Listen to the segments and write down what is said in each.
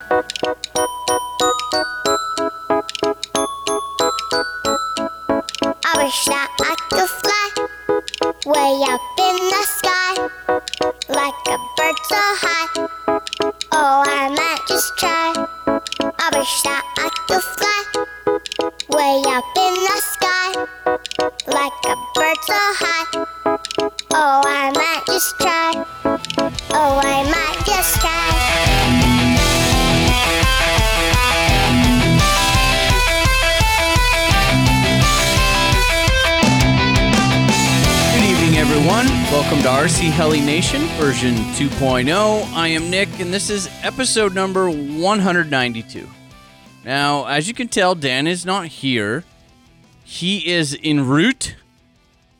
I version 2.0. I am Nick, and this is episode number 192. Now, as you can tell, Dan is not here. He is en route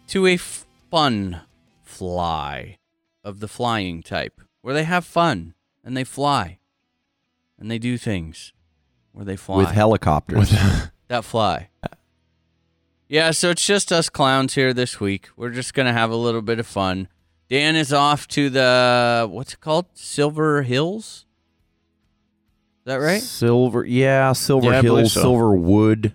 to a fun fly of the flying type, where they have fun and they fly and they do things where they fly with helicopters. that fly. Yeah, so it's just us clowns here this week. We're just gonna have a little bit of fun. Dan is off to the what's it called? Silver Hills. Is that right? Silver, yeah, Silver Yeah, Hills, so. Silver Wood,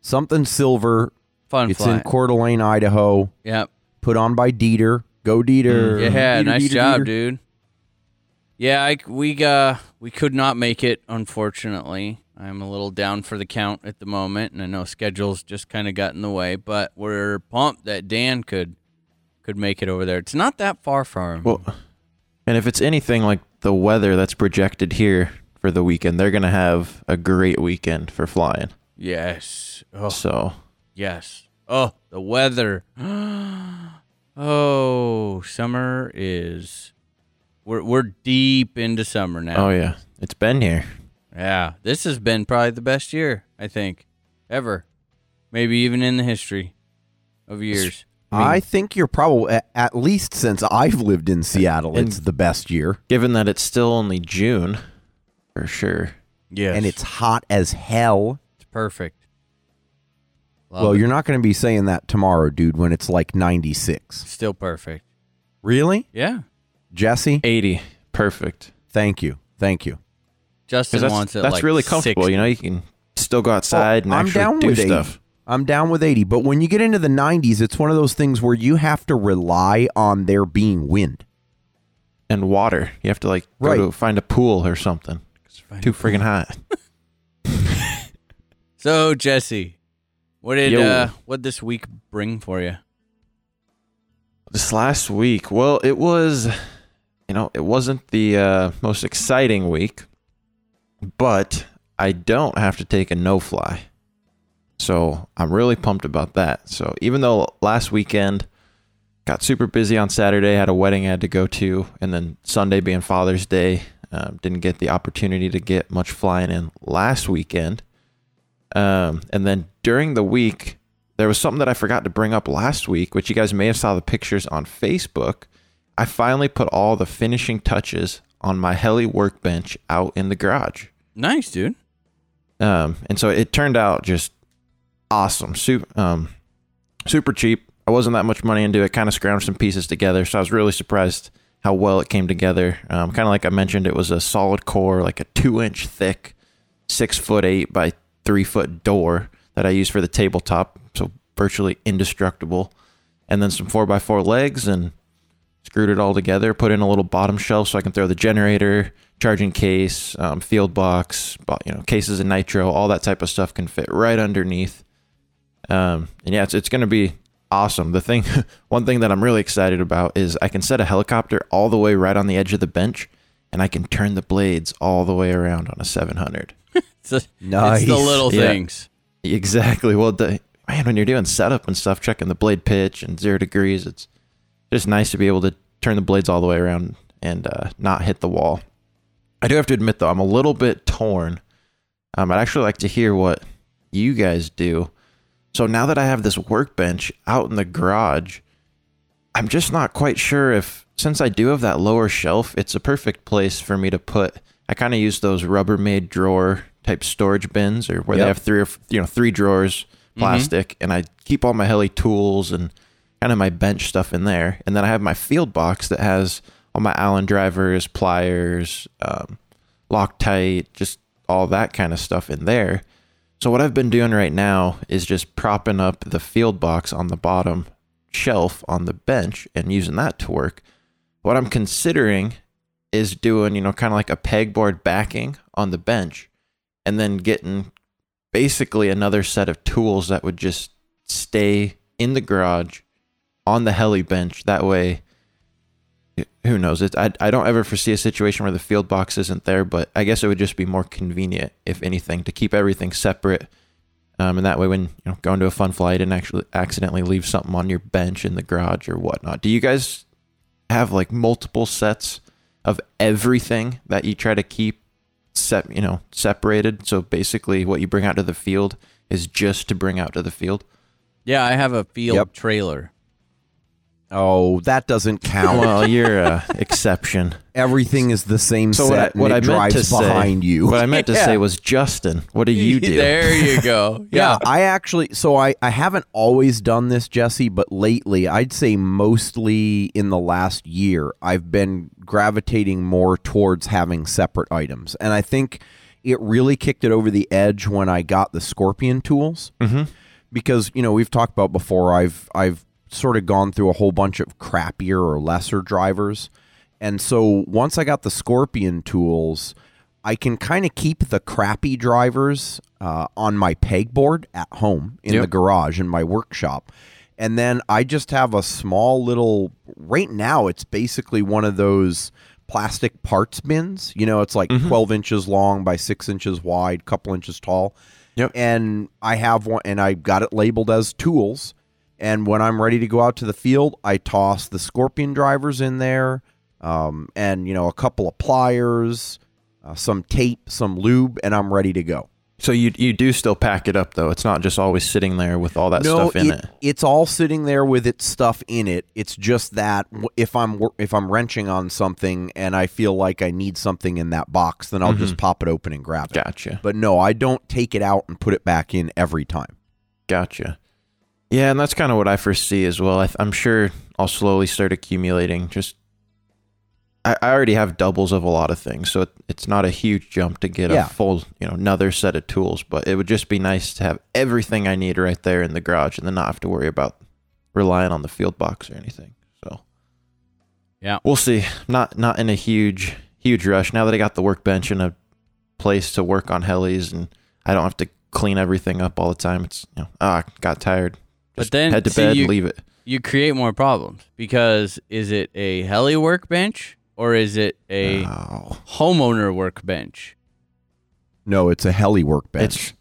something silver. Fun it's fly. in Coeur d'Alene, Idaho. Yep. Put on by Dieter. Go Dieter. Yeah, Dieter, nice Dieter, job, Dieter. dude. Yeah, I, we uh we could not make it, unfortunately. I'm a little down for the count at the moment, and I know schedules just kind of got in the way. But we're pumped that Dan could could make it over there. It's not that far from. Well, and if it's anything like the weather that's projected here for the weekend, they're gonna have a great weekend for flying. yes. Oh, So Yes. Oh, the weather. oh, summer is. We're we're deep into summer now. oh yeah, it's been here. Yeah, this has been probably the best year I think ever, maybe even in the history of years. I think you're probably at least since I've lived in Seattle, it's the best year, Given that it's still only June, for sure. Yes, and it's hot as hell. it's perfect. Love well, it. you're not going to be saying that tomorrow, dude, when it's like 96. still perfect. Really, Yeah, Jesse? Eighty, perfect. Thank you, thank you. Justin that's wants it. that's like really comfortable. 60. You know, you can still go outside and I'm actually down do with 80. stuff. I'm down with 80, but when you get into the 90s, it's one of those things where you have to rely on there being wind. And water, you have to like go Right. to find a pool or something. It's too friggin' hot. So Jesse, what did Yo. uh, what this week bring for you? This last week, well, it was, you know, it wasn't the uh, most exciting week, but I don't have to take a no fly. So I'm really pumped about that. So even though last weekend got super busy on Saturday, had a wedding I had to go to, and then Sunday being Father's Day, um, didn't get the opportunity to get much flying in last weekend. Um, and then during the week, there was something that I forgot to bring up last week, which you guys may have saw the pictures on Facebook. I finally put all the finishing touches on my heli workbench out in the garage. Nice, dude. Um, and so it turned out just awesome. Super, um, super cheap. I wasn't that much money into it. Kind of scrounged some pieces together, so I was really surprised how well it came together. Um, kind of like I mentioned, it was a solid core, like a two inch thick, six foot eight by three foot door that I used for the tabletop, so virtually indestructible. And then some four by four legs and screwed it all together. Put in a little bottom shelf so I can throw the generator, charging case, um, field box, you know, cases of nitro, all that type of stuff can fit right underneath. Um, and yeah, it's it's going to be awesome. The thing, one thing that I'm really excited about is I can set a helicopter all the way right on the edge of the bench, and I can turn the blades all the way around on a 700. It's, the- Nice. it's the little Yeah. things. Exactly. Well, the, man, when you're doing setup and stuff, checking the blade pitch and zero degrees, it's just nice to be able to turn the blades all the way around and uh, not hit the wall. I do have to admit, though, I'm a little bit torn. Um, I'd actually like to hear what you guys do. So now that I have this workbench out in the garage, I'm just not quite sure if, since I do have that lower shelf, it's a perfect place for me to put. I kind of use those Rubbermaid drawer type storage bins, or where they have three or you know three drawers, plastic, and I keep all my heli tools and kind of my bench stuff in there, and then I have my field box that has all my Allen drivers, pliers, um, Loctite, just all that kind of stuff in there. So what I've been doing right now is just propping up the field box on the bottom shelf on the bench and using that to work. What I'm considering is doing, you know, kind of like a pegboard backing on the bench and then getting basically another set of tools that would just stay in the garage on the heli bench. That way, who knows? It, I, I don't ever foresee a situation where the field box isn't there, but I guess it would just be more convenient, if anything, to keep everything separate. Um, and that way, when you know going to a fun flight and actually accidentally leave something on your bench in the garage or whatnot, do you guys have like multiple sets of everything that you try to keep set, you know, separated? So basically, what you bring out to the field is just to bring out to the field. Yeah, I have a field Yep. trailer. Oh, that doesn't count. Well, you're an exception. Everything is the same So set. what I, and what it I meant drives to say, behind you. what I meant to Yeah. say was Justin. What do you do? there you go. Yeah, I actually so I I haven't always done this, Jesse, but lately, I'd say mostly in the last year, I've been gravitating more towards having separate items. And I think it really kicked it over the edge when I got the Scorpion tools. Mhm. Because, you know, we've talked about before, I've I've sort of gone through a whole bunch of crappier or lesser drivers. And so once I got the Scorpion tools, I can kind of keep the crappy drivers uh, on my pegboard at home in Yep. the garage in my workshop. And then I just have a small little, right now, it's basically one of those plastic parts bins. You know, it's like 12 inches long by six inches wide, couple inches tall. Yep. And I have one, and I got it labeled as tools. And when I'm ready to go out to the field, I toss the Scorpion drivers in there, um, and you know a couple of pliers, uh, some tape, some lube, and I'm ready to go. So you you do still pack it up though. It's not just always sitting there with all that stuff in it. It's all sitting there with its stuff in it. It's just that if I'm if I'm wrenching on something and I feel like I need something in that box, then I'll Mm-hmm. just pop it open and grab it. Gotcha. But no, I don't take it out and put it back in every time. Gotcha. Yeah, and that's kind of what I foresee as well. I th- I'm sure I'll slowly start accumulating. Just I, I already have doubles of a lot of things, so it, it's not a huge jump to get Yeah. a full, you know, another set of tools. But it would just be nice to have everything I need right there in the garage, and then not have to worry about relying on the field box or anything. So Yeah. we'll see. Not not in a huge huge rush now that I got the workbench and a place to work on helis, and I don't have to clean everything up all the time. It's you know ah got tired. But then, head to see, bed, you- leave it. You create more problems because is it a heli workbench or is it a Oh. homeowner workbench? No, it's a heli workbench. It's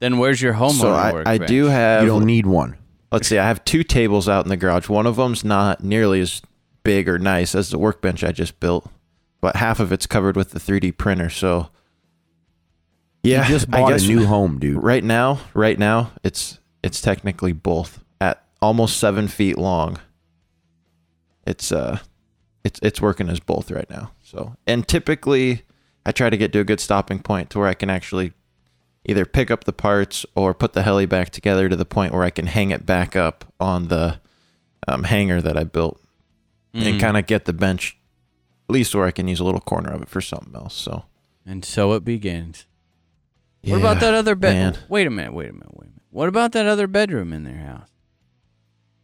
Then where's your homeowner so I, I do have you don't need one. let's see I have two tables out in the garage. One of them's not nearly as big or nice as the workbench I just built, but half of it's covered with the 3D printer. So yeah, you just I bought guess a new home, dude. right now, right now it's it's technically both at almost seven feet long. It's uh, it's it's working as both right now. So and typically I try to get to a good stopping point to where I can actually either pick up the parts or put the heli back together to the point where I can hang it back up on the um, hanger that I built and Mm. kind of get the bench at least where I can use a little corner of it for something else. So And so it begins. What about that other bed? Wait a minute, wait a minute, wait a minute. What about that other bedroom in their house?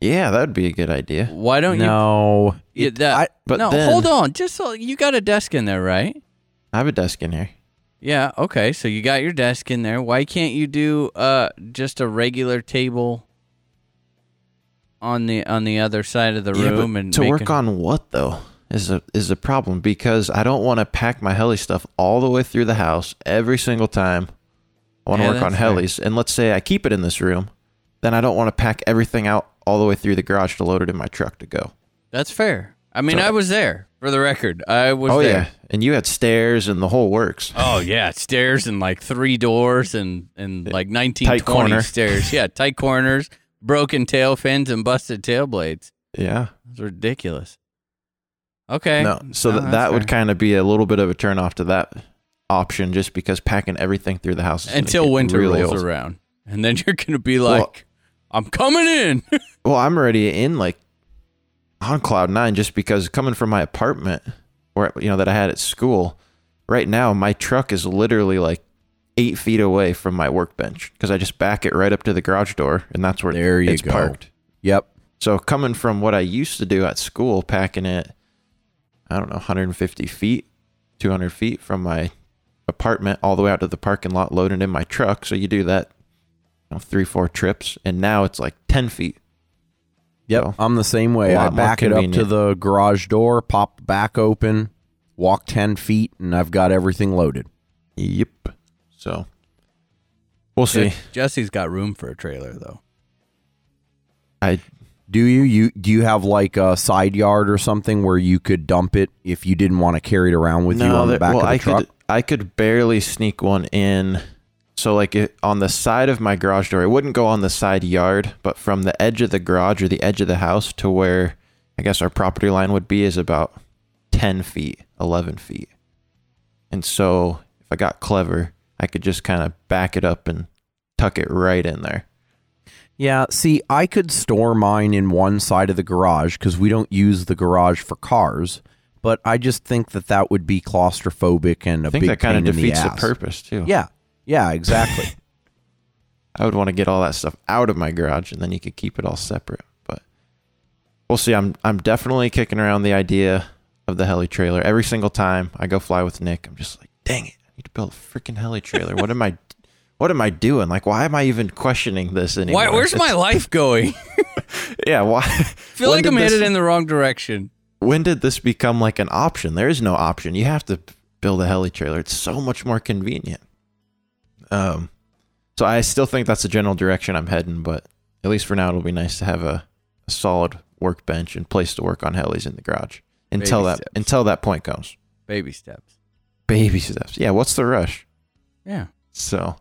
Yeah, that would be a good idea. Why don't no, you? Yeah, that, I- But no, then- hold on. Just so you got a desk in there, right? I have a desk in here. Yeah. Okay. So you got your desk in there. Why can't you do uh just a regular table on the on the other side of the Yeah, room and to make work it- on what though is a is a problem because I don't want to pack my heli stuff all the way through the house every single time I want to Yeah, work on that's fair. helis. And let's say I keep it in this room, then I don't want to pack everything out all the way through the garage to load it in my truck to go. That's fair. I mean, So- I was there for the record. I was oh there. yeah, and you had stairs and the whole works. Oh yeah, stairs and like three doors and and like nineteen Tight corner. stairs. Yeah, tight corners, broken tail fins, and busted tail blades. Yeah. It's ridiculous. Okay. No, so No, that that's that would kind of be a little bit of a turn off to that option, just because packing everything through the house is until winter really rolls old. around, and then you're gonna be like, "I'm coming in." Well, I'm already in like on cloud nine just because coming from my apartment where you know that I had at school, right now my truck is literally like eight feet away from my workbench because I just back it right up to the garage door, and that's where There you it's go. parked. Yep. So coming from what I used to do at school, packing it, I don't know, 150 feet, 200 feet from my apartment all the way out to the parking lot, loading in my truck. So you do that, you know, three, four trips, and now it's like 10 feet. Yep. So, I'm the same way. I back it up to the garage door, pop back open, walk 10 feet, and I've got everything loaded. Yep. So we'll see. Jesse's got room for a trailer though. I Do you you do you have like a side yard or something where you could dump it if you didn't want to carry it around with you on the that- back well, of the I truck? could I could barely sneak one in. So like it, on the side of my garage door, it wouldn't go on the side yard, but from the edge of the garage or the edge of the house to where I guess our property line would be is about ten feet, eleven feet. And so if I got clever, I could just kind of back it up and tuck it right in there. Yeah, see, I could store mine in one side of the garage because we don't use the garage for cars. But I just think that that would be claustrophobic and a I think big that kind of in the defeats the, purpose too. Yeah, yeah, exactly. I would want to get all that stuff out of my garage and then you could keep it all separate. But we'll see. I'm I'm definitely kicking around the idea of the heli trailer. Every single time I go fly with Nick, I'm just like, dang it, I need to build a freaking heli trailer. What am I what am I doing? Like why am I even questioning this anymore? Why? Where's my life going? Yeah, why I feel like I'm this- headed in the wrong direction. when did this become like an option? There is no option. You have to build a heli trailer. It's so much more convenient. Um, so I still think that's the general direction I'm heading, but at least for now, it'll be nice to have a, a solid workbench and place to work on helis in the garage until Baby that steps. until that point comes. Baby steps. Baby steps. Yeah, what's the rush? Yeah. So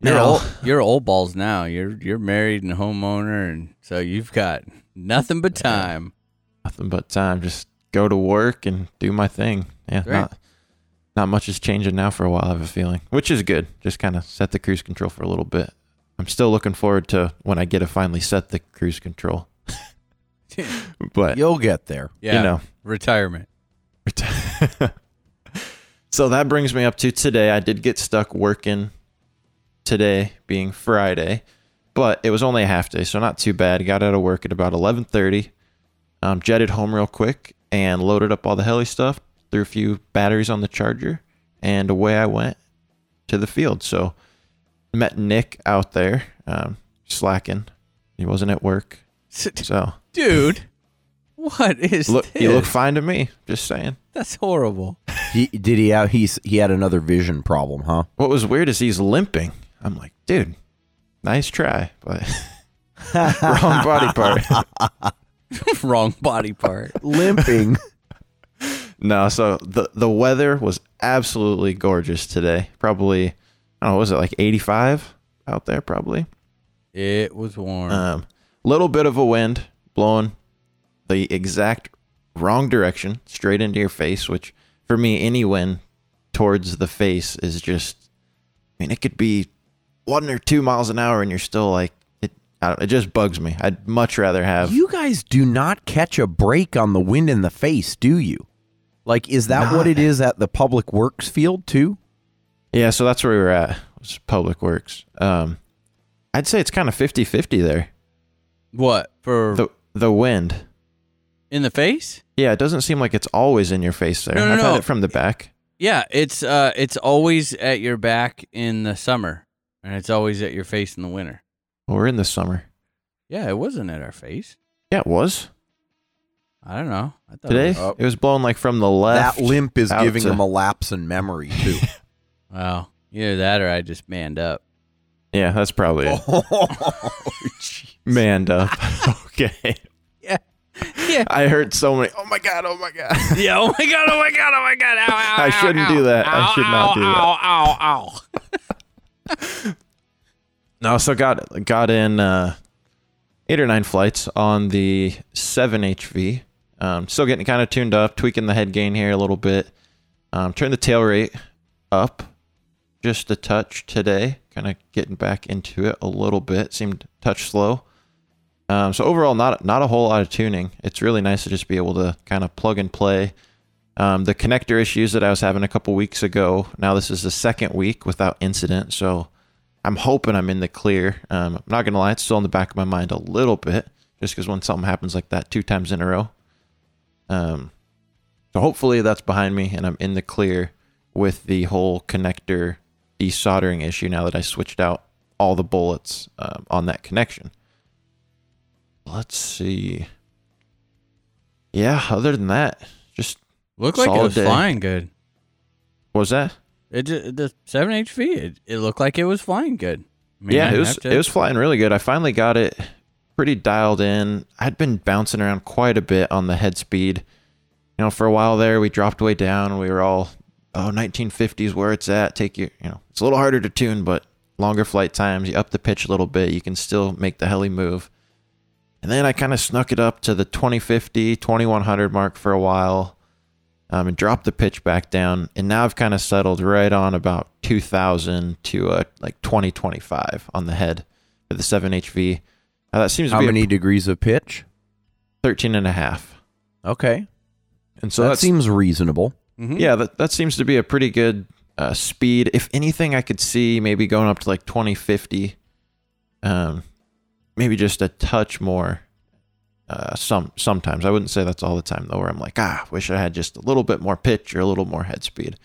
You're now- old. You're old balls now. You're you're married and a homeowner, and so you've got nothing but time. nothing but time. Just go to work and do my thing. Yeah, not not much is changing now for a while. I have a feeling, which is good. Just kind of set the cruise control for a little bit. I'm still looking forward to when I get to finally set the cruise control. but You'll get there. Yeah. you know, retirement. so that brings me up to today. I did get stuck working today, being Friday, but it was only a half day, so not too bad. Got out of work at about 11:30. Um, jetted home real quick and loaded up all the heli stuff. Threw a few batteries on the charger, and away I went to the field. So met Nick out there, um, slacking. He wasn't at work, so Dude, what is look. this? You look fine to me. Just saying. That's horrible. He did he have he's he had another vision problem, huh? What was weird is he's limping. I'm like, dude, nice try, but wrong body part. Wrong body part. Limping. No, so the the weather was absolutely gorgeous today. Probably, I don't know, was it like 85 out there? Probably. It was warm. Um, little bit of a wind blowing the exact wrong direction, straight into your face. Which for me, any wind towards the face is just. I mean, it could be one or two miles an hour, and you're still like it. I don't, it just bugs me. I'd much rather have. you guys do not catch a break on the wind in the face, do you? Like, is that what it is at the public works field too? Yeah, so that's where we were at. Was Public Works. Um, I'd say it's kind of 50-50 there. what for The the wind. in the face? Yeah, it doesn't seem like it's always in your face there. No, no, I've no. had it from the back. Yeah, it's uh, it's always at your back in the summer, and it's always at your face in the winter. Well, we're in the summer. Yeah, it wasn't at our face. Yeah, it was. I don't know. I thought Today, It was, it was blowing like from the left. that limp is out giving to- him a lapse in memory too. well, either that or I just manned up. Yeah, that's probably it. oh, gee. Manned up. okay. Yeah, yeah, I heard so many. Oh my god! Oh my god! yeah. Oh my god! Oh my god! Oh my god! Ow! Ow! I shouldn't ow, do that. I ow, should not ow, do that. Ow! Ow! Ow! No, so got got in uh, eight or nine flights on the seven HV. Um, still getting kind of tuned up, tweaking the head gain here a little bit. Um, turn the tail rate up just a touch today. Kind of getting back into it a little bit. Seemed touch slow. Um, so overall, not not a whole lot of tuning. It's really nice to just be able to kind of plug and play. Um, the connector issues that I was having a couple weeks ago. Now this is the second week without incident, so I'm hoping I'm in the clear. Um, I'm not gonna lie, it's still in the back of my mind a little bit, just because when something happens like that two times in a row. Um, so hopefully that's behind me and I'm in the clear with the whole connector desoldering issue now that I switched out all the bullets um, on that connection. Let's see. Yeah, other than that, just Looked like it was day. flying good. what was that? It ju- the seven HV. It, it looked like it was flying good. I mean, yeah, it was to- it was flying really good. I finally got it pretty dialed in. I'd been bouncing around quite a bit on the head speed. You know, for a while there, we dropped way down. We were all, oh, 1950s where it's at. Take your, you know, it's a little harder to tune, but longer flight times. You up the pitch a little bit, you can still make the heli move. And then I kind of snuck it up to the 2050, 2100 mark for a while um, and dropped the pitch back down. And now I've kind of settled right on about 2000 to uh, like 2025 on the head for the 7HV. Uh, that seems to How be many a degrees of pitch? 13 and a half. Okay. And so that that seems reasonable. Mhm. yeah, that, that seems to be a pretty good uh, speed. If anything, I could see maybe going up to like 2050. Um, maybe just a touch more. Uh, some sometimes I wouldn't say that's all the time though. Where I'm like, ah, wish I had just a little bit more pitch or a little more head speed.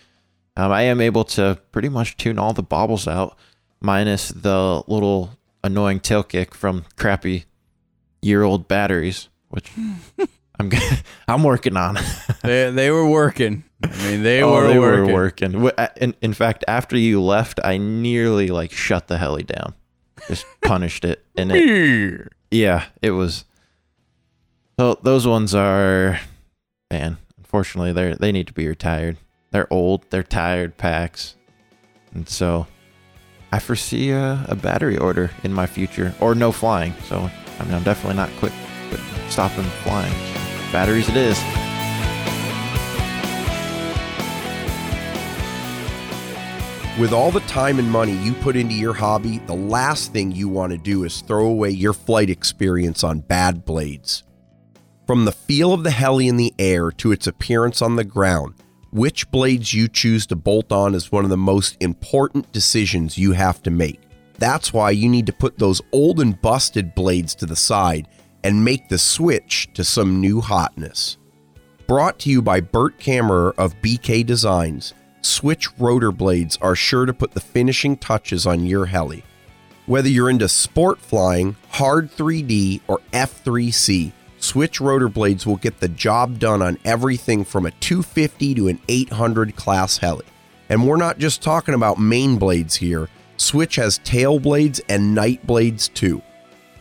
Um, I am able to pretty much tune all the bobbles out, minus the little annoying tail kick from crappy year old batteries, which I'm g- I'm working on. they they were working. I mean, they oh, were they working. were working. Uh, in, in fact, after you left, I nearly like shut the heli down, just punished it, and it, yeah, it was. So those ones are, man. Unfortunately, they they need to be retired. They're old. They're tired packs, and so I foresee a, a battery order in my future, or no flying. So I mean, I'm definitely not quick, but stopping flying. Batteries, it is. With all the time and money you put into your hobby, the last thing you want to do is throw away your flight experience on bad blades. From the feel of the heli in the air to its appearance on the ground, which blades you choose to bolt on is one of the most important decisions you have to make. That's why you need to put those old and busted blades to the side and make the switch to some new hotness. Brought to you by Bert Kammerer of BK Designs, Switch rotor blades are sure to put the finishing touches on your heli. Whether you're into sport flying, hard 3D, or F3C, Switch rotor blades will get the job done on everything from a 250 to an 800 class heli. And we're not just talking about main blades here. Switch has tail blades and night blades too.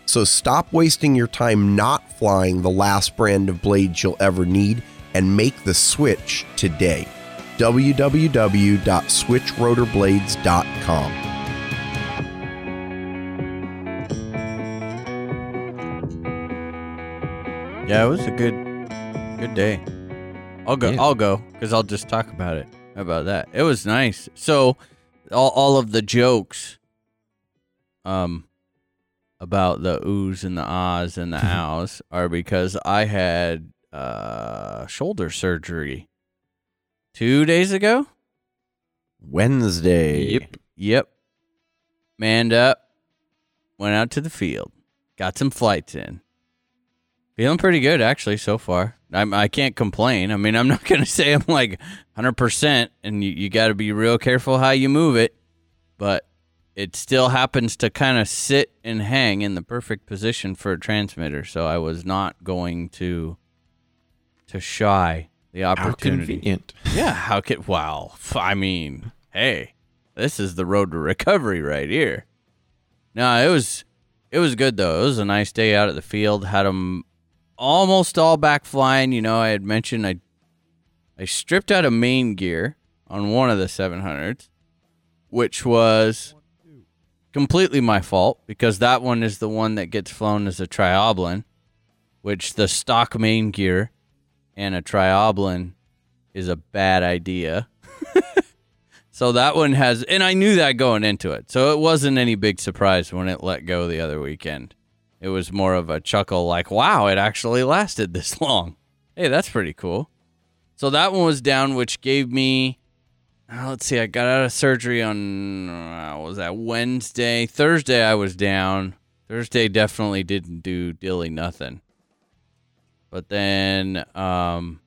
So stop wasting your time not flying the last brand of blades you'll ever need and make the switch today. www.switchrotorblades.com. Yeah, it was a good good day. I'll go. Yeah. I'll go because I'll just talk about it. How about that? It was nice. So, all all of the jokes, um, about the oohs and the ahs and the ows are because I had uh shoulder surgery two days ago. Wednesday. Yep. Yep. Manned up. Went out to the field. Got some flights in. Feeling pretty good actually so far. I'm, I can't complain. I mean, I'm not going to say I'm like 100%, and you, you got to be real careful how you move it, but it still happens to kind of sit and hang in the perfect position for a transmitter. So I was not going to to shy the opportunity. How convenient. Yeah, how could wow? I mean, hey, this is the road to recovery right here. No, it was it was good though. It was a nice day out at the field. Had them almost all back flying. You know, I had mentioned I I stripped out of main gear on one of the 700s, which was completely my fault because that one is the one that gets flown as a trioblin, which the stock main gear and a trioblin is a bad idea. so that one has, and I knew that going into it. So it wasn't any big surprise when it let go the other weekend. It was more of a chuckle like, wow, it actually lasted this long. Hey, that's pretty cool. So that one was down, which gave me. uh, let's see. I got out of surgery on uh, was that Wednesday. Thursday I was down. Thursday definitely didn't do dilly nothing. But then, um,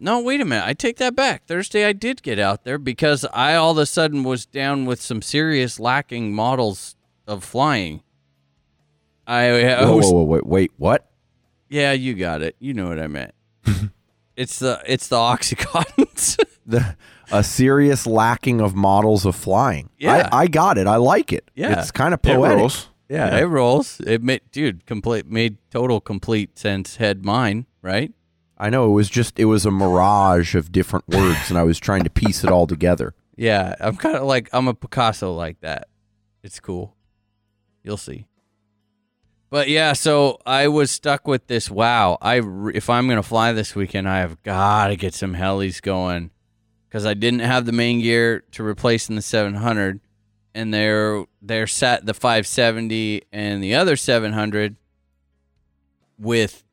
no, wait a minute. I take that back. Thursday I did get out there because I all of a sudden was down with some serious lacking models of flying. I, I Whoa, was whoa, whoa, wait, wait, what? yeah, you got it. You know what I meant. it's the it's the oxycontins. The a serious lacking of models of flying. Yeah. I, I got it. I like it. Yeah. it's kind of It poetic. rolls. yeah, it rolls. It made dude complete made total complete sense. Head mine right. I know it was just it was a mirage of different words, and I was trying to piece it all together. Yeah, I'm kind of like I'm a Picasso like that. It's cool. You'll see. But yeah, so I was stuck with this. Wow, I if I'm gonna fly this weekend, I have got to get some helis going because I didn't have the main gear to replace in the 700, and they're they're set the 570 and the other 700 with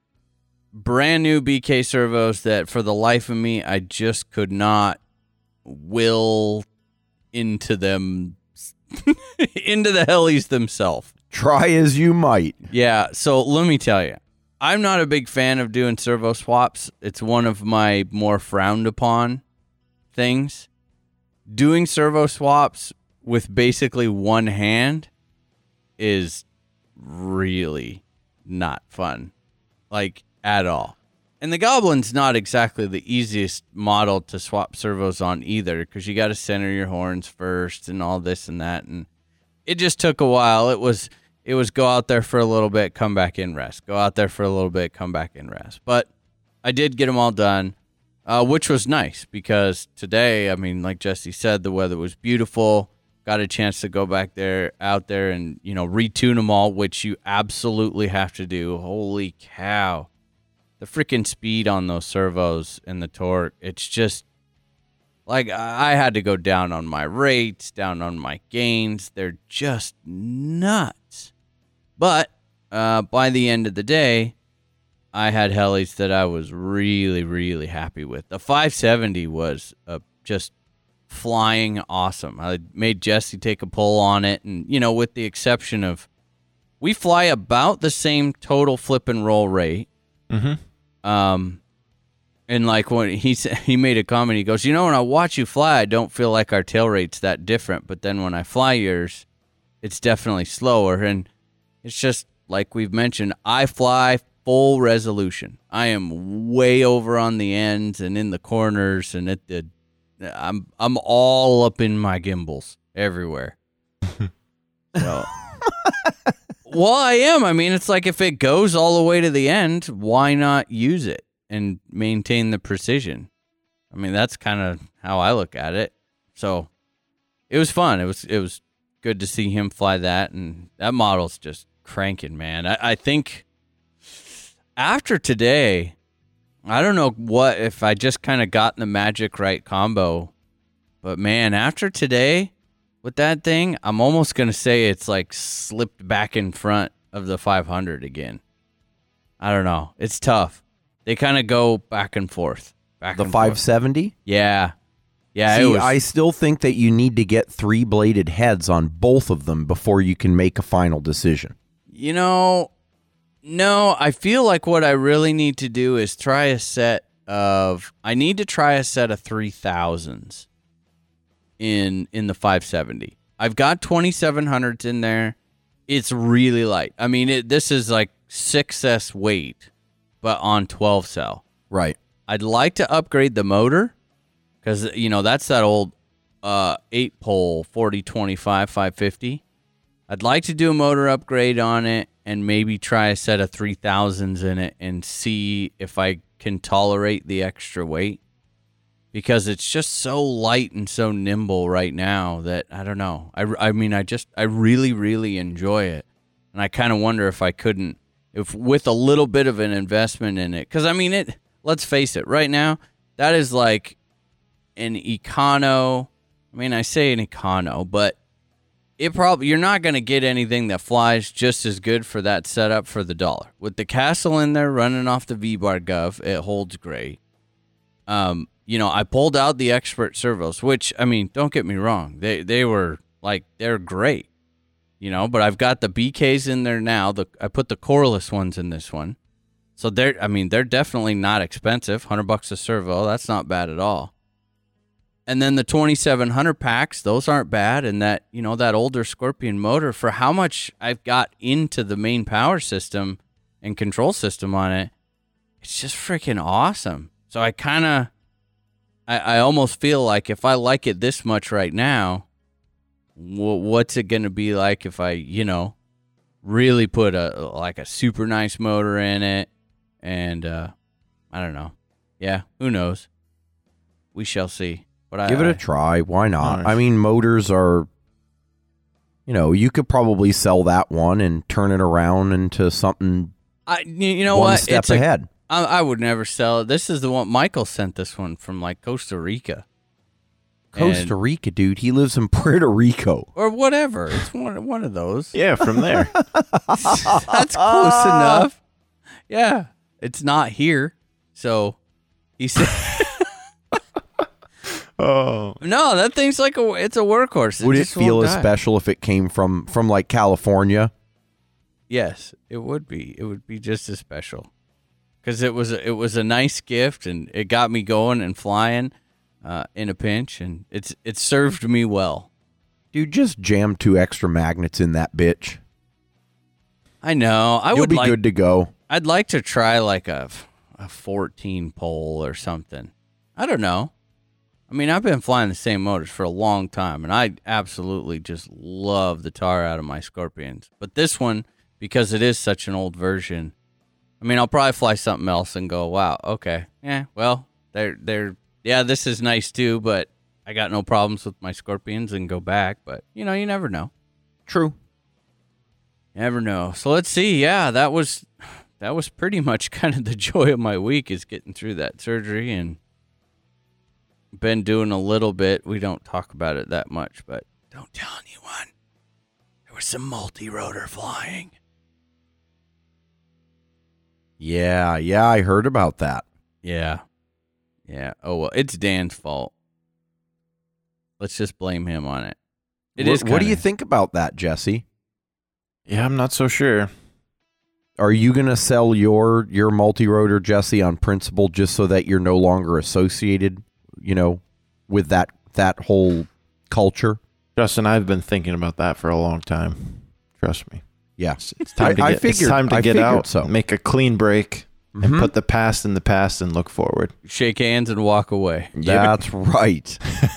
brand new BK servos that for the life of me I just could not will into them into the helis themselves. Try as you might. Yeah, so let me tell you. I'm not a big fan of doing servo swaps. It's one of my more frowned upon things. Doing servo swaps with basically one hand is really not fun. Like at all. And the Goblin's not exactly the easiest model to swap servos on either because you got to center your horns first and all this and that and it just took a while. It was it was go out there for a little bit, come back in rest. Go out there for a little bit, come back in rest. But I did get them all done, uh, which was nice because today, I mean, like Jesse said, the weather was beautiful. Got a chance to go back there, out there, and you know retune them all, which you absolutely have to do. Holy cow, the freaking speed on those servos and the torque! It's just like I had to go down on my rates, down on my gains. They're just nuts. But uh, by the end of the day, I had helis that I was really, really happy with. The 570 was uh, just flying awesome. I made Jesse take a pull on it, and you know, with the exception of we fly about the same total flip and roll rate. Mm-hmm. Um, and like when he said, he made a comment, he goes, "You know, when I watch you fly, I don't feel like our tail rate's that different, but then when I fly yours, it's definitely slower." And it's just like we've mentioned, I fly full resolution. I am way over on the ends and in the corners, and at the I'm I'm all up in my gimbals everywhere. so, well, I am. I mean, it's like if it goes all the way to the end, why not use it and maintain the precision? I mean, that's kind of how I look at it. So, it was fun. It was it was good to see him fly that, and that model's just cranking, man. I, I think after today, I don't know what if I just kind of got the magic right combo, but man, after today with that thing, I'm almost gonna say it's like slipped back in front of the 500 again. I don't know. It's tough. They kind of go back and forth. Back The and forth. 570. Yeah, yeah. See, was, I still think that you need to get three bladed heads on both of them before you can make a final decision. You know, no, I feel like what I really need to do is try a set of I need to try a set of 3000s in in the 570. I've got 2700s in there. It's really light. I mean, it, this is like 6s weight but on 12 cell. Right. I'd like to upgrade the motor cuz you know, that's that old uh 8 pole 4025 550. I'd like to do a motor upgrade on it and maybe try a set of 3000s in it and see if I can tolerate the extra weight because it's just so light and so nimble right now that I don't know. I, I mean, I just, I really, really enjoy it. And I kind of wonder if I couldn't, if with a little bit of an investment in it, because I mean, it, let's face it, right now, that is like an econo. I mean, I say an econo, but it probably you're not going to get anything that flies just as good for that setup for the dollar. With the castle in there running off the V bar gov, it holds great. um, you know, I pulled out the Xpert servos, which I mean, don't get me wrong, they they were like they're great, you know. But I've got the BKs in there now. The I put the coreless ones in this one, so they're I mean they're definitely not expensive. Hundred bucks a servo, that's not bad at all. And then the 2700 packs, those aren't bad. And that, you know, that older Scorpion motor for how much I've got into the main power system and control system on it, it's just freaking awesome. So I kind of, I, I almost feel like if I like it this much right now, wh- what's it going to be like if I, you know, really put a, like a super nice motor in it? And, uh, I don't know. Yeah, who knows? We shall see. But I Give it a try. Why not? Nice. I mean, motors are. You know, you could probably sell that one and turn it around into something I, you you know one what? step It's a- ahead. I I would never sell it. This is the one Michael sent this one from like Costa Rica Costa And- Rica, dude. He lives in Puerto Rico. or whatever. It's one one of those. Yeah, from there. That's close enough. Yeah, it's not here. So he said, oh, "No, that thing's like a it's a workhorse. Would it feel as die." special if it came from from like California? Yes, it would be. It would be just as special because it was a, it was a nice gift and it got me going and flying uh, in a pinch and it's it served me well. Dude, just jam two extra magnets in that bitch. I know. I You'll would be like good to go. I'd like to try like a a 14 pole or something. I don't know. I mean, I've been flying the same motors for a long time, and I absolutely just love the tar out of my Scorpions. But this one, because it is such an old version, I mean, I'll probably fly something else and go, "Wow, okay, yeah, well, they're they're yeah, this is nice too." But I got no problems with my Scorpions and go back. But you know, you never know. True. Never know. So let's see. Yeah, that was that was pretty much kind of the joy of my week is getting through that surgery and been doing a little bit. We don't talk about it that much, but don't tell anyone. There was some multi-rotor flying. Yeah, yeah, I heard about that. Yeah. Yeah. Oh well, it's Dan's fault. Let's just blame him on it. It Wh- is. What do you think about that, Jesse? yeah, I'm not so sure. Are you going to sell your your multi-rotor Jesse on principle just so that you're no longer associated, you know, with that that whole culture? Justin, I've been thinking about that for a long time. Trust me. Yeah. It's, it's time to I- I get, it's time to I get out, so. make a clean break, and Mhm. put the past in the past and look forward. Shake hands and walk away. That's right.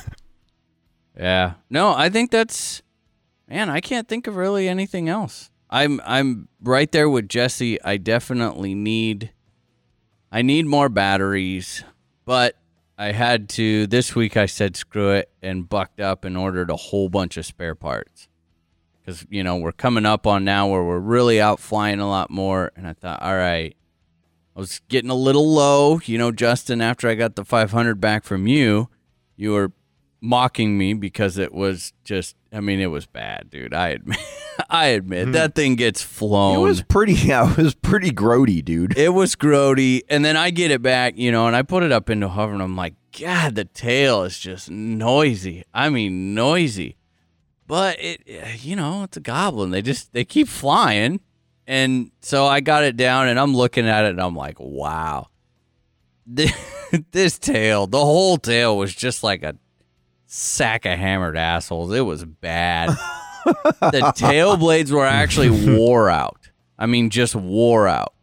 Yeah. No, I think that's man, I can't think of really anything else. I'm I'm right there with Jesse. I definitely need I need more batteries, but I had to this week I said screw it and bucked up and ordered a whole bunch of spare parts. Cuz you know, we're coming up on now where we're really out flying a lot more and I thought, all right, I was getting a little low, you know, Justin, after I got the 500 back from you, you were mocking me because it was just I mean it was bad, dude. I admit I admit mm-hmm. that thing gets flown. It was pretty yeah, it was pretty grody, dude. It was grody, and then I get it back, you know, and I put it up into hover, and I'm like, God, the tail is just noisy. I mean, noisy. But it, eh, you know, it's a goblin. They just they keep flying, and so I got it down, and I'm looking at it, and I'm like, wow, this, this tail, the whole tail was just like a sack of hammered assholes. It was bad. the tail blades were actually wore out. I mean, just wore out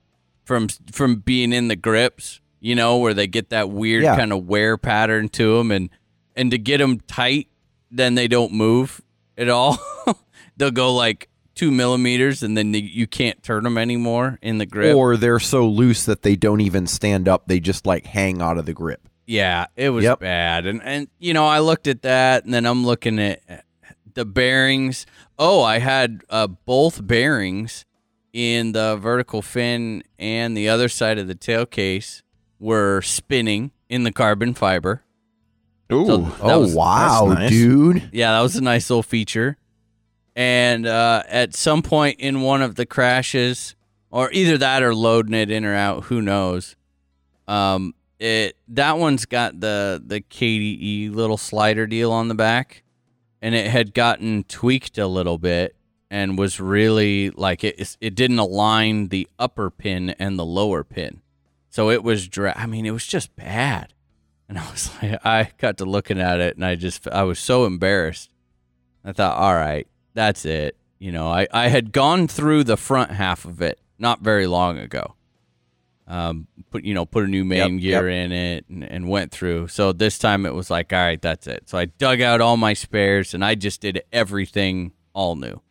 from from being in the grips. You know, where they get that weird Yeah. kind of wear pattern to them, and and to get them tight, then they don't move at all. They'll go like two millimeters, and then you can't turn them anymore in the grip. Or they're so loose that they don't even stand up. They just like hang out of the grip. Yeah, it was Yep. bad. And and you know, I looked at that and then I'm looking at the bearings. Oh, I had uh, both bearings in the vertical fin and the other side of the tail case were spinning in the carbon fiber. Ooh, So- oh was- wow, nice. dude. Yeah, that was a nice little feature. And uh, at some point in one of the crashes, or either that or loading it in or out, who knows? Um, it that one's got the the KDE little slider deal on the back, and it had gotten tweaked a little bit and was really like it it didn't align the upper pin and the lower pin, so it was dra- I mean, it was just bad, and I was like, I got to looking at it, and I just I was so embarrassed. I thought, all right, that's it. You know, I I had gone through the front half of it not very long ago um, put you know put a new main Yep, gear in it and, and went through. So this time it was like, all right, that's it. So I dug out all my spares and I just did everything all new.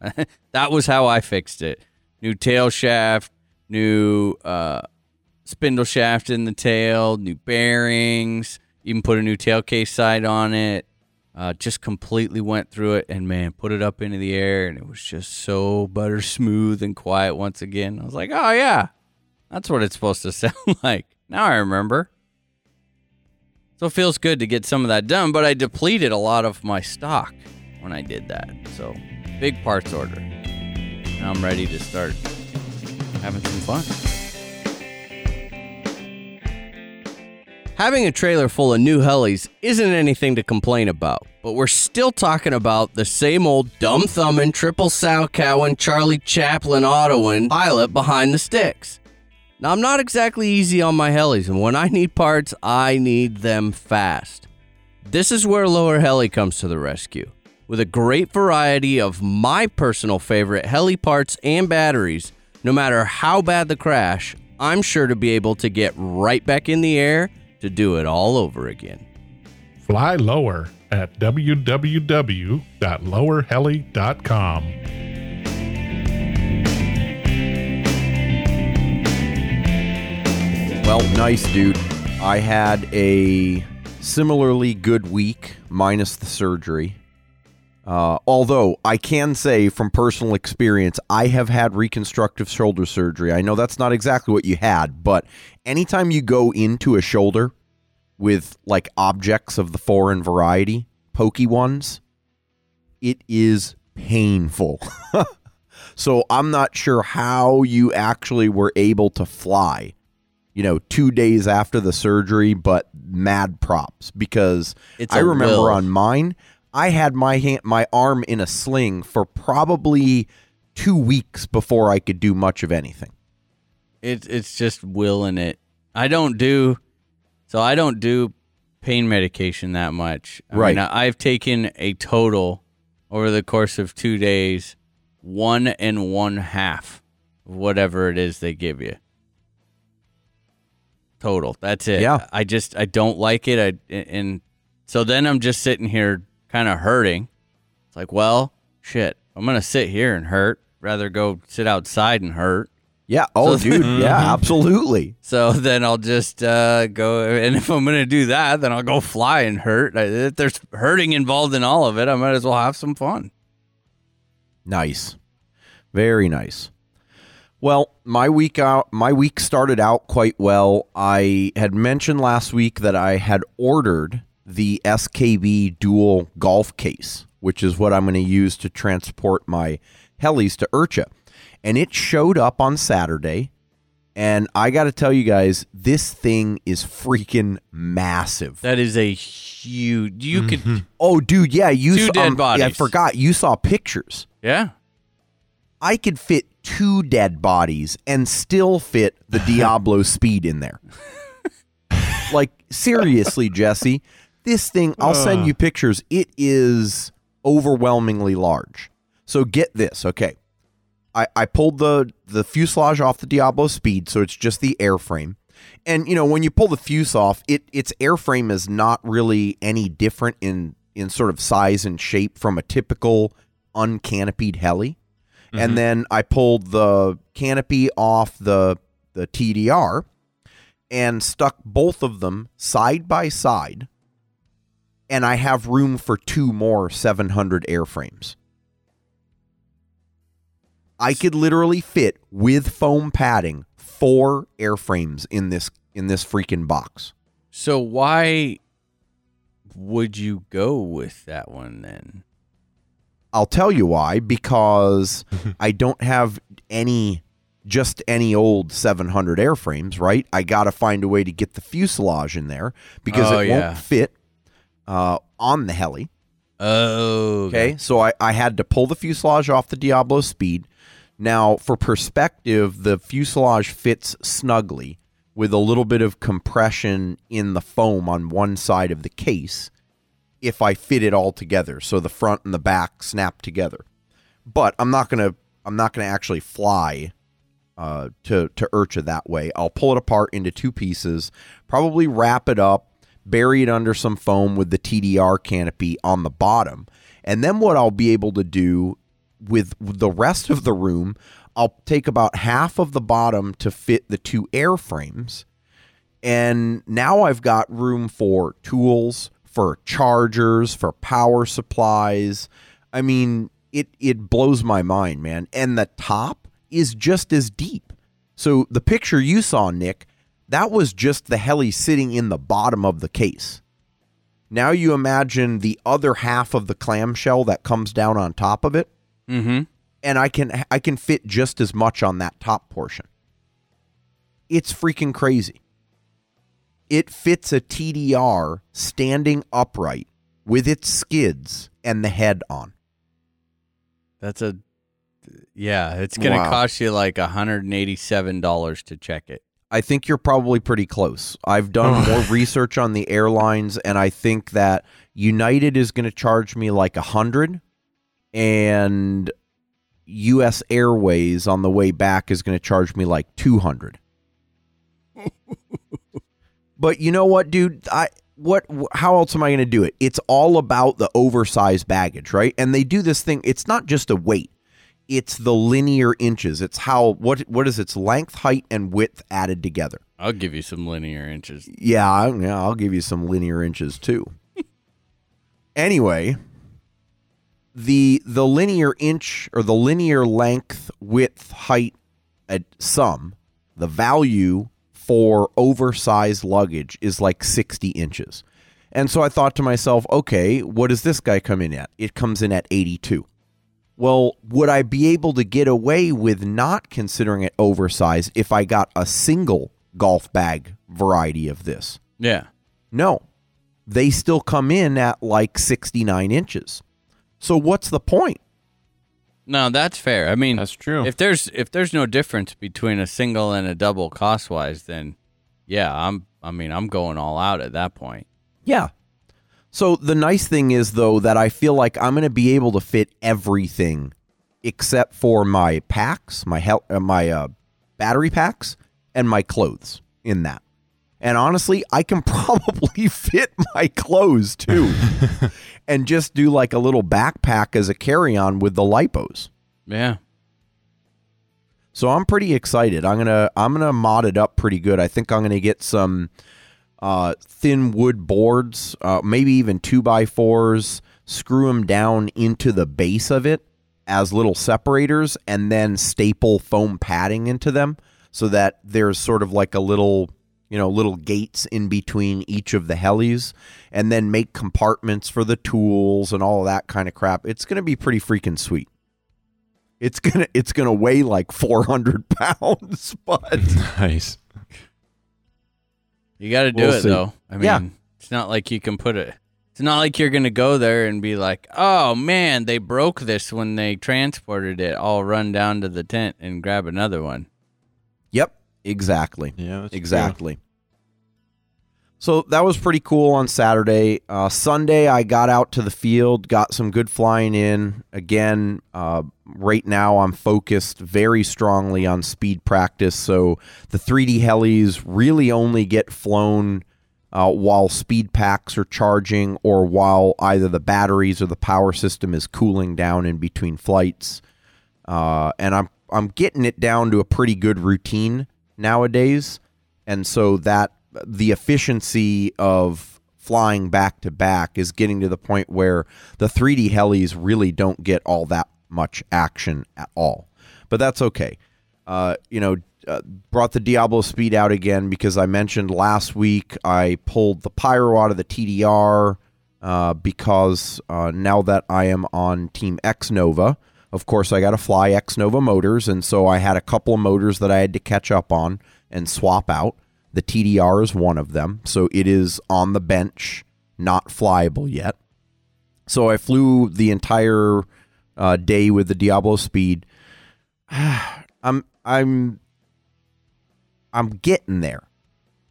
that was how I fixed it. New tail shaft, new uh, spindle shaft in the tail, new bearings, even put a new tail case side on it. Uh, just completely went through it and man, put it up into the air and it was just so butter smooth and quiet once again. I was like, oh yeah, that's what it's supposed to sound like. Now I remember. So it feels good to get some of that done, but I depleted a lot of my stock when I did that. So big parts order. Now I'm ready to start having some fun. Having a trailer full of new helis isn't anything to complain about, but we're still talking about the same old dumb thumbing, triple sow cowing, Charlie Chaplin autoing pilot behind the sticks. Now, I'm not exactly easy on my helis, and when I need parts, I need them fast. This is where Lower Heli comes to the rescue. With a great variety of my personal favorite heli parts and batteries, no matter how bad the crash, I'm sure to be able to get right back in the air to do it all over again. Fly lower at www.lowerheli.com. Well, nice, dude. I had a similarly good week, minus the surgery. Uh, although I can say from personal experience, I have had reconstructive shoulder surgery. I know that's not exactly what you had, but anytime you go into a shoulder with like objects of the foreign variety, pokey ones, it is painful. so I'm not sure how you actually were able to fly you know, two days after the surgery, but mad props because It's I remember will. on mine, I had my hand, my arm in a sling for probably two weeks before I could do much of anything. It's it's just willing it. I don't do so I don't do pain medication that much. I Right. Mean, I've taken a total over the course of two days, one and one half of whatever it is they give you. Total. That's it. Yeah. I just I don't like it. I and so then I'm just sitting here kind of hurting. It's like, well, shit. I'm gonna sit here and hurt. Rather go sit outside and hurt. Yeah. Oh, So- dude. Yeah, absolutely. So then I'll just uh, go, and if I'm gonna do that, then I'll go fly and hurt. If there's hurting involved in all of it, I might as well have some fun. Nice. Very nice. Well, my week out my week started out quite well. I had mentioned last week that I had ordered the SKB dual golf case, which is what I'm going to use to transport my helis to IRCHA. And it showed up on Saturday. And I got to tell you guys, this thing is freaking massive. That is a huge. You could, Oh, dude, yeah, you Two saw, dead um, yeah, I forgot you saw pictures. yeah. I could fit two dead bodies and still fit the Diablo speed in there. like seriously, Jesse, this thing I'll send you pictures. It is overwhelmingly large. So get this, okay. I, I pulled the the fuselage off the Diablo speed, so it's just the airframe. And you know, when you pull the fuse off, it its airframe is not really any different in in sort of size and shape from a typical uncanopied heli. And mm-hmm. then I pulled the canopy off the the TDR and stuck both of them side by side. And I have room for two more 700 airframes. I could literally fit with foam padding four airframes in this in this freaking box. So why would you go with that one then? I'll tell you why because I don't have any just any old 700 airframes, right? I got to find a way to get the fuselage in there because Oh, it yeah. won't fit uh, on the heli. Oh, Okay, so I, I had to pull the fuselage off the Diablo Speed. Now, for perspective, the fuselage fits snugly with a little bit of compression in the foam on one side of the case if I fit it all together. So the front and the back snap together. But I'm not gonna I'm not gonna actually fly uh, to to IRCHA that way. I'll pull it apart into two pieces, probably wrap it up, bury it under some foam with the TDR canopy on the bottom, and then what I'll be able to do with the rest of the room, I'll take about half of the bottom to fit the two airframes, and now I've got room for tools, for chargers, for power supplies. I mean, it it blows my mind, man. And the top is just as deep. So the picture you saw, Nick, that was just the heli sitting in the bottom of the case. Now you imagine the other half of the clamshell that comes down on top of it, Mm-hmm. and I can I can fit just as much on that top portion. It's freaking crazy. It fits a TDR standing upright with its skids and the head on. That's a yeah. It's gonna Wow. cost you like hundred and eighty-seven dollars to check it. I think you're probably pretty close. I've done oh. more research on the airlines, and I think that United is going to charge me like a hundred, and U.S. Airways on the way back is going to charge me like two hundred. But you know what, dude? I what? How else am I going to do it? It's all about the oversized baggage, right? And they do this thing. It's not just a weight it's the linear inches. It's how what what is its length, height, and width added together. I'll give you some linear inches. Yeah, I, yeah, I'll give you some linear inches too. anyway, the the linear inch or the linear length, width, height at sum, the value for oversized luggage is like 60 inches. And so I thought to myself, okay, what does this guy come in at? It comes in at 82. Well, would I be able to get away with not considering it oversized if I got a single golf bag variety of this? Yeah. No. They still come in at like 69 inches. So what's the point? No, that's fair. I mean, That's true. if there's if there's no difference between a single and a double cost wise, then yeah, I'm. I mean, I'm going all out at that point. Yeah. So the nice thing is though that I feel like I'm going to be able to fit everything except for my packs, my hel- uh, my uh, battery packs and my clothes in that. And honestly, I can probably fit my clothes too. and just do like a little backpack as a carry-on with the lipos. Yeah. So I'm pretty excited. I'm gonna I'm gonna mod it up pretty good. I think I'm gonna get some uh, thin wood boards, uh, maybe even two by fours. Screw them down into the base of it as little separators, and then staple foam padding into them so that there's sort of like a little you know little gates in between each of the helis, and then make compartments for the tools and all of that kind of crap. It's gonna be pretty freaking sweet. It's gonna it's gonna weigh like four hundred pounds, but nice. You got to do We'll it see. though. I mean, Yeah. it's not like you can put it. It's not like you're gonna go there and be like, "Oh man, they broke this when they transported it." I'll run down to the tent and grab another one. Exactly, Yeah, that's true. exactly. So that was pretty cool on Saturday. Uh, Sunday, I got out to the field, got some good flying in. Again, uh, right now I'm focused very strongly on speed practice. So the 3D helis really only get flown uh, while speed packs are charging or while either the batteries or the power system is cooling down in between flights. Uh, and I'm I'm getting it down to a pretty good routine nowadays, and so that the efficiency of flying back to back is getting to the point where the 3D helis really don't get all that much action at all. But that's okay. Uh, you know, uh, brought the Diablo speed out again because I mentioned last week I pulled the pyro out of the TDR uh, because uh, now that I am on Team X Nova, Of course, I got to fly X Nova motors, and so I had a couple of motors that I had to catch up on and swap out. The TDR is one of them, so it is on the bench, not flyable yet. So I flew the entire uh, day with the Diablo Speed. I'm I'm I'm getting there.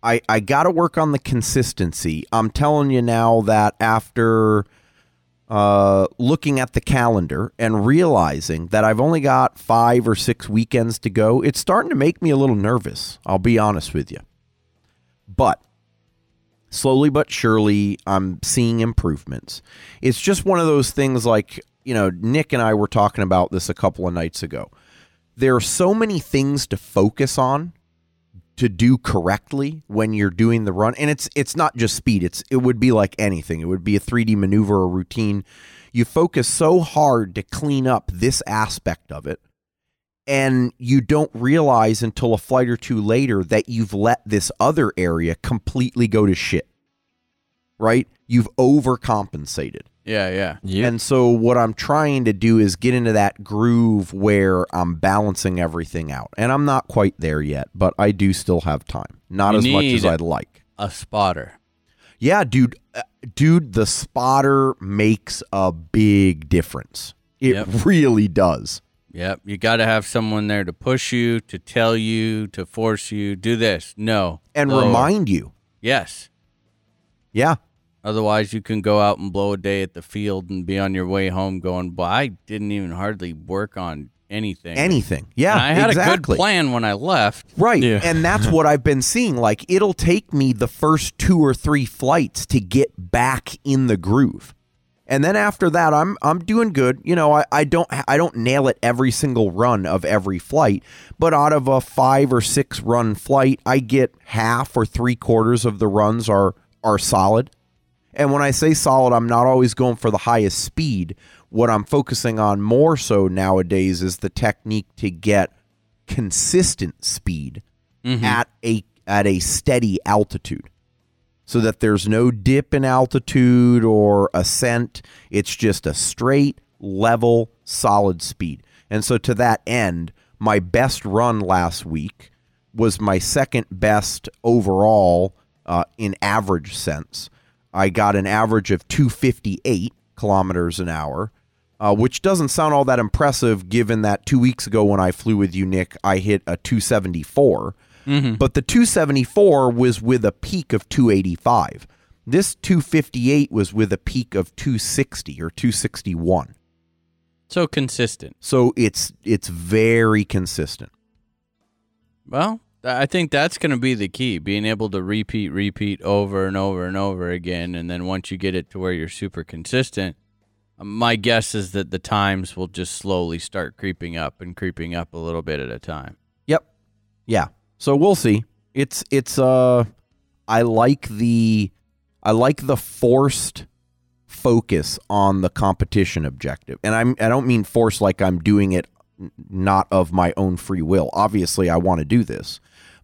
I I got to work on the consistency. I'm telling you now that after uh, looking at the calendar and realizing that I've only got five or six weekends to go, it's starting to make me a little nervous. I'll be honest with you. But slowly but surely, I'm seeing improvements. It's just one of those things like, you know, Nick and I were talking about this a couple of nights ago. There are so many things to focus on to do correctly when you're doing the run. And it's it's not just speed. It's it would be like anything. It would be a 3D maneuver or routine. You focus so hard to clean up this aspect of it and you don't realize until a flight or two later that you've let this other area completely go to shit. Right? You've overcompensated Yeah, yeah. Yeah. and so what I'm trying to do is get into that groove where I'm balancing everything out. And I'm not quite there yet, but I do still have time. Not You as much as I'd like. A spotter. Yeah, dude, uh, dude, the spotter makes a big difference. It Yep. really does. Yep. You got to have someone there to push you, to tell you, to force you, do this. No. And Lower. remind you. Yes. Yeah. Otherwise, you can go out and blow a day at the field and be on your way home going, well, I didn't even hardly work on anything. Anything. Yeah. And I had a good plan when I left. Right. Yeah. And that's what I've been seeing. Like it'll take me the first two or three flights to get back in the groove. And then after that I'm I'm doing good. You know, I, I don't I don't nail it every single run of every flight, but out of a five or six run flight, I get half or three quarters of the runs are are solid. And when I say solid, I'm not always going for the highest speed. What I'm focusing on more so nowadays is the technique to get consistent speed at a at a steady altitude. So that there's no dip in altitude or ascent. It's just a straight, level, solid speed. And so to that end, my best run last week was my second best overall uh, in average sense. I got an average of 258 kilometers an hour, uh, which doesn't sound all that impressive given that two weeks ago when I flew with you, Nick, I hit a 274. But the 274 was with a peak of 285. This 258 was with a peak of 260 or 261. So consistent. So it's it's very consistent. Well, I think that's going to be the key being able to repeat, repeat over and over and over again. And then once you get it to where you're super consistent, uh, my guess is that the times will just slowly start creeping up and creeping up a little bit at a time. Yep. Yeah. So we'll see. It's it's uh I like the I like the forced focus on the competition objective. And I'm I don't mean force like I'm doing it not of my own free will. Obviously I want to do this.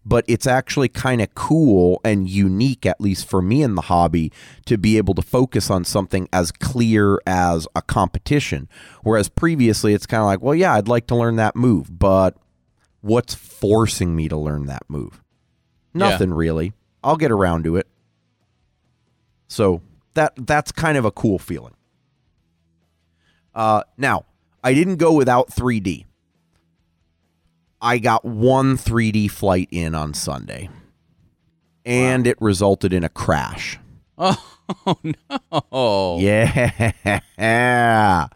But it's actually kind of cool and unique, at least for me in the hobby, to be able to focus on something as clear as a competition. Whereas previously, it's kind of like, well, yeah, I'd like to learn that move, but what's forcing me to learn that move? Yeah. Nothing really. I'll get around to it. So that that's kind of a cool feeling. Uh, now I didn't go without 3D. I got one 3D flight in on Sunday, and it resulted in a crash. Oh, no. Yeah.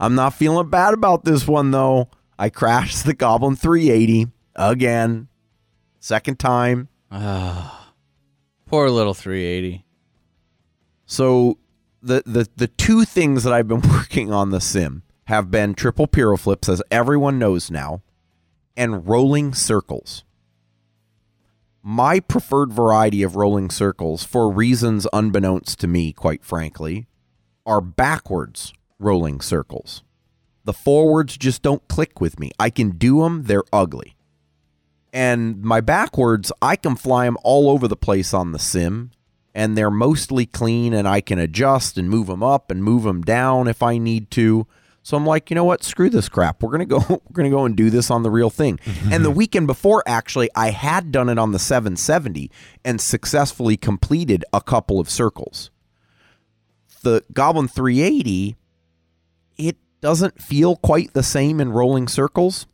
I'm not feeling bad about this one though. I crashed the Goblin 380 again. Second time. Ah, poor little 380. So the the the two things that I've been working on the sim have been triple pyro flips as everyone knows now and rolling circles. My preferred variety of rolling circles for reasons unbeknownst to me quite frankly are backwards rolling circles. The forwards just don't click with me. I can do them, they're ugly. And my backwards, I can fly them all over the place on the sim, and they're mostly clean, and I can adjust and move them up and move them down if I need to. So I'm like, you know what? Screw this crap. We're gonna go. We're gonna go and do this on the real thing. and the weekend before, actually, I had done it on the 770 and successfully completed a couple of circles. The Goblin 380, it doesn't feel quite the same in rolling circles.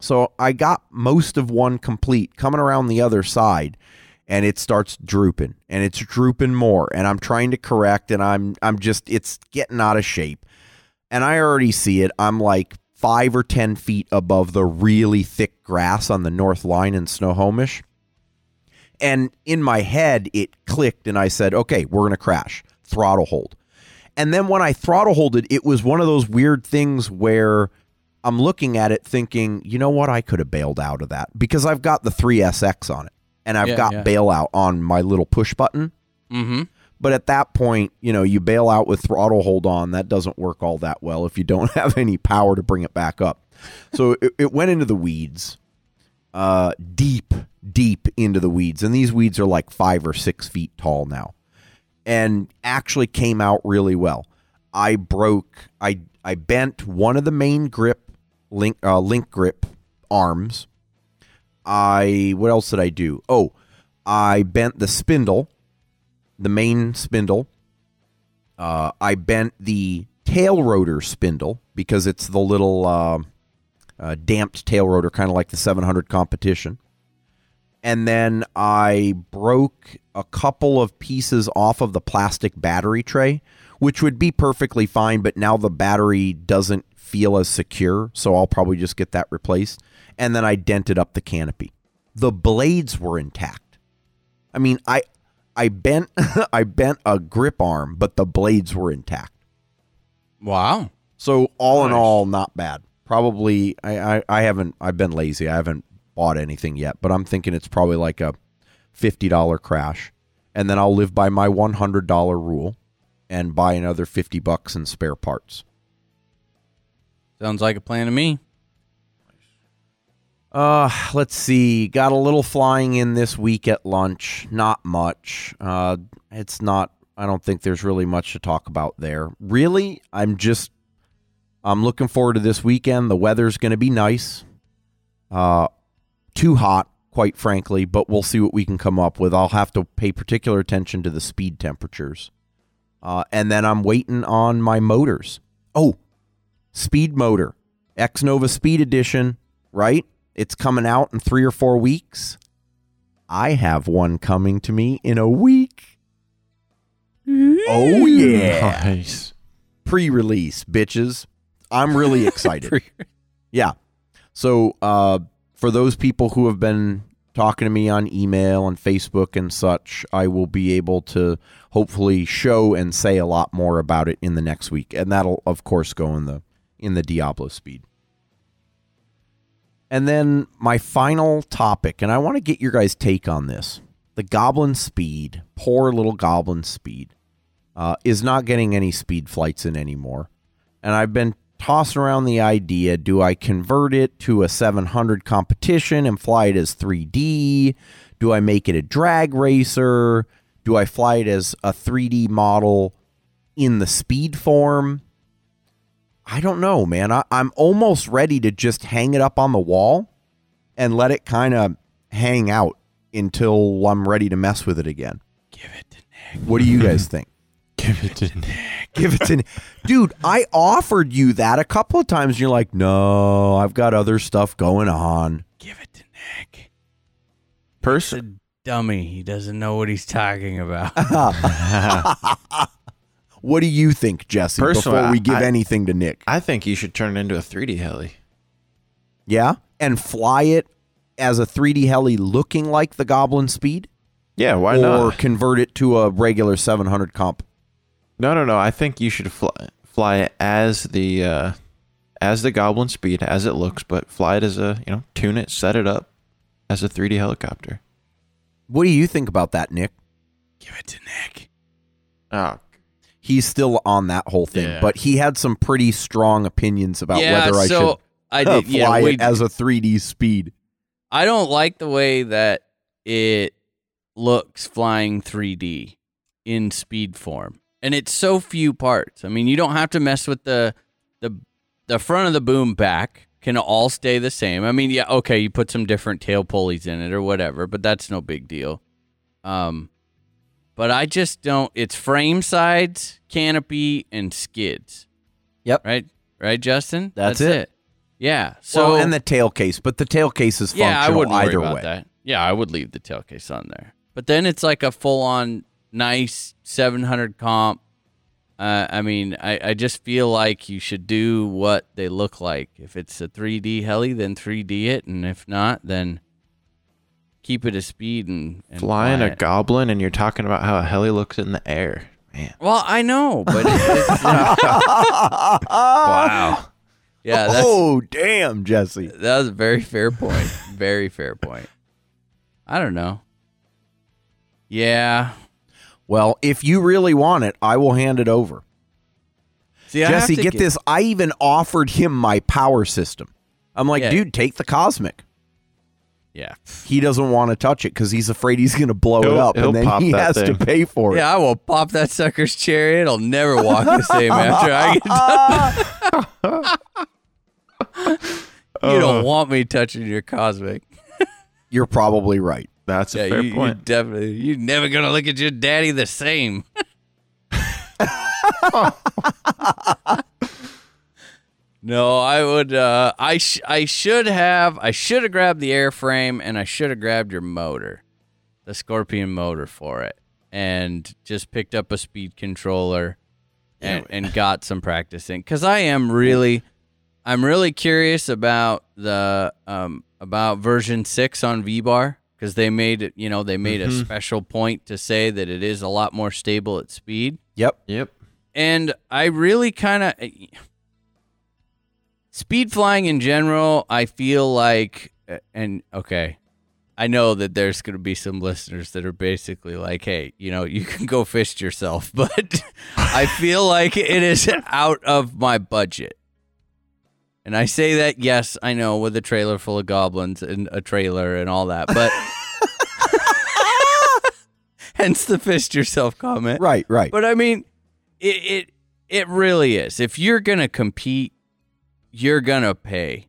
So I got most of one complete coming around the other side and it starts drooping and it's drooping more and I'm trying to correct and I'm I'm just it's getting out of shape. And I already see it. I'm like 5 or 10 feet above the really thick grass on the north line in Snohomish. And in my head it clicked and I said, "Okay, we're going to crash. Throttle hold." And then when I throttle holded, it was one of those weird things where I'm looking at it thinking, you know what, I could have bailed out of that because I've got the 3SX on it and I've Yeah, got yeah. bailout on my little push button. Mm-hmm. But at that point, you know, you bail out with throttle hold on. That doesn't work all that well if you don't have any power to bring it back up. So it, it went into the weeds, uh, deep, deep into the weeds. And these weeds are like five or six feet tall now and actually came out really well. I broke, I, I bent one of the main grip, link, uh, link grip arms. I, what else did I do? Oh, I bent the spindle the main spindle. Uh, I bent the tail rotor spindle because it's the little uh, uh, damped tail rotor, kind of like the 700 competition. And then I broke a couple of pieces off of the plastic battery tray, which would be perfectly fine, but now the battery doesn't feel as secure, so I'll probably just get that replaced. And then I dented up the canopy. The blades were intact. I mean, I I bent I bent a grip arm, but the blades were intact. Wow. So all in all, not bad. Probably I, I I haven't I've been lazy. I haven't bought anything yet, but I'm thinking it's probably like a fifty dollar crash, and then I'll live by my one hundred dollar rule, and buy another fifty bucks in spare parts. Sounds like a plan to me. Uh, let's see. Got a little flying in this week at lunch. Not much. Uh, it's not. I don't think there's really much to talk about there. Really, I'm just. I'm looking forward to this weekend. The weather's going to be nice. Uh, too hot, quite frankly, but we'll see what we can come up with. I'll have to pay particular attention to the speed temperatures. Uh, and then I'm waiting on my motors. Oh, speed motor, X Nova Speed Edition, right? It's coming out in three or four weeks. I have one coming to me in a week. Oh, yeah. Nice. Pre release, bitches. I'm really excited. yeah. So, uh, for those people who have been talking to me on email and Facebook and such, I will be able to hopefully show and say a lot more about it in the next week. And that'll, of course, go in the in the Diablo speed. And then my final topic, and I want to get your guys' take on this. The Goblin Speed, poor little Goblin Speed, uh, is not getting any speed flights in anymore. And I've been tossing around the idea do I convert it to a 700 competition and fly it as 3D? Do I make it a drag racer? Do I fly it as a 3D model in the speed form? I don't know, man. I, I'm almost ready to just hang it up on the wall and let it kind of hang out until I'm ready to mess with it again. Give it to Nick. What do you guys think? Give it to Nick. Give it to Nick. Dude, I offered you that a couple of times. And you're like, no, I've got other stuff going on. Give it to Nick. Person. Dummy. He doesn't know what he's talking about. What do you think, Jesse, Personally, before we give I- anything to Nick? I think you should turn it into a 3D heli. Yeah? And fly it as a 3D heli looking like the Goblin Speed? Yeah, why or not? Or convert it to a regular 700 comp? No, no, no. I think you should fly, fly it as the uh, as the Goblin Speed as it looks, but fly it as a you know tune it, set it up as a 3D helicopter. What do you think about that, Nick? Give it to Nick. Oh, He's still on that whole thing, Yeah. but he had some pretty strong opinions about yeah, whether I so should I uh, did. fly yeah, we, it as a 3D speed. I don't like the way that it looks flying 3D in speed form. And it's so few parts. I mean, you don't have to mess with the the the front of the boom back can all stay the same. I mean, yeah, okay, you put some different tail pulleys in it or whatever, but that's no big deal. Um, but I just don't. It's frame sides, canopy, and skids. Yep. Right. Right, Justin. That's it. Yeah. So So and the tail case, but the tail case is functional yeah, I wouldn't worry either about way. that. Yeah, I would leave the tailcase on there. But then it's like a full on nice 700 comp. Uh, I mean, I, I just feel like you should do what they look like. If it's a 3D heli, then 3D it, and if not, then keep it a speed and, and Flying fly a it. goblin, and you're talking about how a heli looks in the air. Man. Well, I know, but it, it's, Wow. yeah, that's, oh, damn, Jesse. that was a very fair point. Very fair point. I don't know. Yeah. Well, if you really want it, I will hand it over. See, Jesse, to get this. I even offered him my power system. I'm like, Yeah. dude, take the Kosmik. Yeah. He doesn't want to touch it because he's afraid he's going to blow it He'll- up, and then he that has to pay for it. Yeah, I will pop that sucker's cherry. It'll never walk the same after I get done. you don't want me touching your Kosmik. You're probably right. That's a fair you, you point. definitely. You're never gonna look at your daddy the same. no, I would. Uh, I sh- I should have. I should have grabbed the airframe, and I should have grabbed your motor, the Scorpion motor for it, and just picked up a speed controller, and, and got some practicing. Because I am really, I'm really curious about the um about version six on V Bar because they made it. You know, they made a special point to say that it is a lot more stable at speed Yep. Yep. and I really kind of speed flying in general. I feel like, and okay, I know that there's going to be some listeners that are basically like, "Hey, you know, you can go fish yourself," but I feel like it is out of my budget. And I say that, yes, I know, with a trailer full of goblins and a trailer and all that, but hence the fist yourself comment. Right, right. But I mean, it it it really is. If you're gonna compete, you're gonna pay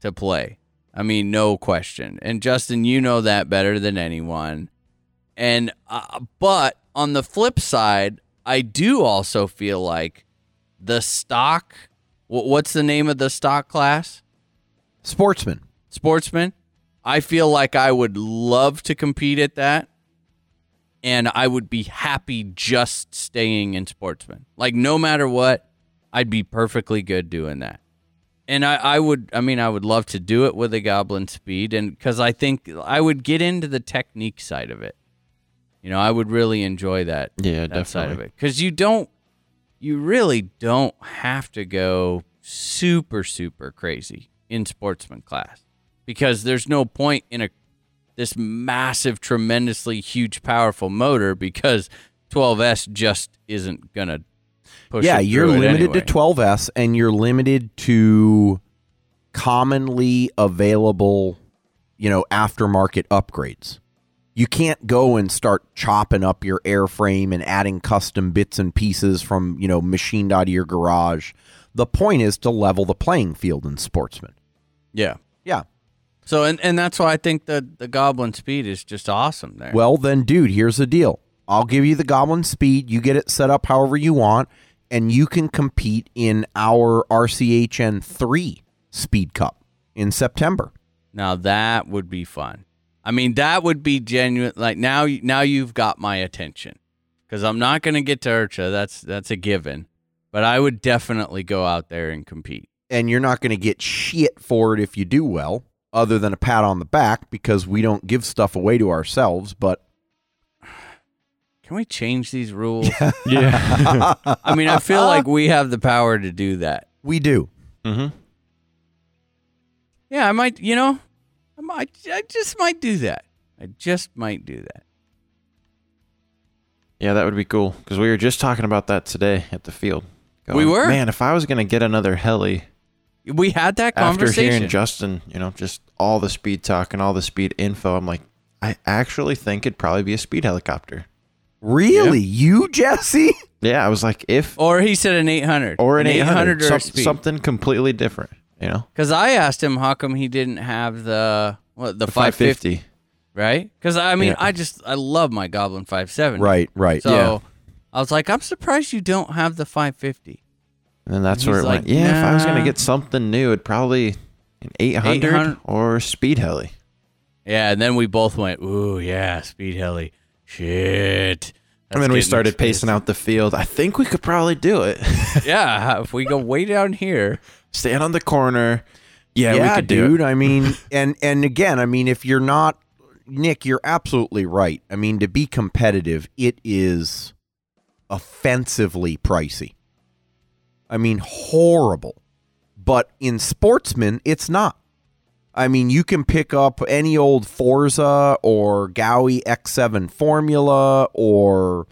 to play. I mean, no question. And Justin, you know that better than anyone. And uh, but on the flip side, I do also feel like the stock. What's the name of the stock class? Sportsman. Sportsman. I feel like I would love to compete at that. And I would be happy just staying in sportsman. Like, no matter what, I'd be perfectly good doing that. And I, I would, I mean, I would love to do it with a goblin speed. And because I think I would get into the technique side of it. You know, I would really enjoy that Yeah, that side of it because you don't you really don't have to go super super crazy in sportsman class because there's no point in a this massive tremendously huge powerful motor because 12s just isn't gonna push yeah, you're limited anyway. to 12S and you're limited to commonly available, you know, aftermarket upgrades. You can't go and start chopping up your airframe and adding custom bits and pieces from, you know, machined out of your garage. The point is to level the playing field in sportsman. yeah Yeah. so and, and that's why I think the the goblin speed is just awesome there Well, then, dude, here's the deal. I'll give you the Goblin Speed. You get it set up however you want, and you can compete in our RCHN 3 Speed Cup in September. Now that would be fun. I mean, that would be genuine. Like now, now you've got my attention because I'm not going to get to IRCHA. That's that's a given. But I would definitely go out there and compete. And you're not going to get shit for it if you do well, other than a pat on the back because we don't give stuff away to ourselves. But Can we change these rules? Yeah. I mean, I feel like we have the power to do that. we do. mm-hmm. Yeah, I might. You know, I might. I just might do that. I just might do that. Yeah, that would be cool because we were just talking about that today at the field. We were? Man, if I was gonna get another heli We had that conversation. after conversation. hearing Justin, you know, just all the speed talk and all the speed info, I'm like, I actually think it'd probably be a speed helicopter. Really? You, Jesse? Yeah, I was like, if Or he said an 800. or an, 800, or a some- speed. something completely different. You know, Because I asked him how come he didn't have the what the, the 550, 550. right? Because I mean, Yeah. I just I love my Goblin 570. Right, right. So yeah. I was like, I'm surprised you don't have the 550. And then that's He's where it like, went. Yeah, if I was gonna "Nah." get something new, it'd probably an 800, 800. or speed heli. Yeah, and then we both went, ooh, yeah, speed heli. Shit. and then we started pacing out the field. I think we could probably do it. Yeah, if we go way down here. Stand on the corner. Yeah, yeah, we could do dude. it. I mean, and and again, I mean, if you're not Nick, you're absolutely right. I mean, to be competitive, it is offensively pricey. I mean, horrible. But in sportsmen, it's not. I mean, you can pick up any old Forza or Gaui X7 Formula or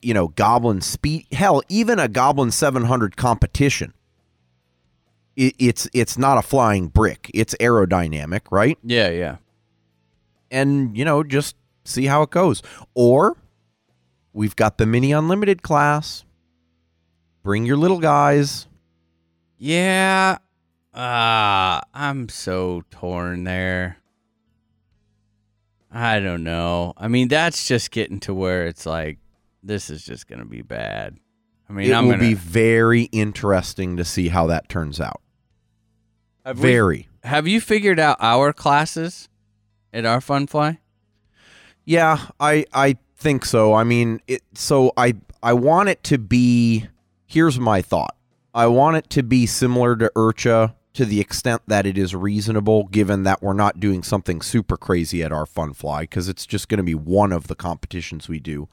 you know, Goblin Speed, hell, even a Goblin 700 competition it, it's it's not a flying brick. It's aerodynamic, right? Yeah, yeah. And you know, just see how it goes. Or we've got the mini unlimited class. Bring your little guys. Yeah. Uh, I'm so torn there. I don't know. I mean, that's just getting to where it's like, this is just going to be bad. I mean, it I'm will to be very interesting to see how that turns out. Have, we- Very. have you figured out our classes at our fun fly? Yeah, I I think so. I mean, it so I I want it to be here's my thought. I want it to be similar to IRCHA to the extent that it is reasonable given that we're not doing something super crazy at our fun fly because it's just going to be one of the competitions we do.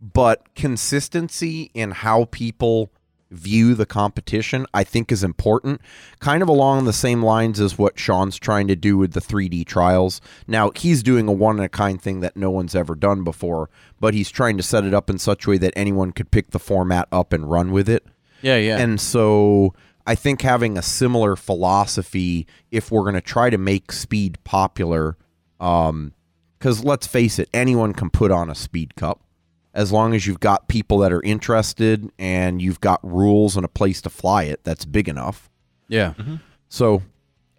But consistency in how people view the competition, I think, is important. Kind of along the same lines as what Sean's trying to do with the 3D trials. Now, he's doing a one of a kind thing that no one's ever done before, but he's trying to set it up in such a way that anyone could pick the format up and run with it. Yeah, yeah. And so I think having a similar philosophy, if we're going to try to make speed popular, um, because let's face it, anyone can put on a speed cup as long as you've got people that are interested and you've got rules and a place to fly it that's big enough. yeah. Mm-hmm. So,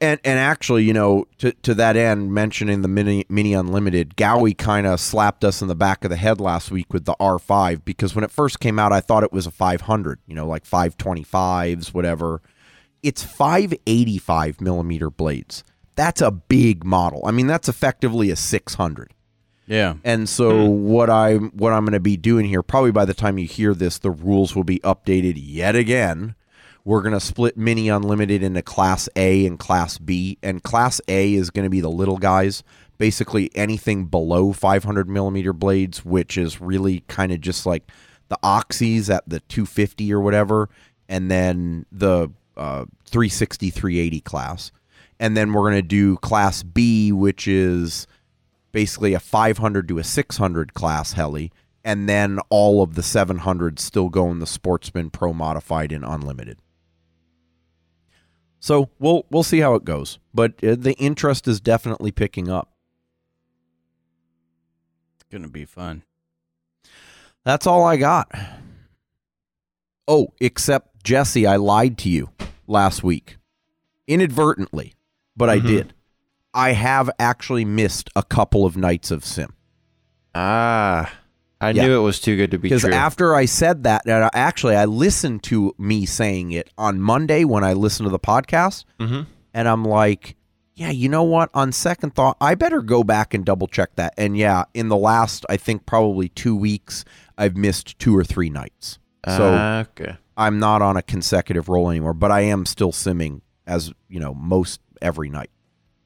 and and actually, you know, to to that end, mentioning the mini mini unlimited, Gaui kind of slapped us in the back of the head last week with the R5 because when it first came out, I thought it was a 500, you know, like 525s, whatever. It's 585 millimeter blades. That's a big model. I mean, that's effectively a 600. Yeah. And so what I what I'm going to be doing here, probably by the time you hear this, the rules will be updated yet again. We're going to split mini unlimited into class A and class B, and class A is going to be the little guys, basically anything below 500 millimeter blades, which is really kind of just like the oxys at the 250 or whatever, and then the uh, 360 380 class, and then we're going to do class B, which is basically a 500 to a 600 class heli and then all of the 700s still go in the sportsman pro modified and unlimited so we'll we'll see how it goes but uh, the interest is definitely picking up. It's going to be fun. that's all i got. Oh except jesse i lied to you last week. Inadvertently but i Mhm. did. I have actually missed a couple of nights of sim. Ah, I Yeah. knew it was too good to be true. because after I said that, and actually, I listened to me saying it on Monday when I listened to the podcast, Mhm. and I'm like, yeah, you know what? On second thought, I better go back and double check that. And yeah, in the last, I think probably two weeks, I've missed two or three nights. So Ah, okay. I'm not on a consecutive roll anymore, but I am still simming as you know most every night.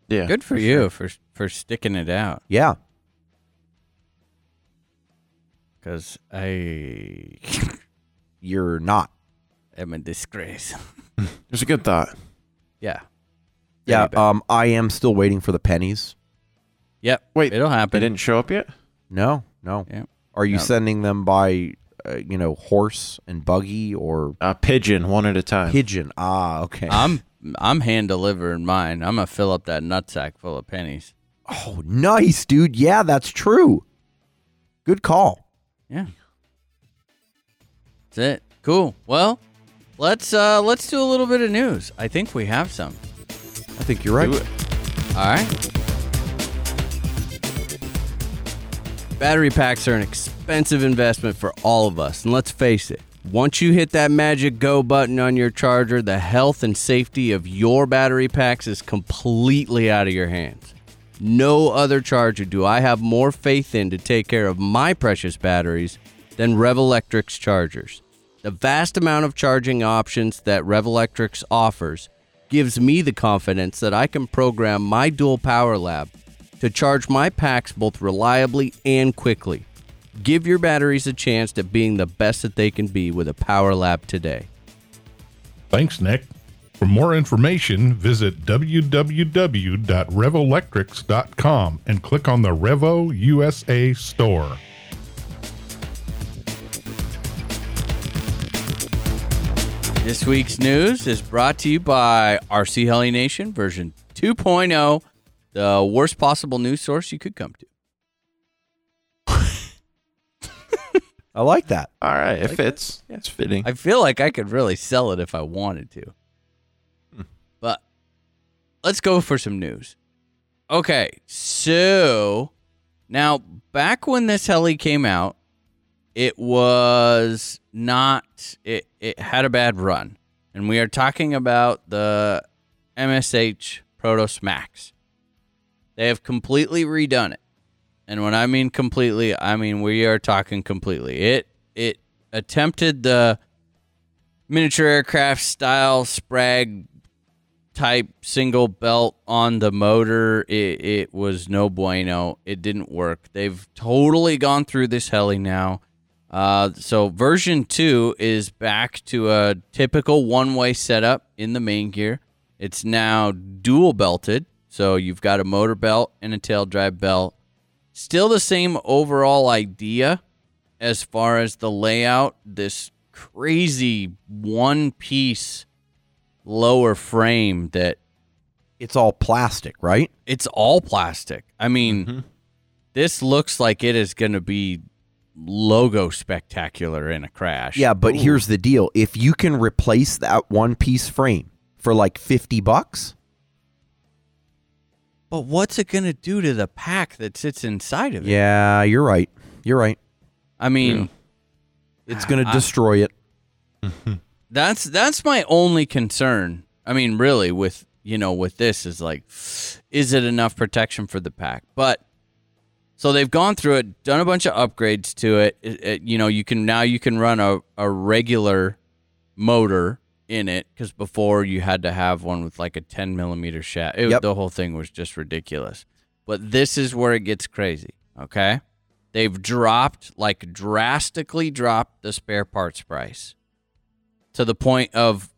Yeah. Good for you for for sticking it out. Yeah, Because I you're not. I'm a disgrace. There's a good thought. yeah. Yeah, Very um, I am still waiting for the pennies. Yep. Wait, it'll They happen. didn't show up yet? No, no. Yeah. Are you No. sending them by, uh, you know, horse and buggy or a pigeon, one at a time. pigeon? Ah, okay. I'm I'm hand delivering mine. I'm gonna fill up that nutsack full of pennies. oh, nice, dude. Yeah, that's true. Good call. Yeah. That's it. Cool. Well, let's uh let's do a little bit of news. I think we have some. I think you're right. Do it. All right. Battery packs are an expensive investment for all of us, and let's face it. Once you hit that magic go button on your charger, the health and safety of your battery packs is completely out of your hands. No other charger do I have more faith in to take care of my precious batteries than Revolectrix chargers. The vast amount of charging options that Revolectrix offers gives me the confidence that I can program my dual power lab to charge my packs both reliably and quickly. Give your batteries a chance at being the best that they can be with a power lab today. Thanks, Nick. For more information, visit www.revolectrix.com and click on the Revo USA store. This week's news is brought to you by RC Heli Nation version 2.0, the worst possible news source you could come to. I like that. All right, it fits. Yeah, It's fitting. I feel like I could really sell it if I wanted to. Let's go for some news. Okay, so now back when this heli came out, it was not it it had a bad run. And we are talking about the MSH Protos Max. They have completely redone it. And when I mean completely, I mean we are talking completely. It it attempted the miniature aircraft style Sprague type single belt on the motor. It, it was no bueno. It didn't work. They've totally gone through this heli now. Uh, so version two is back to a typical one-way setup in the main gear. It's now dual belted, so you've got a motor belt and a tail drive belt. Still the same overall idea as far as the layout. This crazy one-piece lower frame that It's all plastic, right? it's all plastic. I mean, mm-hmm. this looks like it is going to be logo spectacular in a crash. Yeah, but here's the deal. If you can replace that one piece frame for like 50 bucks, But what's it going to do to the pack that sits inside of it? yeah, you're right. You're right. I mean, It's going to destroy it. that's that's my only concern. I mean, really with, you know, with this is like is it enough protection for the pack? But so they've gone through it, done a bunch of upgrades to it. It- it- you know, you can now you can run a, a regular motor in it because before you had to have one with like a 10 millimeter shaft. It, Yep. The whole thing was just ridiculous. But this is where it gets crazy. Okay, they've dropped like drastically dropped the spare parts price to the point of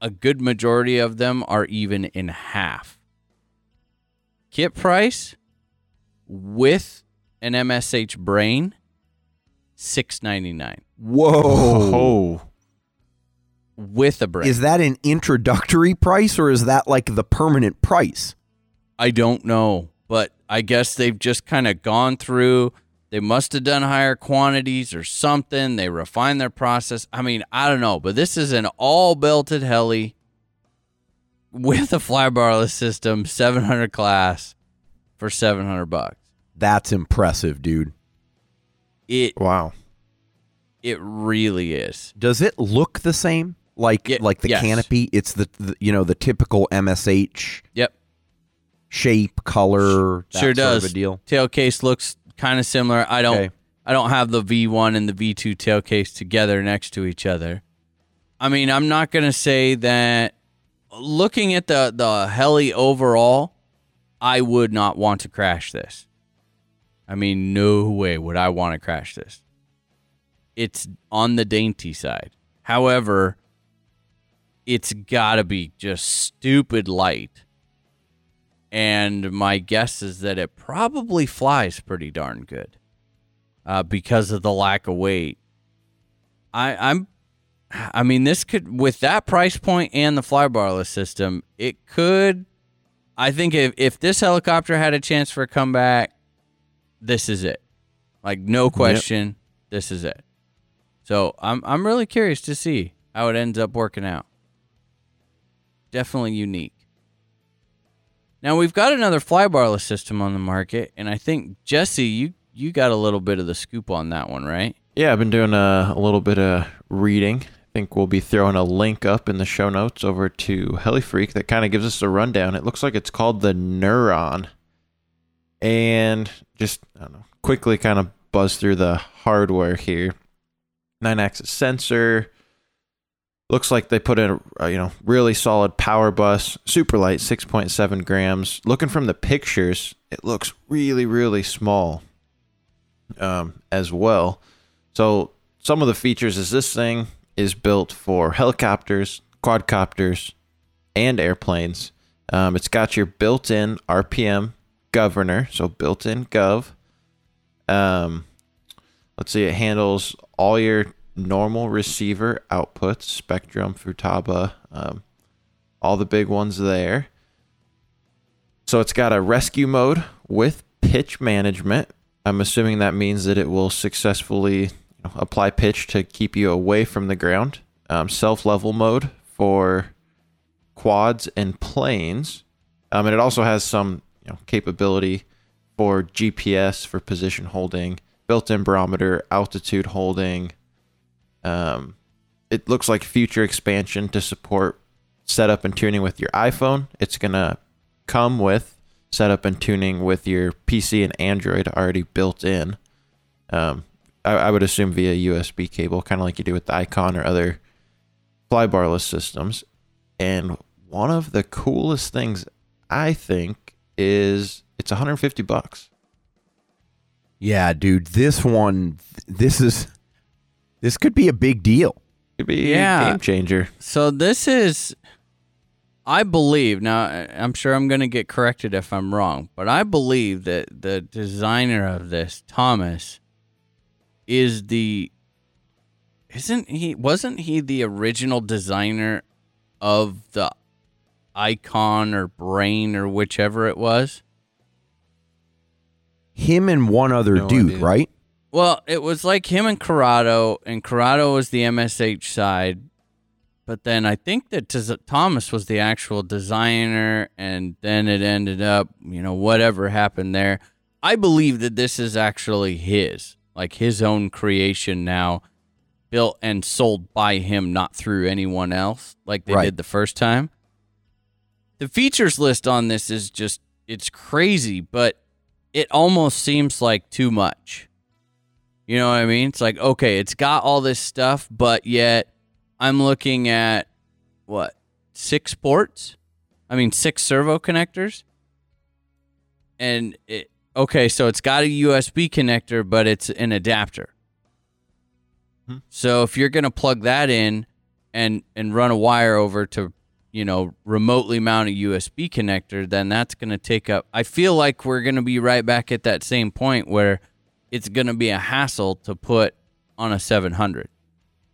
a good majority of them are even in half. Kit price with an MSH brain, six ninety nine Whoa. Oh, with a brain. Is that an introductory price or is that like the permanent price? I don't know, but I guess they've just kind of gone through. They must have done higher quantities or something. They refined their process. I mean, I don't know, but this is an all belted heli with a flybarless system, 700 class for 700 bucks. That's impressive, dude. It wow. it really is. Does it look the same? Like Ye- like the yes. canopy, it's the, the you know the typical MSH Yep, shape, color, sure sort does. of deal. Tailcase looks kind of similar. I don't Okay. I don't have the V1 and the V2 tailcase together next to each other. I mean, I'm not going to say that looking at the the heli overall, I would not want to crash this. I mean, no way would I want to crash this. It's on the dainty side. However, it's got to be just stupid light. And my guess is that it probably flies pretty darn good uh, because of the lack of weight. I, I'm, I mean, this could with that price point and the flybarless system, it could. I think if if this helicopter had a chance for a comeback, this is it. Like no question, this is it. So I'm I'm really curious to see how it ends up working out. Definitely unique. Now we've got another flybarless system on the market, and I think Jesse, you you got a little bit of the scoop on that one, right? Yeah, I've been doing a, a little bit of reading. I think we'll be throwing a link up in the show notes over to HeliFreak that kind of gives us a rundown. It looks like it's called the Neuron. And just, I don't know, quickly kind of buzz through the hardware here. Nine axis sensor. Looks like they put in a you know really solid power bus, super light, 6.7 grams. Looking from the pictures, it looks really really small um, as well. So some of the features is this thing is built for helicopters, quadcopters, and airplanes. Um, it's got your built-in RPM governor, so built-in gov. Um, let's see, it handles all your normal receiver outputs, Spektrum, Futaba, um, all the big ones there. So it's got a rescue mode with pitch management. I'm assuming that means that it will successfully you know, apply pitch to keep you away from the ground. Um, Self level mode for quads and planes, um, and it also has some you know, capability for GPS for position holding, built-in barometer, altitude holding. Um, it looks like future expansion to support setup and tuning with your iPhone. It's gonna come with setup and tuning with your PC and Android already built in. Um, I, I would assume via USB cable, kind of like you do with the Icon or other flybarless systems. And one of the coolest things I think is it's 150 bucks. Yeah, dude, this one, this is, this could be a big deal. Could be Yeah. a game changer. So this is, I believe. Now I- I'm sure I'm going to get corrected if I'm wrong, but I believe that the designer of this, Thomas, is the. Isn't he? Wasn't he the original designer of the icon or brain or whichever it was? Him and one other No dude, idea. right? Well, it was like him and Corrado, and Corrado was the MSH side. But then I think that Thomas was the actual designer, and then it ended up, you know, whatever happened there. I believe that this is actually his, like his own creation now, built and sold by him, not through anyone else, like they Right. did the first time. The features list on this is just, it's crazy, but it almost seems like too much. You know what I mean? It's like, okay, it's got all this stuff, but yet I'm looking at what? Six ports? I mean, six servo connectors? And it, okay, so it's got a USB connector, but it's an adapter. Hmm. So if you're going to plug that in and and run a wire over to, you know, remotely mount a USB connector, then that's going to take up I feel like we're going to be right back at that same point where it's going to be a hassle to put on a 700.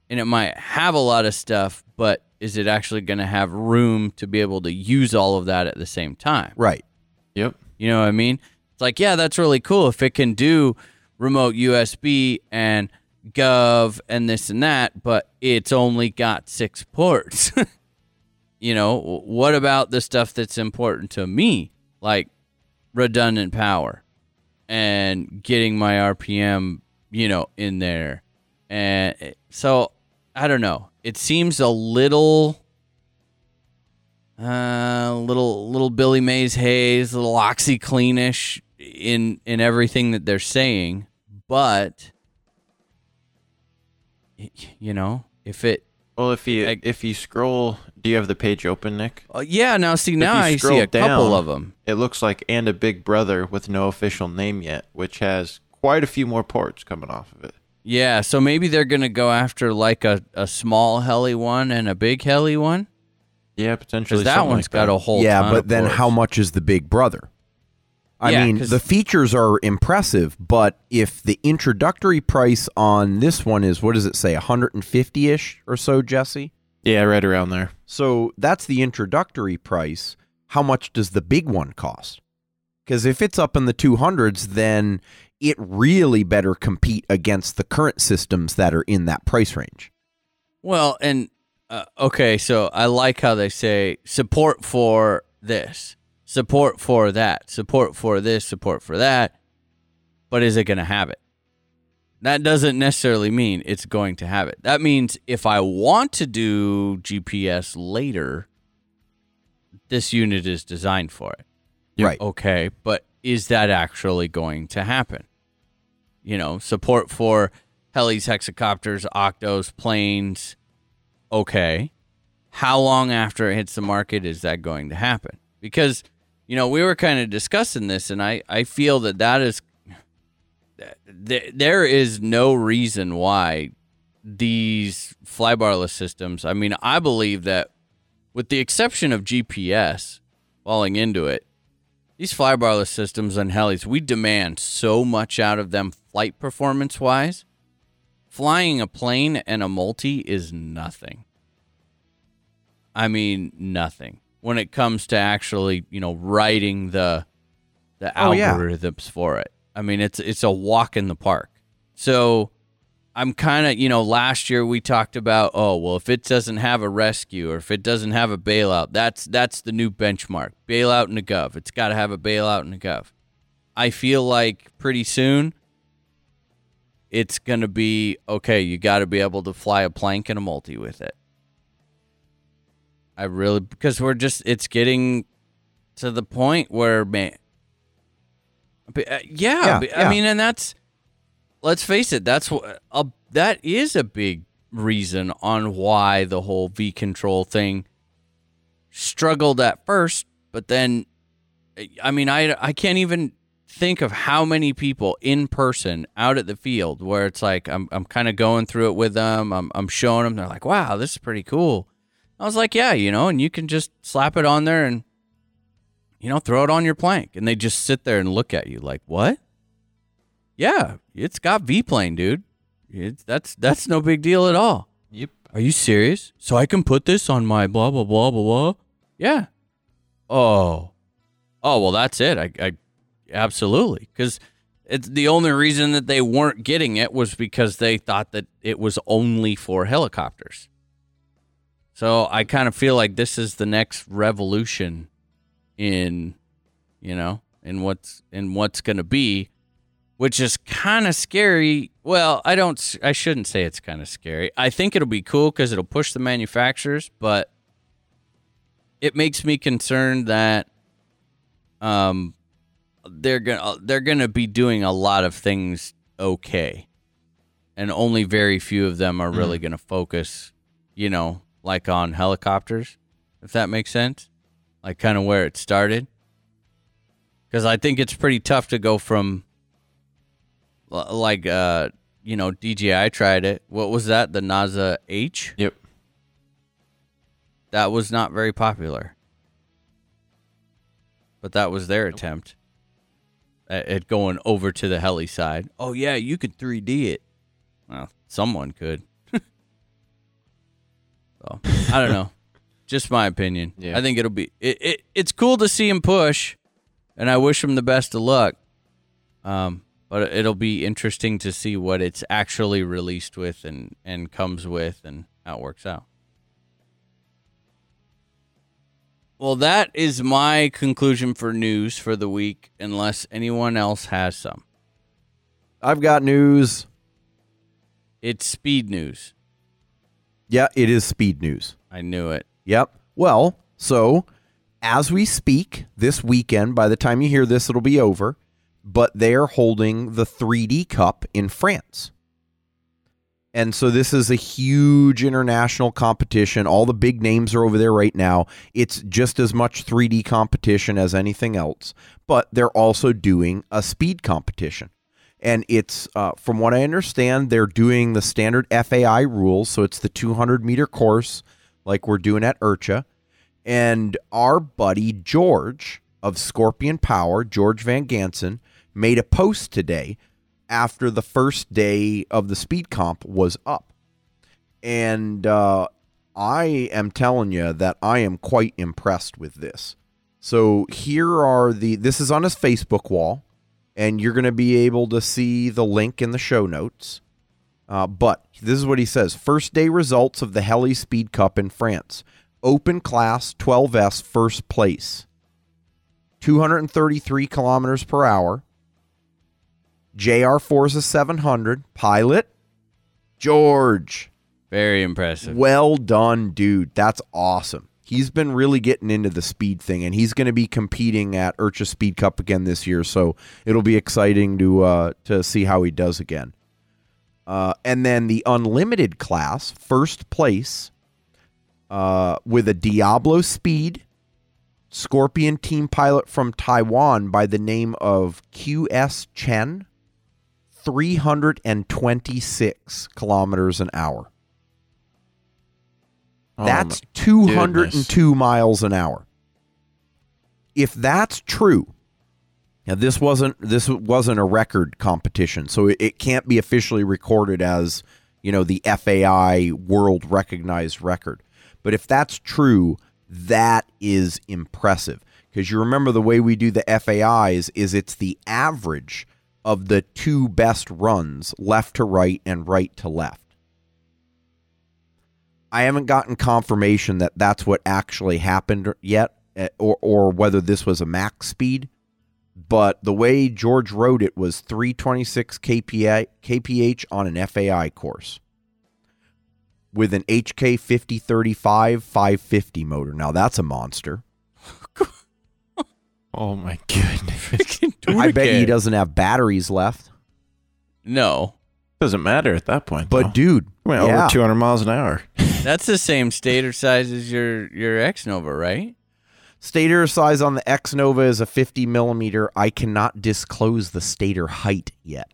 And it might have a lot of stuff, but is it actually going to have room to be able to use all of that at the same time? Right. Yep. You know what I mean? It's like, yeah, that's really cool if it can do remote USB and gov and this and that, but it's only got six ports. you know, what about the stuff that's important to me, like redundant power and getting my RPM, you know, in there? And so I don't know. It seems a little uh, little little Billy Mays Hayes, little OxyCleanish in in everything that they're saying, but you know, if it, Well, if you I- if you scroll, do you have the page open, Nick? uh, yeah. Now see, now I see scroll a couple of them. It looks like and a Big Brother with no official name yet, which has quite a few more ports coming off of it. Yeah, so maybe they're gonna go after like a, a small heli one and a big heli one Yeah, potentially. because that something one's like got that. a whole. yeah, ton but of then ports. how much is the big brother? I Yeah, mean, the features are impressive, but if the introductory price on this one is what does it say, 150-ish or so, Jesse? Yeah, right around there. So that's the introductory price. How much does the big one cost? Because if it's up in the 200s, then it really better compete against the current systems that are in that price range. Well, and uh, okay, so I like how they say support for this, support for that, support for this, support for that. But is it going to have it? That doesn't necessarily mean it's going to have it. That means if I want to do GPS later, this unit is designed for it. Right. Okay, but is that actually going to happen? You know, support for helis, hexacopters, octos, planes. Okay. How long after it hits the market is that going to happen? Because, you know, we were kind of discussing this, and I, I feel that that is, th- there is no reason why these flybarless systems, I mean, I believe that with the exception of GPS falling into it, these flybarless systems and helis, we demand so much out of them flight performance wise. Flying a plane and a multi is nothing. I mean, nothing when it comes to actually, you know, writing the the Oh, yeah. algorithms for it. I mean, it's it's a walk in the park. So I'm kind of, you know, last year we talked about, oh, well, if it doesn't have a rescue or if it doesn't have a bailout, that's that's the new benchmark. Bailout and a gov. It's got to have a bailout and a gov. I feel like pretty soon it's going to be okay, you got to be able to fly a plank and a multi with it. I really because we're just it's getting to the point where man but, uh, yeah, Yeah, but, I mean and that's let's face it, that's what a, that is a big reason on why the whole V control thing struggled at first, but then I mean I I can't even think of how many people in person out at the field where it's like I'm I'm kind of going through it with them, I'm I'm showing them they're like, "Wow, this is pretty cool." I was like, "Yeah, you know, and you can just slap it on there and you know, throw it on your plank." And they just sit there and look at you like, "What?" Yeah, it's got V plane, dude. It's that's that's no big deal at all. Yep. Are you serious? So I can put this on my blah blah blah blah blah. Yeah. Oh. Oh well, that's it. I, I absolutely because it's the only reason that they weren't getting it was because they thought that it was only for helicopters. So I kind of feel like this is the next revolution in, you know, in what's in what's going to be, which is kind of scary. Well, I don't. I shouldn't say it's kind of scary. I think it'll be cool because it'll push the manufacturers, but it makes me concerned that um they're gonna they're gonna be doing a lot of things okay, and only very few of them are really gonna focus, you know, like on helicopters, if that makes sense, like kind of where it started. Because I think it's pretty tough to go from, like, uh, you know, DJI tried it. What was that? The NASA H. Yep. That was not very popular. But that was their attempt at, at going over to the heli side. Oh yeah, you could 3D it. Well, someone could. So I don't know. Just my opinion. Yeah. I think it'll be it, it. It's cool to see him push, and I wish him the best of luck. Um, but it'll be interesting to see what it's actually released with and and comes with and how it works out. Well, that is my conclusion for news for the week, unless anyone else has some. I've got news. It's speed news. Yeah, it is speed news. I knew it. Yep. Well, so as we speak this weekend, by the time you hear this, it'll be over, but they're holding the 3D Cup in France. And so this is a huge international competition. All the big names are over there right now. It's just as much 3D competition as anything else, but they're also doing a speed competition. And it's, uh, from what I understand, they're doing the standard FAI rules. So it's the 200 meter course, like we're doing at IRCHA. And our buddy George of Scorpion Power, George Van Gansen, made a post today after the first day of the speed comp was up. And uh, I am telling you that I am quite impressed with this. So here are the, this is on his Facebook wall. And you're going to be able to see the link in the show notes. Uh, but this is what he says First day results of the Heli Speed Cup in France. Open class 12S first place. 233 kilometers per hour. JR Forza 700. Pilot, George. Very impressive. Well done, dude. That's awesome. He's been really getting into the speed thing, and he's going to be competing at IRCHA Speed Cup again this year. So it'll be exciting to uh, to see how he does again. Uh, and then the unlimited class, first place, uh, with a Diablo Speed Scorpion team pilot from Taiwan by the name of QS Chen, 326 kilometers an hour. Oh, That's my 202 miles an hour. If that's true, now this wasn't this wasn't a record competition, so it, it can't be officially recorded as you know the FAI world recognized record. But if that's true, that is impressive because you remember the way we do the FAIs is it's the average of the two best runs, left to right and right to left. I haven't gotten confirmation that that's what actually happened yet, eh, or or whether this was a max speed. But the way George wrote it was 326 kPa, kph on an FAI course with an HK 5035 550 motor. Now that's a monster. Oh my goodness. I bet he doesn't have batteries left. No, Doesn't matter at that point. But though. dude, went yeah. over 200 miles an hour. that's the same stator size as your your X Nova, right? stator size on the X Nova is a 50 millimeter. I cannot disclose the stator height yet.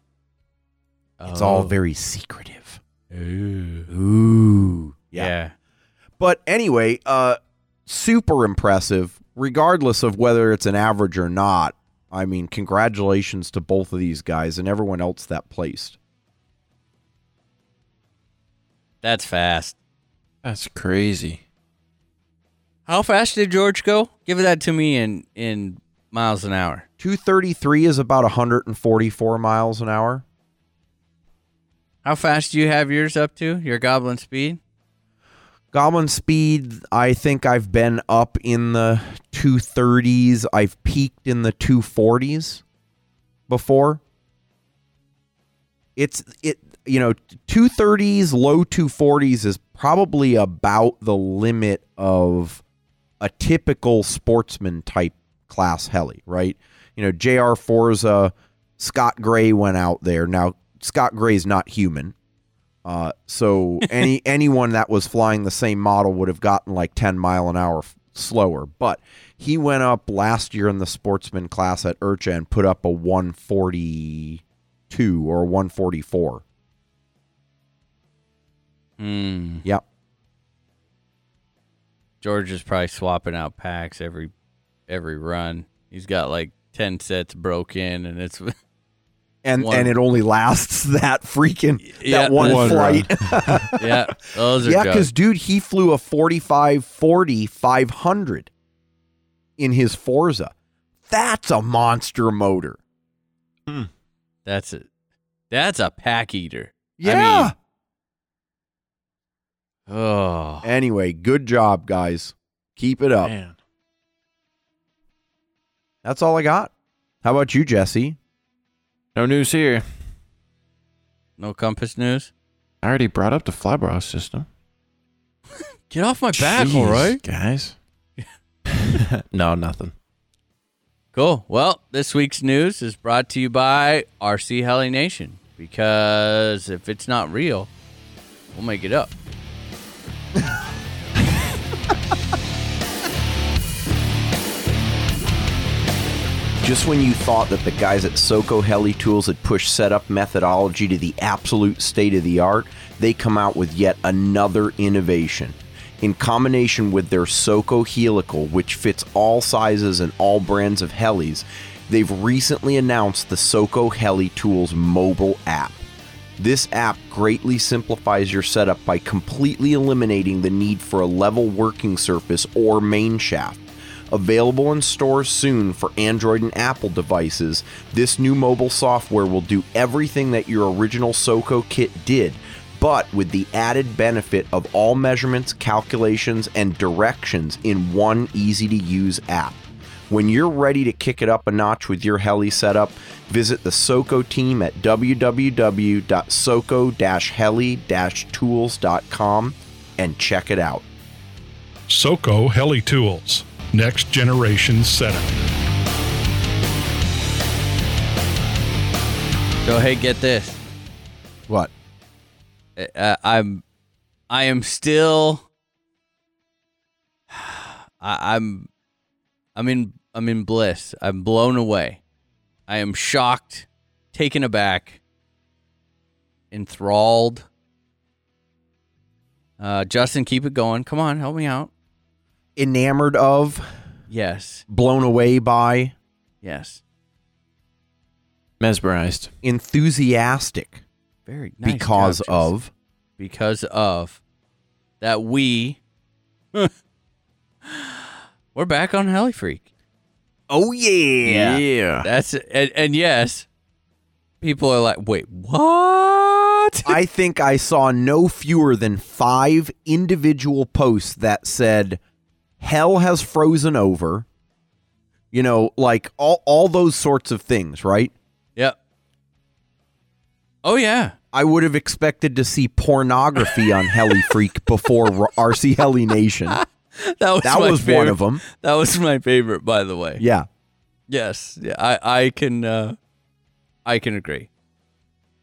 It's all very secretive. Ooh. yeah. But anyway, uh super impressive regardless of whether it's an average or not. I mean, congratulations to both of these guys and everyone else that placed. That's fast. That's crazy. How fast did George go? Give that to me in in miles an hour. 233 is about 144 miles an hour. How fast do you have yours up to? Your goblin speed? Goblin speed, I think I've been up in the 230s. I've peaked in the 240s before. It's it you know, 230s, low 240s is probably about the limit of a typical sportsman type class heli, right? You know, JR Forza, Scott Gray went out there. Now, Scott Gray's not human. Uh, so any anyone that was flying the same model would have gotten like 10 mile an hour f- slower. But he went up last year in the sportsman class at IRCHA and put up a 142 or 144. Hmm. Yep. George is probably swapping out packs every every run. He's got like ten sets broken, and it's And One. and it only lasts that freaking Yeah, that one, one flight. yeah, those are yeah, because dude, he flew a 45 40 500 in his Forza. That's a monster motor. that's a that's a pack eater. Yeah. Oh, anyway, good job, guys. Keep it up. Man. That's all I got. How about you, Jesse? No news here. no compass news. I already brought up the Flybrow system. Get off my back, all Jeez, right? guys. no, nothing. Cool. Well, this week's news is brought to you by RC Heli Nation because if it's not real, we'll make it up. Just when you thought that the guys at Soco Heli Tools had pushed setup methodology to the absolute state of the art, they come out with yet another innovation. In combination with their Soco Helical, which fits all sizes and all brands of helis, they've recently announced the Soco Heli Tools mobile app. This app greatly simplifies your setup by completely eliminating the need for a level working surface or main shaft. Available in stores soon for Android and Apple devices, this new mobile software will do everything that your original SOCO kit did, but with the added benefit of all measurements, calculations, and directions in one easy to use app. When you're ready to kick it up a notch with your heli setup, visit the SOCO team at www.soco-heli-tools.com and check it out. SOCO Heli Tools, next generation setup. So hey, get this. What? Uh, I'm, I am still. I, I'm, I'm in, I'm in bliss. I'm blown away. I am shocked, taken aback, enthralled. Uh, Justin, keep it going. Come on, help me out. Enamored of, Yes, blown away by, yes. Mesmerized. enthusiastic Very nice because job, Justin. of. because of that we we're back on Heli Freak. Oh, yeah. Yeah. That's and, and yes, people are like, wait, what? I think I saw no fewer than five individual posts that said, hell has frozen over. You know, like all, all those sorts of things, right? yep. Oh yeah. I would have expected to see pornography on Heli Freak before RC Heli Nation. That was That was favorite. one of them. That was my favorite, by the way. Yeah. Yes, yeah, I I can uh, I can agree.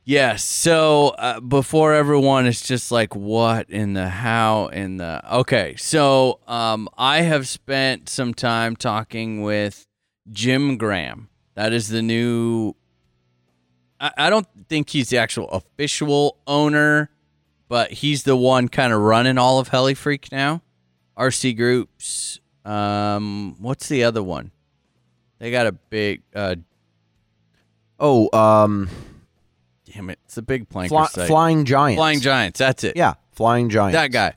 Yes. So uh, before everyone is just like, what in the how in the okay. So um, I have spent some time talking with Jim Graham. That is the new. I, I don't think he's the actual official owner, but he's the one kind of running all of Heli Freak now. RC Groups. Um, what's the other one? They got a big. Uh, Oh, um, damn it! It's a big planker fly. Flying Giants. Flying Giants. That's it. Yeah, Flying Giants. that guy.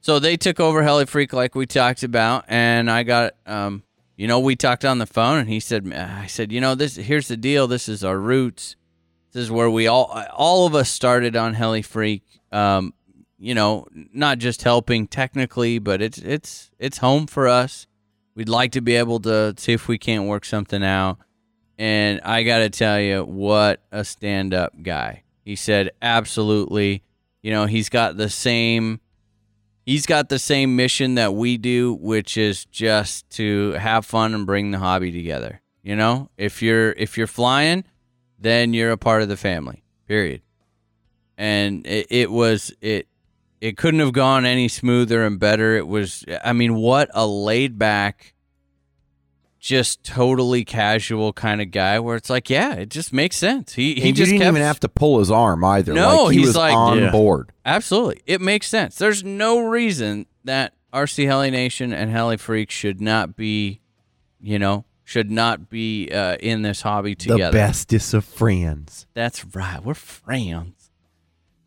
So they took over Heli Freak like we talked about, and I got um, you know, we talked on the phone, and he said, I said, you know, this here's the deal. This is our roots. This is where we all all of us started on Heli Freak. Um, you know, not just helping technically, but it's it's it's home for us. We'd like to be able to see if we can't work something out. And I got to tell you, what a stand up guy. He said, absolutely. You know, he's got the same. He's got the same mission that we do, which is just to have fun and bring the hobby together. You know, if you're if you're flying, then you're a part of the family. Period. And it, it was it it couldn't have gone any smoother and better. It was I mean, what a laid back just totally casual kind of guy where it's like, yeah, it just makes sense. He he just didn't kept even have to pull his arm either. No, like, he he's was like- on Yeah. board. Absolutely. It makes sense. There's no reason that RC Heli Nation and Heli Freak should not be, you know, should not be uh, in this hobby together. The bestest of friends. That's right. We're friends.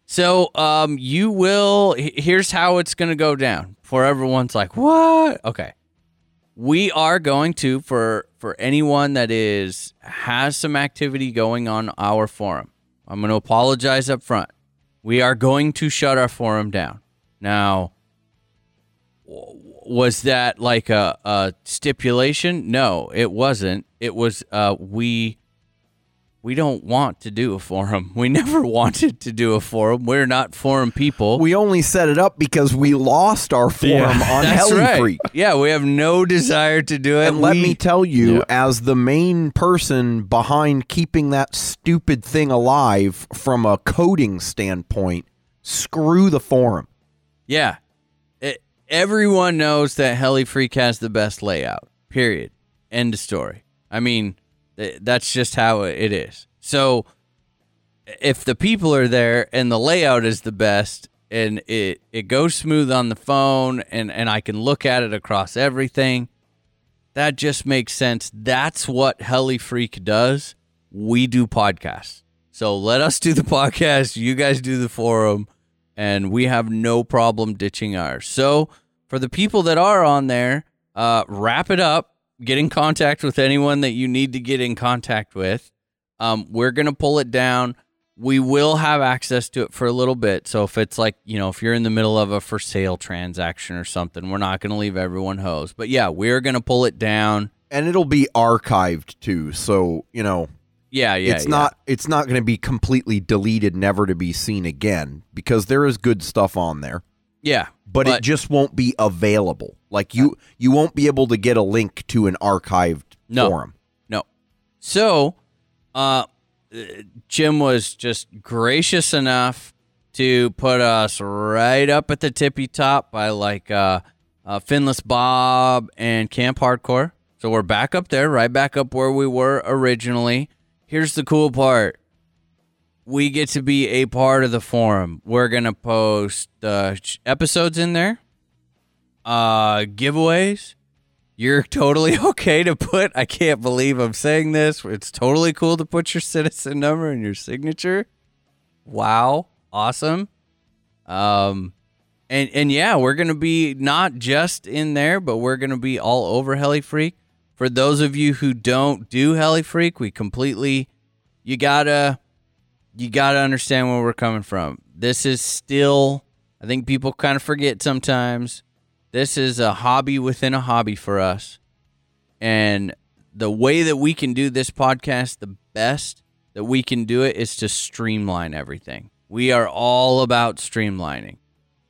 So, um, you will. Here's how it's going to go down. For everyone's like, what? Okay, we are going to for for anyone that is has some activity going on our forum. I'm going to apologize up front. We are going to shut our forum down now. Was that like a, a stipulation? No, it wasn't. It was uh, we we don't want to do a forum. We never wanted to do a forum. We're not forum people. We only set it up because we lost our forum on That's Heli right. Freak. Yeah, we have no desire to do it. And let me tell you, Yeah. as the main person behind keeping that stupid thing alive from a coding standpoint, screw the forum. Yeah. It, everyone knows that Heli Freak has the best layout. Period. End of story. I mean, th- that's just how it is. So if the people are there and the layout is the best and it, it goes smooth on the phone and, and I can look at it across everything, that just makes sense. That's what Heli Freak does. We do podcasts. So let us do the podcast. You guys do the forum and we have no problem ditching ours. So for the people that are on there, uh, wrap it up. Get in contact with anyone that you need to get in contact with. Um, we're gonna pull it down. We will have access to it for a little bit. So if it's like you know, if you're in the middle of a for sale transaction or something, we're not gonna leave everyone hosed. But yeah, we're gonna pull it down. and it'll be archived too. So you know, Yeah, yeah. it's yeah. not it's not going to be completely deleted, never to be seen again, because there is good stuff on there. Yeah, But, it just won't be available. Like you, you won't be able to get a link to an archived No. forum. No. So, uh, Jim was just gracious enough to put us right up at the tippy top by like uh, uh, Finless Bob and Camp Hardcore. So we're back up there, right back up where we were originally. Here's the cool part. We get to be a part of the forum. We're gonna post uh, episodes in there, uh, giveaways, you're totally okay to put I can't believe I'm saying this. It's totally cool to put your citizen number and your signature. Wow. Awesome. Um and and yeah, we're to be not just in there, but we're to be all over Heli Freak. For those of you who don't do Heli Freak, we completely you got to you got to understand where we're coming from. This is still I think people kind of forget sometimes this is a hobby within a hobby for us. And the way that we can do this podcast the best that we can do it is to streamline everything. We are all about streamlining,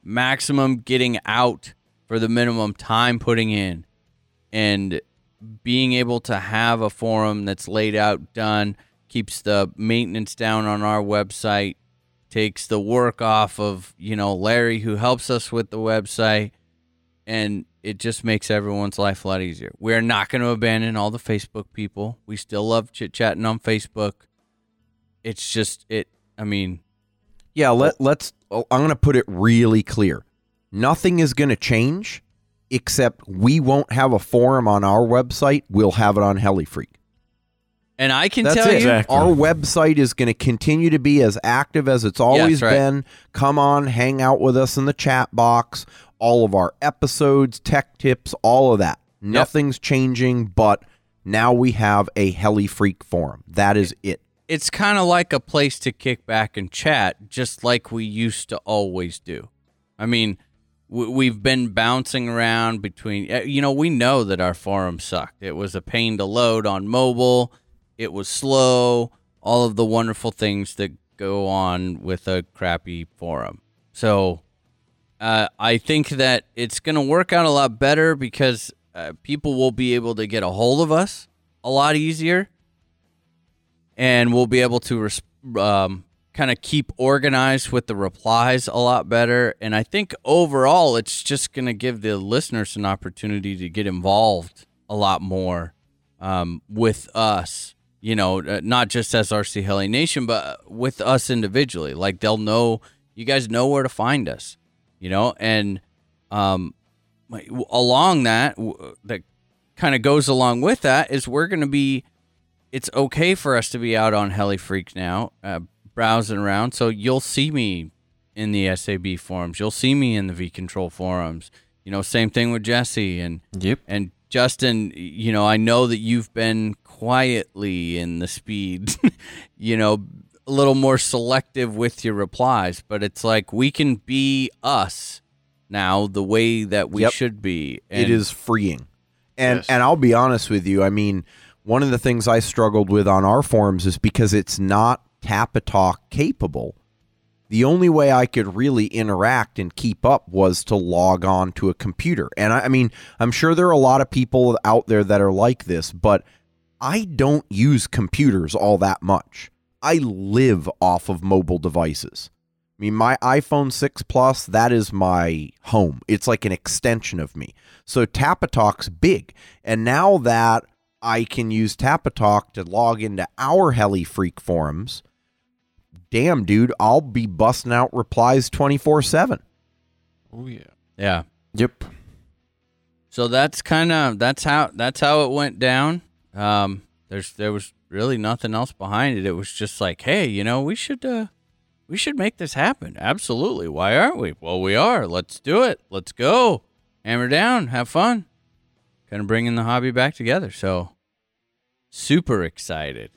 maximum getting out for the minimum time putting in, and being able to have a forum that's laid out, done, keeps the maintenance down on our website, takes the work off of, you know, Larry who helps us with the website and it just makes everyone's life a lot easier. We're not going to abandon all the Facebook people. We still love chit chatting on Facebook. It's just it. I mean, Yeah, let let's. oh, I'm going to put it really clear. Nothing is going to change, except we won't have a forum on our website. We'll have it on HeliFreak. and I can That's tell it. you, Exactly. Our website is going to continue to be as active as it's always right. been. Come on, hang out with us in the chat box. All of our episodes, tech tips, all of that. Nothing's changing, but now we have a Heli Freak forum. That is it. it's kind of like a place to kick back and chat, just like we used to always do. I mean, we've been bouncing around between, uh, you know, we know that our forum sucked. It was a pain to load on mobile, it was slow, all of the wonderful things that go on with a crappy forum. So, uh, I think that it's going to work out a lot better because uh, people will be able to get a hold of us a lot easier and we'll be able to res- um, kind of keep organized with the replies a lot better. And I think overall, it's just going to give the listeners an opportunity to get involved a lot more um, with us. You know, uh, not just as RC Heli Nation, but with us individually. Like they'll know, you guys know where to find us. You know, and um, along that, that kind of goes along with that is we're going to be it's okay for us to be out on Heli Freak now, uh, browsing around. So you'll see me in the SAB forums. You'll see me in the V Control forums. You know, same thing with Jesse and Yep. and Justin. You know, I know that you've been quietly in the speed. you know, a little more selective with your replies, but it's like we can be us now the way that we Yep. should be. it And- is freeing. And Yes. and I'll be honest with you. I mean, one of the things I struggled with on our forums is because it's not Tapatalk capable. The only way I could really interact and keep up was to log on to a computer. And I, I mean, I'm sure there are a lot of people out there that are like this, but I don't use computers all that much. I live off of mobile devices. I mean, my iPhone 6 Plus, that is my home. It's like an extension of me. So Tapatalk's big. And now that I can use Tapatalk to log into our Heli Freak forums, damn, dude, I'll be busting out replies 24 7. Oh yeah. yeah. Yep. So that's kind of that's how that's how it went down. Um, there's there was really nothing else behind it. It was just like, hey, you know, we should uh, we should make this happen. Absolutely. Why aren't we? Well, we are. Let's do it. Let's go. Hammer down. Have fun. kind of bringing the hobby back together. So super excited.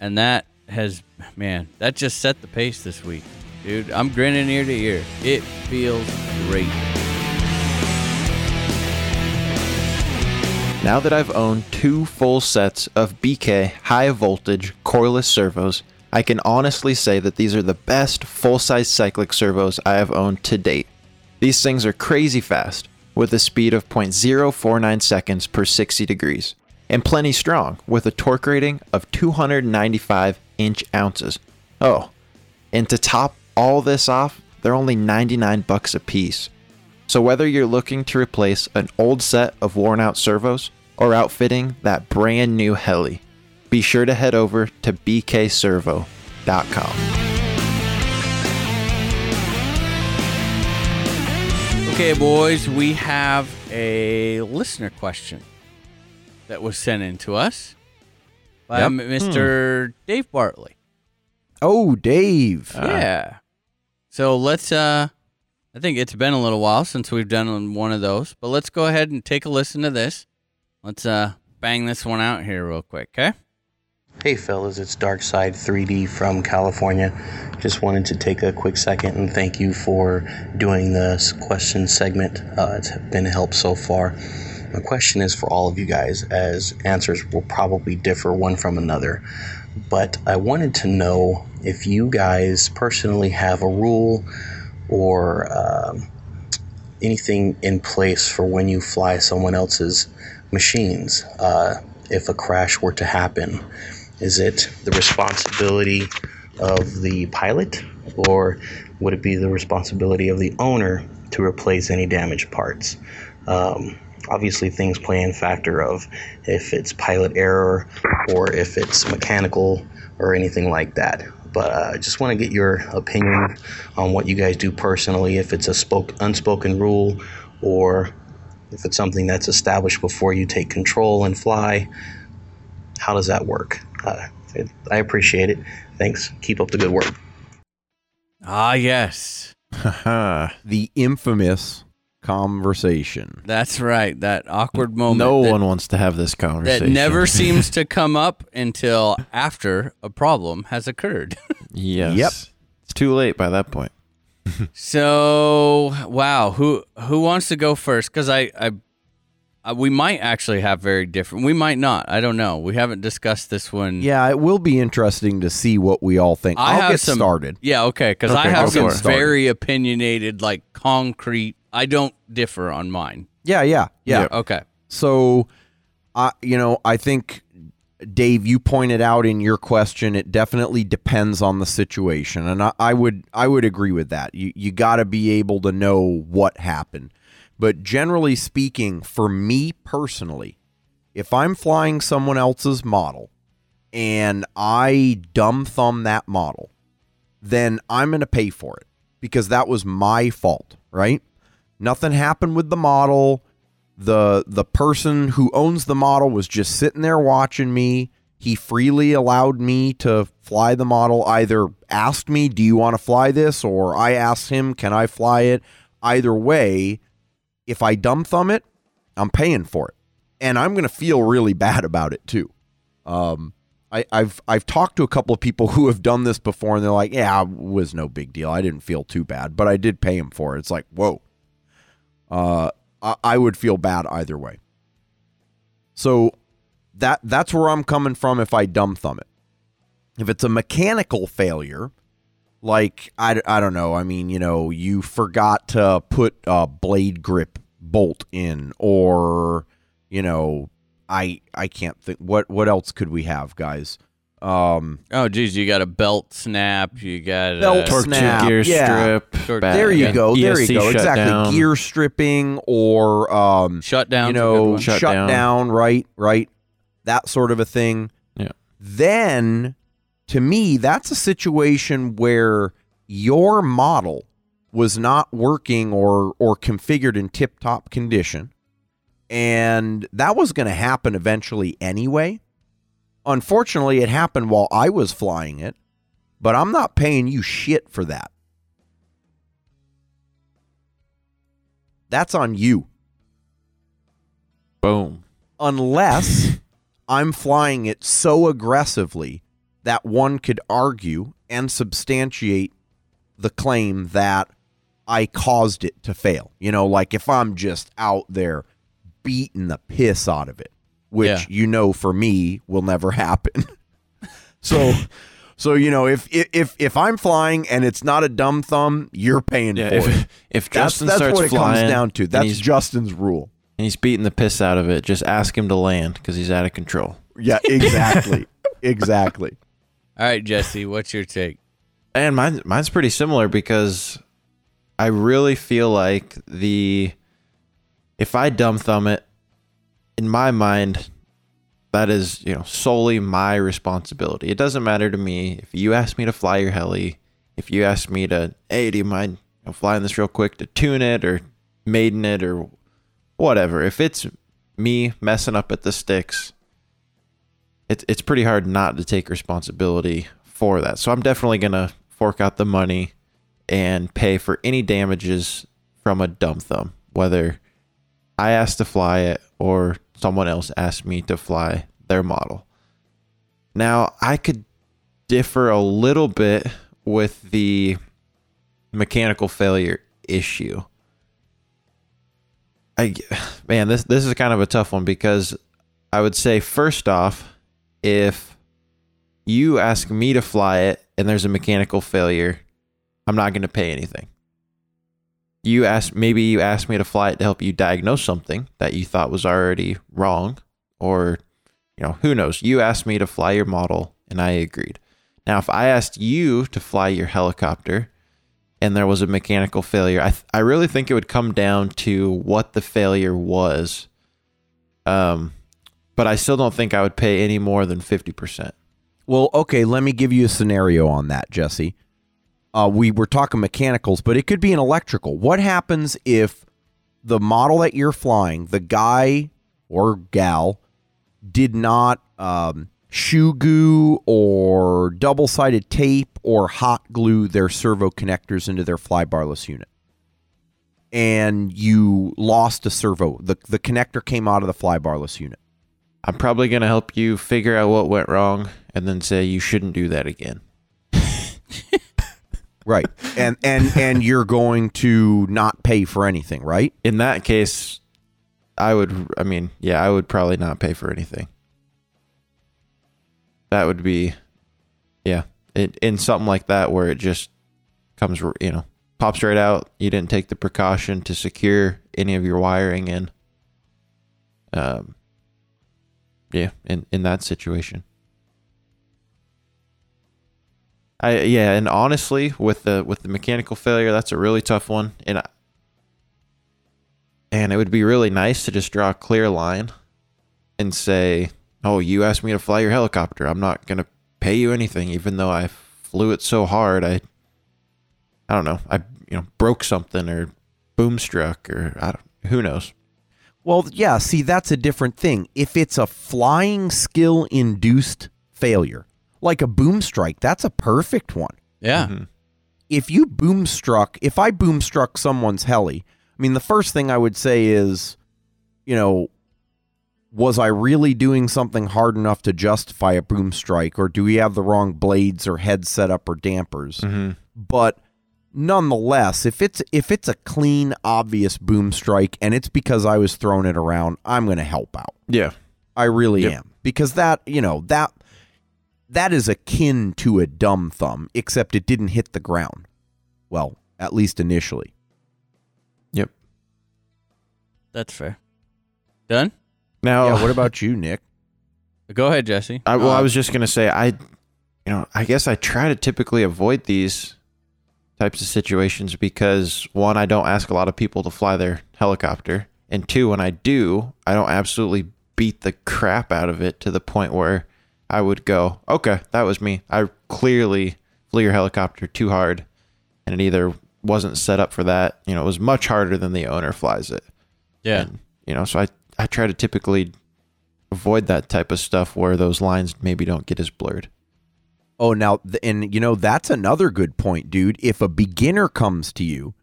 And that has, man, that just set the pace this week. Dude, I'm grinning ear to ear. It feels great. Now that I've owned two full sets of BK high voltage coilless servos, I can honestly say that these are the best full size cyclic servos I have owned to date. These things are crazy fast, with a speed of 0.049 seconds per 60 degrees, and plenty strong, with a torque rating of 295 inch ounces. Oh, and to top all this off, they're only 99 bucks a piece. So whether you're looking to replace an old set of worn out servos or outfitting that brand new heli, be sure to head over to bkservo.com. Okay, boys, we have a listener question that was sent in to us by Yep. Mr. Dave Bartley. Oh, Dave. yeah. So let's uh I think it's been a little while since we've done one of those, but let's go ahead and take a listen to this. Let's uh bang this one out here real quick, okay? Hey fellas, it's Darkside 3D from California. Just wanted to take a quick second and thank you for doing this question segment. Uh, it's been a help so far. My question is for all of you guys, as answers will probably differ one from another. But I wanted to know if you guys personally have a rule or um, anything in place for when you fly someone else's machines. Uh, if a crash were to happen, is it the responsibility of the pilot, or would it be the responsibility of the owner to replace any damaged parts? Um, obviously, things play in factor of if it's pilot error or if it's mechanical or anything like that. But uh, I just want to get your opinion on what you guys do personally, if it's a spoke, unspoken rule or if it's something that's established before you take control and fly. How does that work? Uh, it, I appreciate it. Thanks. Keep up the good work. Ah, yes. The infamous conversation. That's right. That awkward moment. no that- one wants to have this conversation. that never seems to come up until after a problem has occurred. yes. Yep. It's too late by that point. so, wow, who who wants to go first? Because I, I, I, Uh, we might actually have very different. We might not. I don't know. We haven't discussed this one. Yeah, it will be interesting to see what we all think. I I'll have get some, started. Yeah, okay. Because I have some very opinionated, like concrete. I don't differ on mine. Yeah, yeah, yeah. Okay. So, I you know, I think Dave, you pointed out in your question, it definitely depends on the situation, and I, I would I would agree with that. You you got to be able to know what happened, but generally speaking, for me personally, if I'm flying someone else's model and I dumb thumb that model, then I'm going to pay for it because that was my fault, right? Nothing happened with the model. The the person who owns the model was just sitting there watching me. He freely allowed me to fly the model either asked me do you want to fly this? or i asked him can i fly it? Either way if i dumb thumb it i'm paying for it and i'm to feel really bad about it too um I, I've I've talked to a couple of people who have done this before, and they're like, "Yeah, it was no big deal. I didn't feel too bad, but I did pay him for it." It's like, whoa, uh, I, I would feel bad either way. So that that's where I'm coming from if I dumb thumb it. If it's a mechanical failure, like I, I don't know, I mean, you know, you forgot to put a blade grip bolt in or you know, I I can't think what what else could we have, guys? Um Oh, geez, you got a belt snap. You got Belt a, Torque snap, gear yeah. strip. Torque- there you go. There you go. Exactly. shutdown. Gear stripping or um shutdown. you know, Shut shut, down. down. right, right, that sort of a thing. Yeah. Then, to me, that's a situation where your model was not working or or configured in tip top condition, and that was going to happen eventually anyway. Unfortunately, it happened while I was flying it, but I'm not paying you shit for that. That's on you. Boom. unless I'm flying it so aggressively that one could argue and substantiate the claim that I caused it to fail. You know, like if I'm just out there beating the piss out of it, which Yeah. you know for me will never happen. so so you know, if if if I'm flying and it's not a dumb thumb, you're paying Yeah, for if, it. if That's, Justin that's starts what it flying comes down to. That's Justin's rule. and he's beating the piss out of it, just ask him to land because he's out of control. Yeah, exactly. exactly. All right, Jesse, what's your take? And mine, mine's pretty similar because I really feel like the if I dumb thumb it, in my mind, that is you know solely my responsibility. It doesn't matter to me if you ask me to fly your heli, if you ask me to, hey, do you mind flying this real quick to tune it or maiden it or whatever. If it's me messing up at the sticks, it's it's pretty hard not to take responsibility for that. So I'm definitely gonna fork out the money and pay for any damages from a dumb thumb, whether I asked to fly it or someone else asked me to fly their model. Now I could differ a little bit with the mechanical failure issue. I man, this this is kind of a tough one because I would say first off, if you ask me to fly it and there's a mechanical failure, I'm not going to pay anything. You ask maybe you asked me to fly it to help you diagnose something that you thought was already wrong or you know, who knows. You asked me to fly your model and I agreed. Now, if I asked you to fly your helicopter and there was a mechanical failure, I th- I really think it would come down to what the failure was. Um but I still don't think I would pay any more than 50%. Well, okay, let me give you a scenario on that, Jesse. Uh, we were talking mechanicals, but it could be an electrical. What happens if the model that you're flying, the guy or gal, did not um, shoe goo or double sided tape or hot glue their servo connectors into their flybarless unit? And you lost a servo. The, the connector came out of the flybarless unit. I'm probably going to help you figure out what went wrong and then say you shouldn't do that again. Right. and and and you're going to not pay for anything, right? In that case, I would I mean, yeah, I would probably not pay for anything. That would be yeah, it in something like that where it just comes, you know, pops right out. You didn't take the precaution to secure any of your wiring in um yeah, in in that situation. I yeah, and honestly, with the with the mechanical failure, that's a really tough one, and I, and it would be really nice to just draw a clear line and say, "Oh, you asked me to fly your helicopter. I'm not gonna pay you anything, even though I flew it so hard. I, I don't know, I you know broke something or boom struck or I don't, who knows." Well, yeah, see that's a different thing. If it's a flying skill induced failure, like a boom strike, that's a perfect one. Yeah. Mm-hmm. If you boom struck, if I boom struck someone's heli, I mean the first thing I would say is, you know, was I really doing something hard enough to justify a boom strike or do we have the wrong blades or head setup or dampers? Mm-hmm. but nonetheless if it's if it's a clean obvious boom strike and it's because i was throwing it around i'm going to help out Yeah, i really Yep. am because that you know that that is akin to a dumb thumb except it didn't hit the ground well at least initially yep. That's fair. Done? Now, yeah what about you nick Go ahead, Jesse. I, well, I Uh, was just gonna say, I, you know, I guess I try to typically avoid these types of situations because one, I don't ask a lot of people to fly their helicopter, and two, when I do, I don't absolutely beat the crap out of it to the point where I would go, okay, that was me. I clearly flew your helicopter too hard, and it either wasn't set up for that. You know, it was much harder than the owner flies it. yeah. And, you know, so I, I try to typically avoid that type of stuff where those lines maybe don't get as blurred. Oh now and you know that's another good point dude if a beginner comes to you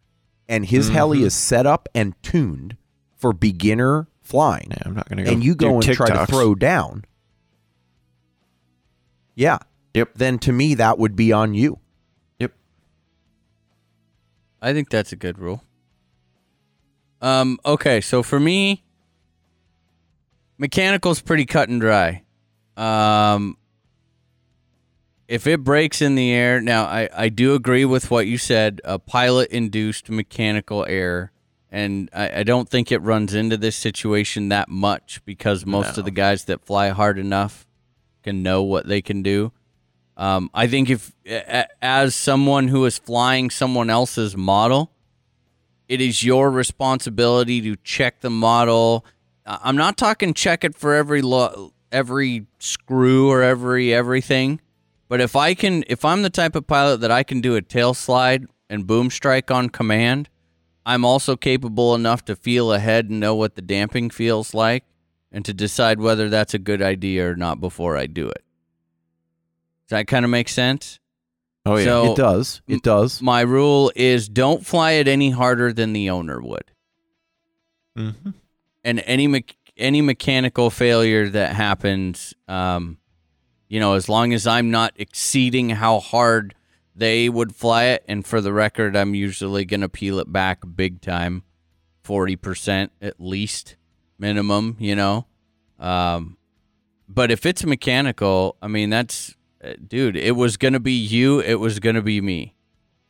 and his heli is set up and tuned for beginner flying Yeah, I'm not gonna go. and you go and try to throw down, yeah, Yep. then to me that would be on you. Yep. I think that's a good rule. Um, okay, so for me, mechanical's pretty cut and dry. Um, if it breaks in the air, now I, I do agree with what you said, a pilot induced mechanical error. And I, I don't think it runs into this situation that much because most of the guys that fly hard enough can know what they can do. Um, I think if, as someone who is flying someone else's model, it is your responsibility to check the model. I'm not talking check it for every lo- every screw or every everything, but if I can, if I'm the type of pilot that I can do a tail slide and boom strike on command, I'm also capable enough to feel ahead and know what the damping feels like and to decide whether that's a good idea or not before I do it. Does that kind of make sense? Oh yeah. So- it does. It does. My rule is don't fly it any harder than the owner would. Mm-hmm. And any me- any mechanical failure that happens, um, you know, as long as I'm not exceeding how hard they would fly it, and for the record, I'm usually gonna peel it back big time, forty percent at least, minimum. You know, um, but if it's mechanical, I mean, that's, uh, dude, it was gonna be you, it was gonna be me.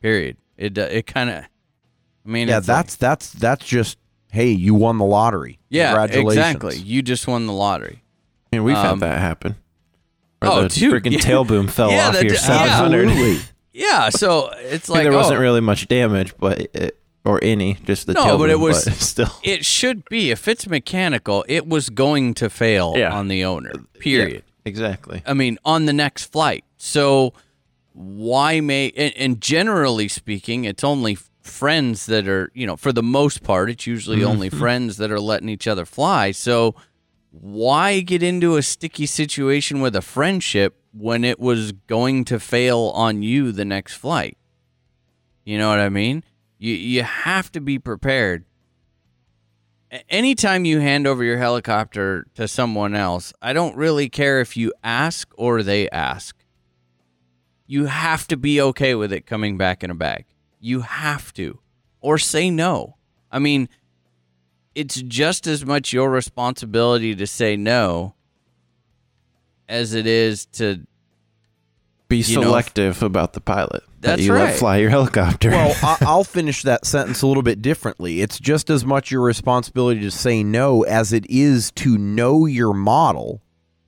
Period. It uh, it kind of, I mean, Yeah, it's like- that's that's that's just hey, you won the lottery. yeah, Congratulations. exactly. You just won the lottery. And we've Um, had that happen. Where oh, the dude, freaking yeah. tail boom fell Yeah, off that your d- 700. Absolutely. Yeah, so it's like there wasn't oh, really much damage, but it, or any, just the tail. No, tail but it boom, was- still. It should be if it's mechanical, it was going to fail Yeah. on the owner. Period. Exactly. I mean, on the next flight. So why may and, and generally speaking, it's only friends that are, you know, for the most part, it's usually only mm-hmm. friends that are letting each other fly. So why get into a sticky situation with a friendship when it was going to fail on you the next flight? You know what I mean? You you have to be prepared. Anytime you hand over your helicopter to someone else, I don't really care if you ask or they ask. You have to be okay with it coming back in a bag. You have to. Or say no. I mean, it's just as much your responsibility to say no as it is to Be you know, selective about the pilot. that That's you right. let fly your helicopter. Well, I'll finish that sentence a little bit differently. It's just as much your responsibility to say no as it is to know your model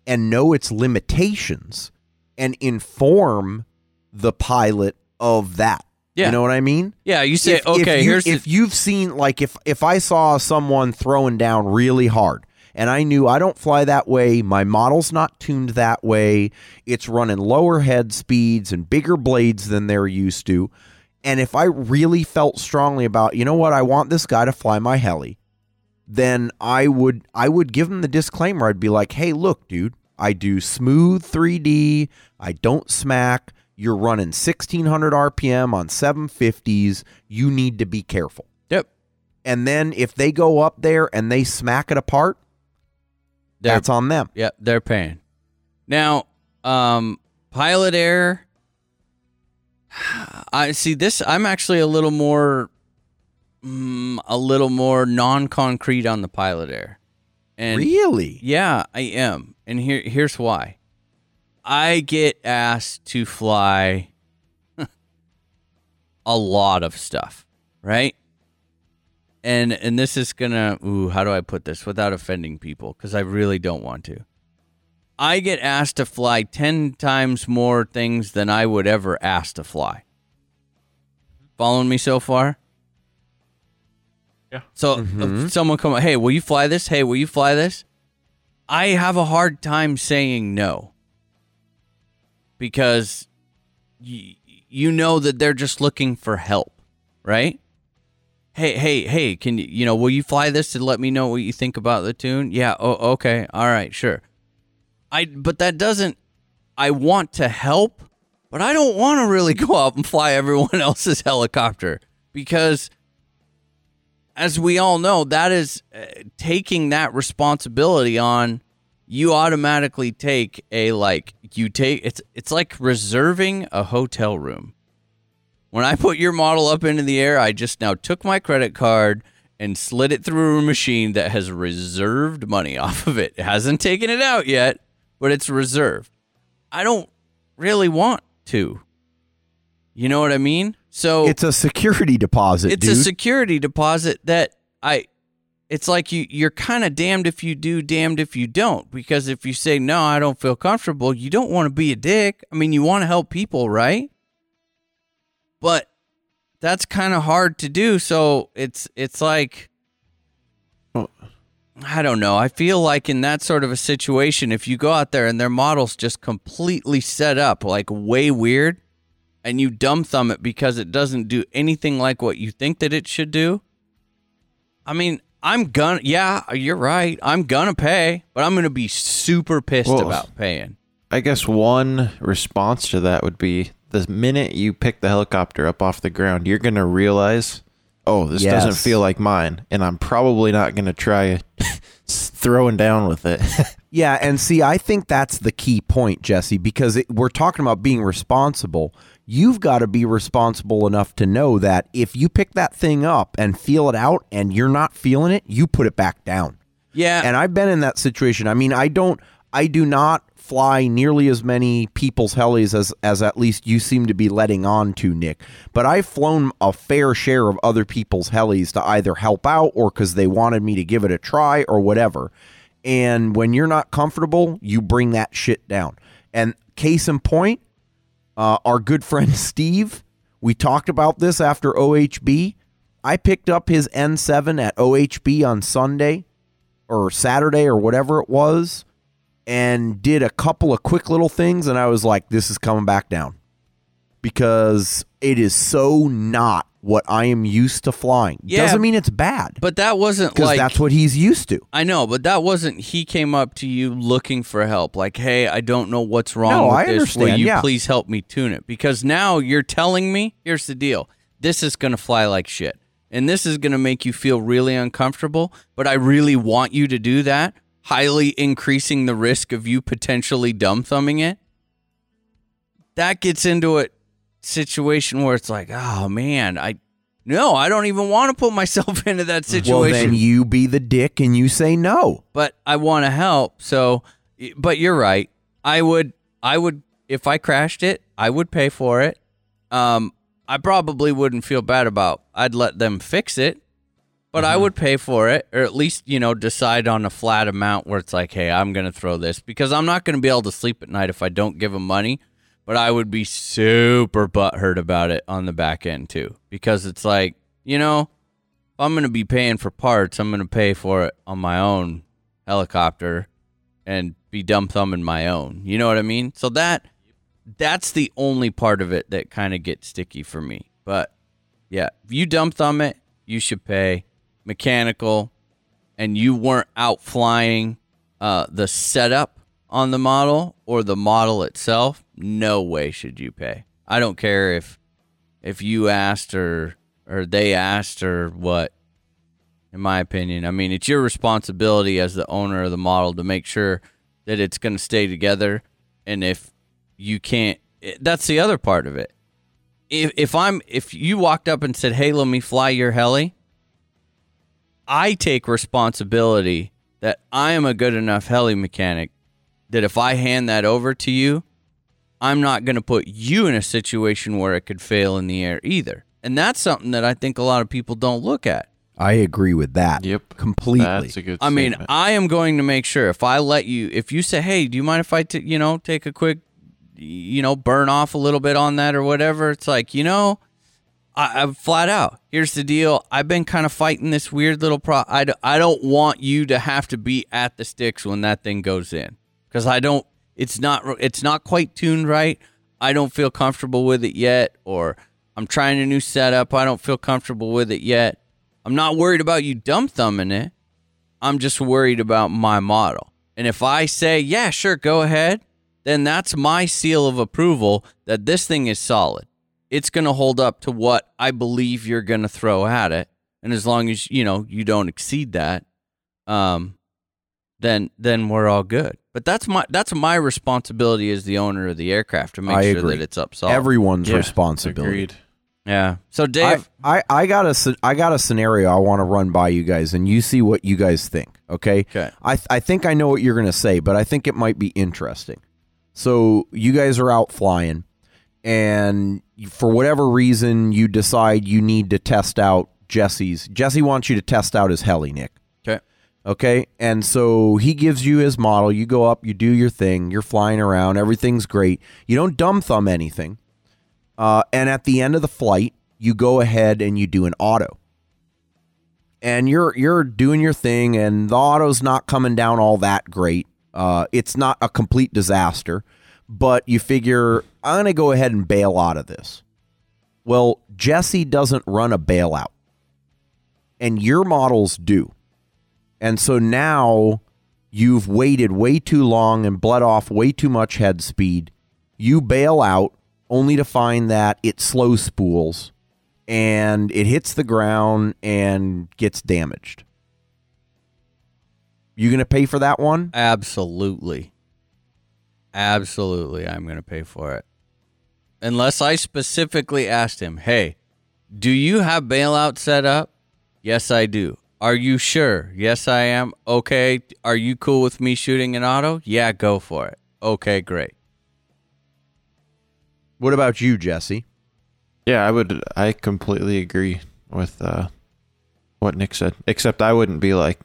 and know its limitations and inform the pilot of that. Yeah. You know what I mean? Yeah, you say if, okay, if you, here's if the, you've seen like if if I saw someone throwing down really hard and I knew I don't fly that way, my model's not tuned that way, it's running lower head speeds and bigger blades than they're used to. And if I really felt strongly about, you know what, I want this guy to fly my heli, then I would I would give him the disclaimer. I'd be like, "Hey, look, dude, I do smooth 3D. I don't smack. You're running 1600 RPM on 750s. You need to be careful." Yep. And then if they go up there and they smack it apart, They're- that's on them. Yep, they're paying. Now, um, pilot error. I see this. I'm actually a little more, mm, a little more non-concrete on the pilot error. And really? yeah, I am. And here, here's why. I get asked to fly a lot of stuff, right? And and this is gonna ooh, how do I put this without offending people? Because I really don't want to. I get asked to fly ten times more things than I would ever ask to fly. Following me so far? Yeah. So if someone come, hey, will you fly this? Hey, will you fly this? I have a hard time saying no because y- you know that they're just looking for help, right? Hey, hey, hey, can you, you know, will you fly this to let me know what you think about the tune? Yeah, oh, okay, all right, sure. I, but that doesn't, I want to help, but I don't want to really go out and fly everyone else's helicopter because as we all know, that is uh, taking that responsibility on. You automatically take a like you take it's it's like reserving a hotel room. When I put your model up into the air, I just now took my credit card and slid it through a machine that has reserved money off of it. It hasn't taken it out yet, but it's reserved. I don't really want to. You know what I mean? So It's a security deposit, it's dude. a security deposit that I it's like you you're kind of damned if you do damned if you don't because if you say no I don't feel comfortable you don't want to be a dick. I mean you want to help people right? But that's kind of hard to do so it's it's like I don't know. I feel like in that sort of a situation if you go out there and their model's just completely set up like way weird and you dumb thumb it because it doesn't do anything like what you think that it should do, I mean, I'm gonna, yeah, you're right. I'm gonna pay, but I'm gonna be super pissed Well, about paying. I guess one response to that would be the minute you pick the helicopter up off the ground, you're going to realize, oh, this doesn't feel like mine. And I'm probably not going to try throwing down with it. Yeah, and see, I think that's the key point, Jesse, because it, we're talking about being responsible. You've got to be responsible enough to know that if you pick that thing up and feel it out and you're not feeling it, you put it back down. Yeah, And I've been in that situation. I mean, I don't, I do not fly nearly as many people's helis as as at least you seem to be letting on to, Nick. But I've flown a fair share of other people's helis to either help out or because they wanted me to give it a try or whatever. And when you're not comfortable, you bring that shit down. And case in point, uh, our good friend Steve, we talked about this after OHB. I picked up his N7 at OHB on Sunday or Saturday or whatever it was and did a couple of quick little things and I was like this is coming back down because it is so not what I am used to flying. Yeah. Doesn't mean it's bad but that wasn't because like that's what he's used to. I know, but that wasn't. He came up to you looking for help, like, "Hey, I don't know what's wrong No, with I this. Will understand, you yeah. please help me tune it?" Because now you're telling me, here's the deal: this is gonna fly like shit, and this is gonna make you feel really uncomfortable. But I really want you to do that, highly increasing the risk of you potentially dumb thumbing it. That gets into a situation where it's like, oh man, I. No, I don't even want to put myself into that situation Well, then you be the dick and you say no. but I want to help. So, but you're right. I would, I would, if I crashed it, I would pay for it. Um, I probably wouldn't feel bad about. I'd let them fix it, but I would pay for it, or at least you know decide on a flat amount where it's like, hey, I'm gonna throw this because I'm not gonna be able to sleep at night if I don't give them money. But I would be super butthurt about it on the back end too, because it's like, you know, if I'm to be paying for parts, I'm to pay for it on my own helicopter and be dumb thumbing my own. You know what I mean? So that that's the only part of it that kind of gets sticky for me. But yeah, if you dumb thumb it, you should pay mechanical and you weren't out flying uh, the setup on the model or the model itself, no way should you pay. I don't care if if you asked or or they asked or what. In my opinion, I mean it's your responsibility as the owner of the model to make sure that it's going to stay together. And if you can't, it- that's the other part of it. If if I'm if you walked up and said, "Hey, let me fly your heli," I take responsibility that I am a good enough heli mechanic that if I hand that over to you, I'm not going to put you in a situation where it could fail in the air either. And that's something that I think a lot of people don't look at. I agree with that. Yep. Completely. That's a good I mean. I am going to make sure if I let you, if you say, "Hey, do you mind if I, t- you know, take a quick, you know, burn off a little bit on that or whatever?" It's like, you know, I, I'm flat out. Here's the deal. I've been kind of fighting this weird little pro. I, d- I don't want you to have to be at the sticks when that thing goes in because I don't. It's not. It's not quite tuned right. I don't feel comfortable with it yet, or I'm trying a new setup. I don't feel comfortable with it yet. I'm not worried about you dumb thumbing it. I'm just worried about my model. And if I say, yeah, sure, go ahead, then that's my seal of approval that this thing is solid. It's going to hold up to what I believe you're going to throw at it. and as long as you know you don't exceed that, um, then then we're all good. But that's my that's my responsibility as the owner of the aircraft to make I sure agree. that it's up solid. Everyone's Yeah, responsibility. Agreed. yeah. So Dave, I, I got a sce- I got a scenario I want to run by you guys, and you see what you guys think. Okay. Okay. I th- I think I know what you're gonna say, but I think it might be interesting. So you guys are out flying, and for whatever reason, you decide you need to test out Jesse's. Jesse wants you to test out his heli, Nick. Okay. And so he gives you his model. You go up, you do your thing, you're flying around, everything's great. You don't dumb thumb anything. Uh, and at the end of the flight, you go ahead and you do an auto. And you're you're doing your thing, and the auto's not coming down all that great. Uh, it's not a complete disaster, but you figure I'm gonna go ahead and bail out of this. Well, Jesse doesn't run a bailout, and your models do. And so now you've waited way too long and bled off way too much head speed. You bail out only to find that it slow spools and it hits the ground and gets damaged. You going to pay for that one? Absolutely. Absolutely, I'm going to pay for it. Unless I specifically asked him, hey, do you have bailout set up? Yes, I do. Are you sure? Yes, I am. Okay. Are you cool with me shooting an auto? Yeah, go for it. Okay, great. What about you, Jesse? Yeah, I would. I completely agree with uh, what Nick said. Except I wouldn't be like,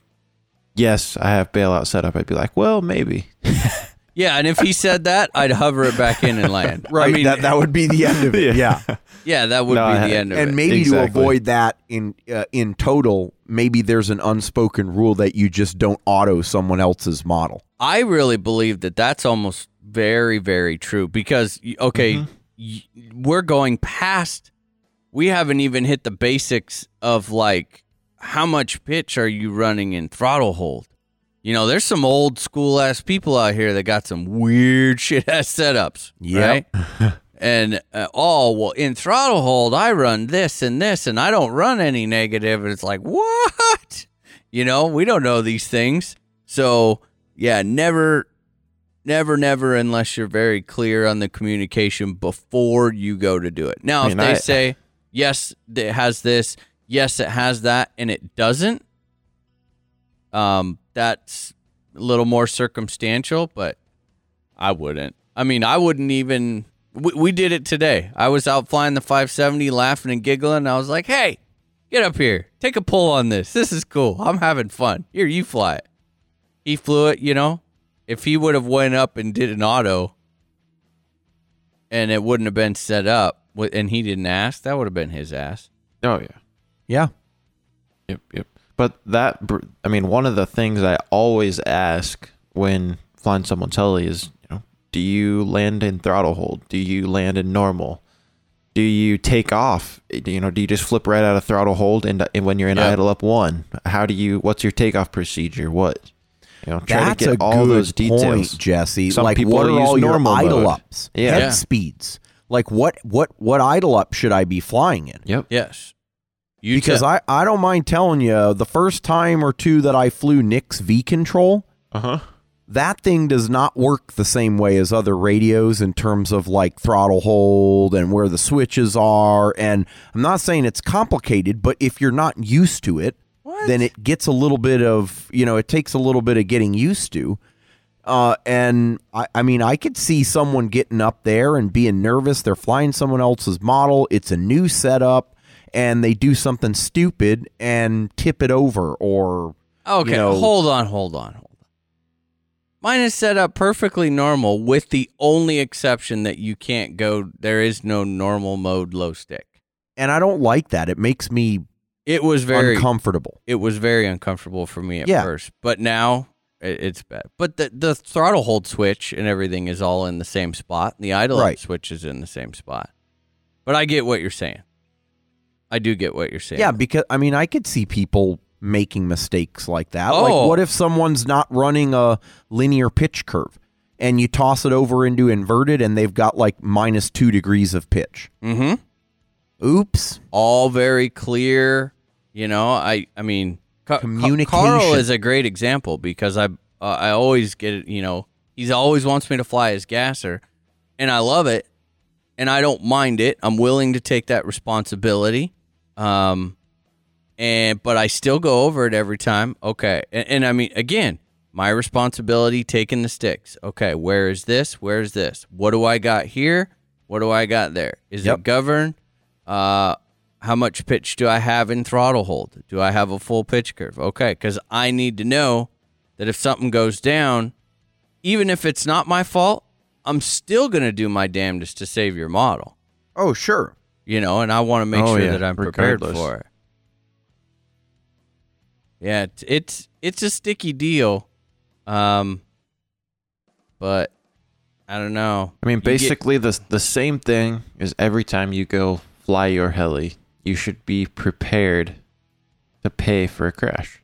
"Yes, I have bailout set up." I'd be like, "Well, maybe." Yeah, and if he said that, I'd hover it back in and land. right. I mean, that that would be the end of it. yeah. yeah, that would No, be the end of and it. And maybe to avoid that in uh, in total, maybe there's an unspoken rule that you just don't auto someone else's model. I really believe that that's almost very, very true because, okay, y- we're going past, we haven't even hit the basics of like, how much pitch are you running in throttle hold? You know, there's some old school ass people out here that got some weird shit ass setups. Yep. Right? and, uh, oh, well, in throttle hold, I run this and this, and I don't run any negative. And it's like, what? You know, we don't know these things. So, yeah, never, never, never, unless you're very clear on the communication before you go to do it. Now, I if they I- say, yes, it has this, yes, it has that, and it doesn't, um, that's a little more circumstantial, but I wouldn't. I mean, I wouldn't even. We, we did it today. I was out flying the 570, laughing and giggling. And I was like, "Hey, get up here, take a pull on this. This is cool. I'm having fun. Here, you fly it." He flew it. You know, if he would have went up and did an auto, and it wouldn't have been set up, and he didn't ask, that would have been his ass. Oh yeah. Yeah. Yep, yep. But that, I mean, one of the things I always ask when flying someone's heli is, you know, do you land in throttle hold? Do you land in normal? Do you take off? Eh, you know, do you just flip right out of throttle hold and, and when you're in Yep. idle up one? How do you? What's your takeoff procedure? What? You know, try That's to get a all good those details. point, Jesse. Some like, people what are use all your normal idle mode. ups, Yeah. head Yeah. speeds? Like, what what what idle up should I be flying in? Yep. Yes, you because te- I, I don't mind telling you, the first time or two that I flew Nick's V control, Uh huh. that thing does not work the same way as other radios in terms of like throttle hold and where the switches are. And I'm not saying it's complicated, but if you're not used to it, then it gets a little bit of, you know, it takes a little bit of getting used to. Uh, and I, I mean, I could see someone getting up there and being nervous. They're flying someone else's model. It's a new setup, and they do something stupid and tip it over, or Okay, you know- hold on, hold on, hold on. Mine is set up perfectly normal with the only exception that you can't go there is no normal mode low stick. and I don't like that. It makes me It was very uncomfortable. it was very uncomfortable for me at Yeah. first, but now it's bad. But the the throttle hold switch and everything is all in the same spot. And the idle Right. switch is in the same spot. But I get what you're saying. I do get what you're saying. Yeah, because I mean, I could see people making mistakes like that. Oh. Like, what if someone's not running a linear pitch curve and you toss it over into inverted and they've got like minus two degrees of pitch? Mm-hmm. Oops. all very clear You know, I I mean, Ca- Communication. Carl is a great example because I uh, I always get. You know, he's always wants me to fly his gasser, and I love it, and I don't mind it. I'm willing to take that responsibility. Um, and but I still go over it every time. Okay, and, and I mean, again, my responsibility taking the sticks. Okay, where is this? Where is this? What do I got here? What do I got there? Is Yep. it governed? Uh, how much pitch do I have in throttle hold? Do I have a full pitch curve? Okay, because I need to know that if something goes down, even if it's not my fault, I'm still gonna do my damnedest to save your model. Oh, sure. You know, and I want to make Oh, sure yeah, that I'm prepared regardless. for it. Yeah, it's, it's it's a sticky deal, um, but I don't know. I mean, You get- basically the the same thing is every time you go fly your heli, you should be prepared to pay for a crash.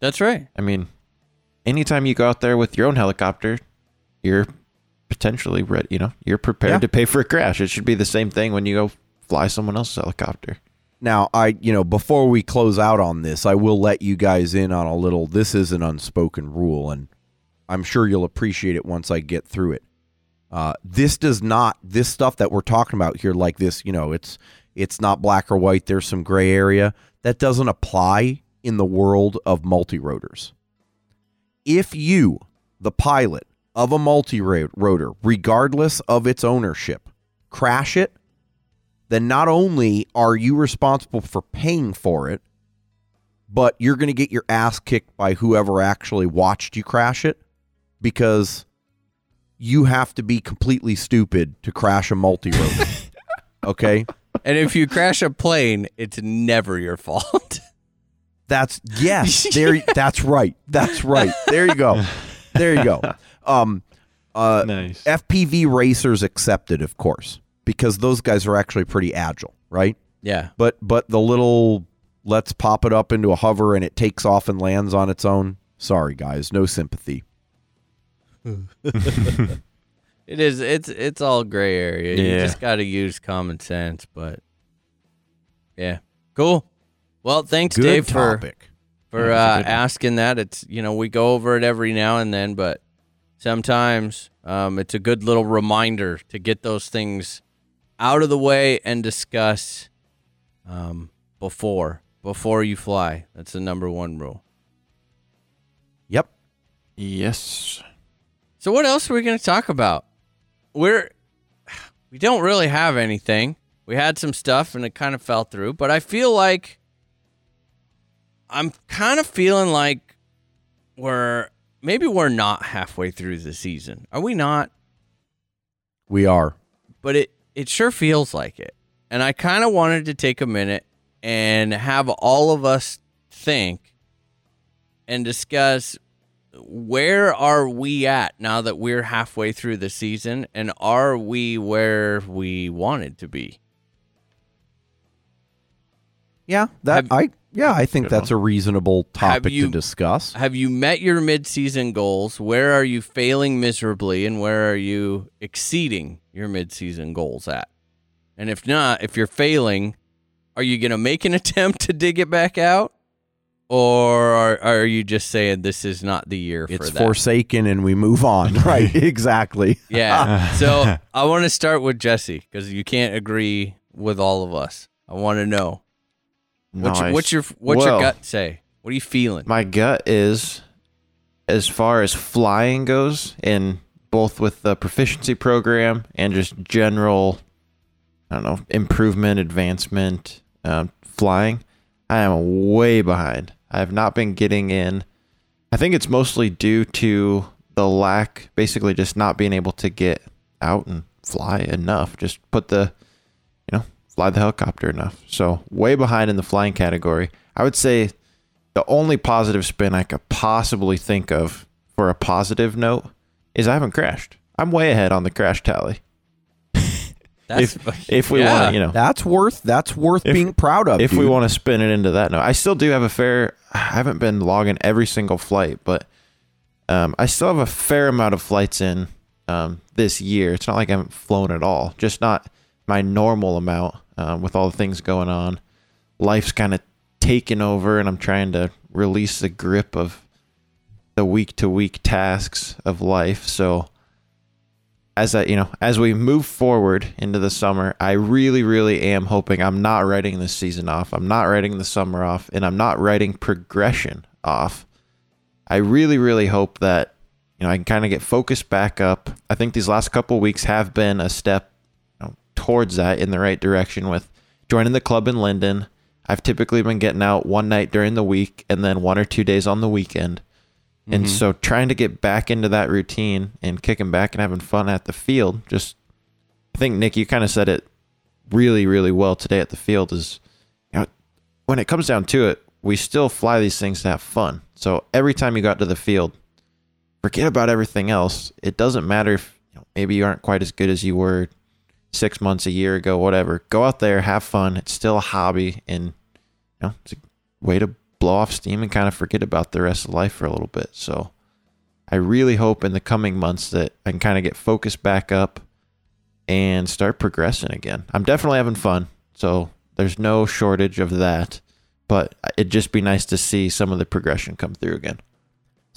that's right. I mean, anytime you go out there with your own helicopter, you're potentially ready. You know, you're prepared Yeah. to pay for a crash. It should be the same thing when you go fly someone else's helicopter. Now, I, you know, before we close out on this, I will let you guys in on a little. This is an unspoken rule, and I'm sure you'll appreciate it once I get through it. Uh, this does not, this stuff that we're talking about here, like this, you know, it's it's not black or white. There's some gray area that doesn't apply in the world of multi rotors. If you, the pilot of a multi rotor, regardless of its ownership, crash it, then not only are you responsible for paying for it, but you're going to get your ass kicked by whoever actually watched you crash it because you have to be completely stupid to crash a multi rotor. okay? And if you crash a plane, it's never your fault. That's yes. There that's right. That's right. There you go. There you go. Um uh Nice. FPV racers accepted, of course, because those guys are actually pretty agile, right? yeah. But but the little let's pop it up into a hover and it takes off and lands on its own. Sorry guys, no sympathy. It is. It's it's all gray area. You just got to use common sense. But yeah, cool. Well, thanks, Good Dave, for topic. for Yeah, uh, asking that. It's you know we go over it every now and then, but sometimes um, it's a good little reminder to get those things out of the way and discuss um, before before you fly. That's the number one rule. Yep. Yes. So what else are we going to talk about? We're we don't really have anything. We had some stuff and it kind of fell through, but I feel like I'm kind of feeling like we're maybe we're not halfway through the season. Are we not? We are. But it it sure feels like it. And I kind of wanted to take a minute and have all of us think and discuss where are we at now that we're halfway through the season and are we where we wanted to be Yeah, that Have- I yeah, I think Good that's a reasonable topic you- to discuss. have you met your mid-season goals where are you failing miserably and where are you exceeding your mid-season goals at and if not if you're failing are you going to make an attempt to dig it back out or are, are you just saying this is not the year for It's that forsaken and we move on. right, exactly. Yeah. so I want to start with Jesse because you can't agree with all of us. I want to know what's, your, Nice. what's your what's Well, your gut say? What are you feeling? My gut is, as far as flying goes, in both with the proficiency program and just general, I don't know, improvement, advancement, um, flying, I am way behind. I have not been getting in. I think it's mostly due to the lack, basically just not being able to get out and fly enough. Just put the, fly the helicopter enough. So way behind in the flying category. I would say the only positive spin I could possibly think of for a positive note is I haven't crashed. I'm way ahead on the crash tally. That's if if we yeah. want, you know, That's worth that's worth If- being proud of. if we want to spin it into that note, I still do have a fair. I haven't been logging every single flight, but um, I still have a fair amount of flights in um, this year. It's not like I haven't flown at all, just not my normal amount um, with all the things going on. Life's kind of taken over and I'm trying to release the grip of the week to week tasks of life. So as I, you know, as we move forward into the summer, I really, really am hoping I'm not writing the season off. I'm not writing the summer off, and I'm not writing progression off. I really, really hope that you know I can kind of get focused back up. I think these last couple weeks have been a step towards that in the right direction with joining the club in Linden. I've typically been getting out one night during the week and then one or two days on the weekend. And Mhm. so trying to get back into that routine and kicking back and having fun at the field, just I think Nick, you kind of said it really, really well today at the field is you know, when it comes down to it, we still fly these things to have fun. So every time you got to the field, forget about everything else. It doesn't matter if you know, maybe you aren't quite as good as you were six months, a year ago, whatever. Go out there, have fun. It's still a hobby, and you know, it's a way to blow off steam and kind of forget about the rest of life for a little bit. So I really hope in the coming months that I can kind of get focused back up and start progressing again. I'm definitely having fun, so there's no shortage of that. But it'd just be nice to see some of the progression come through again.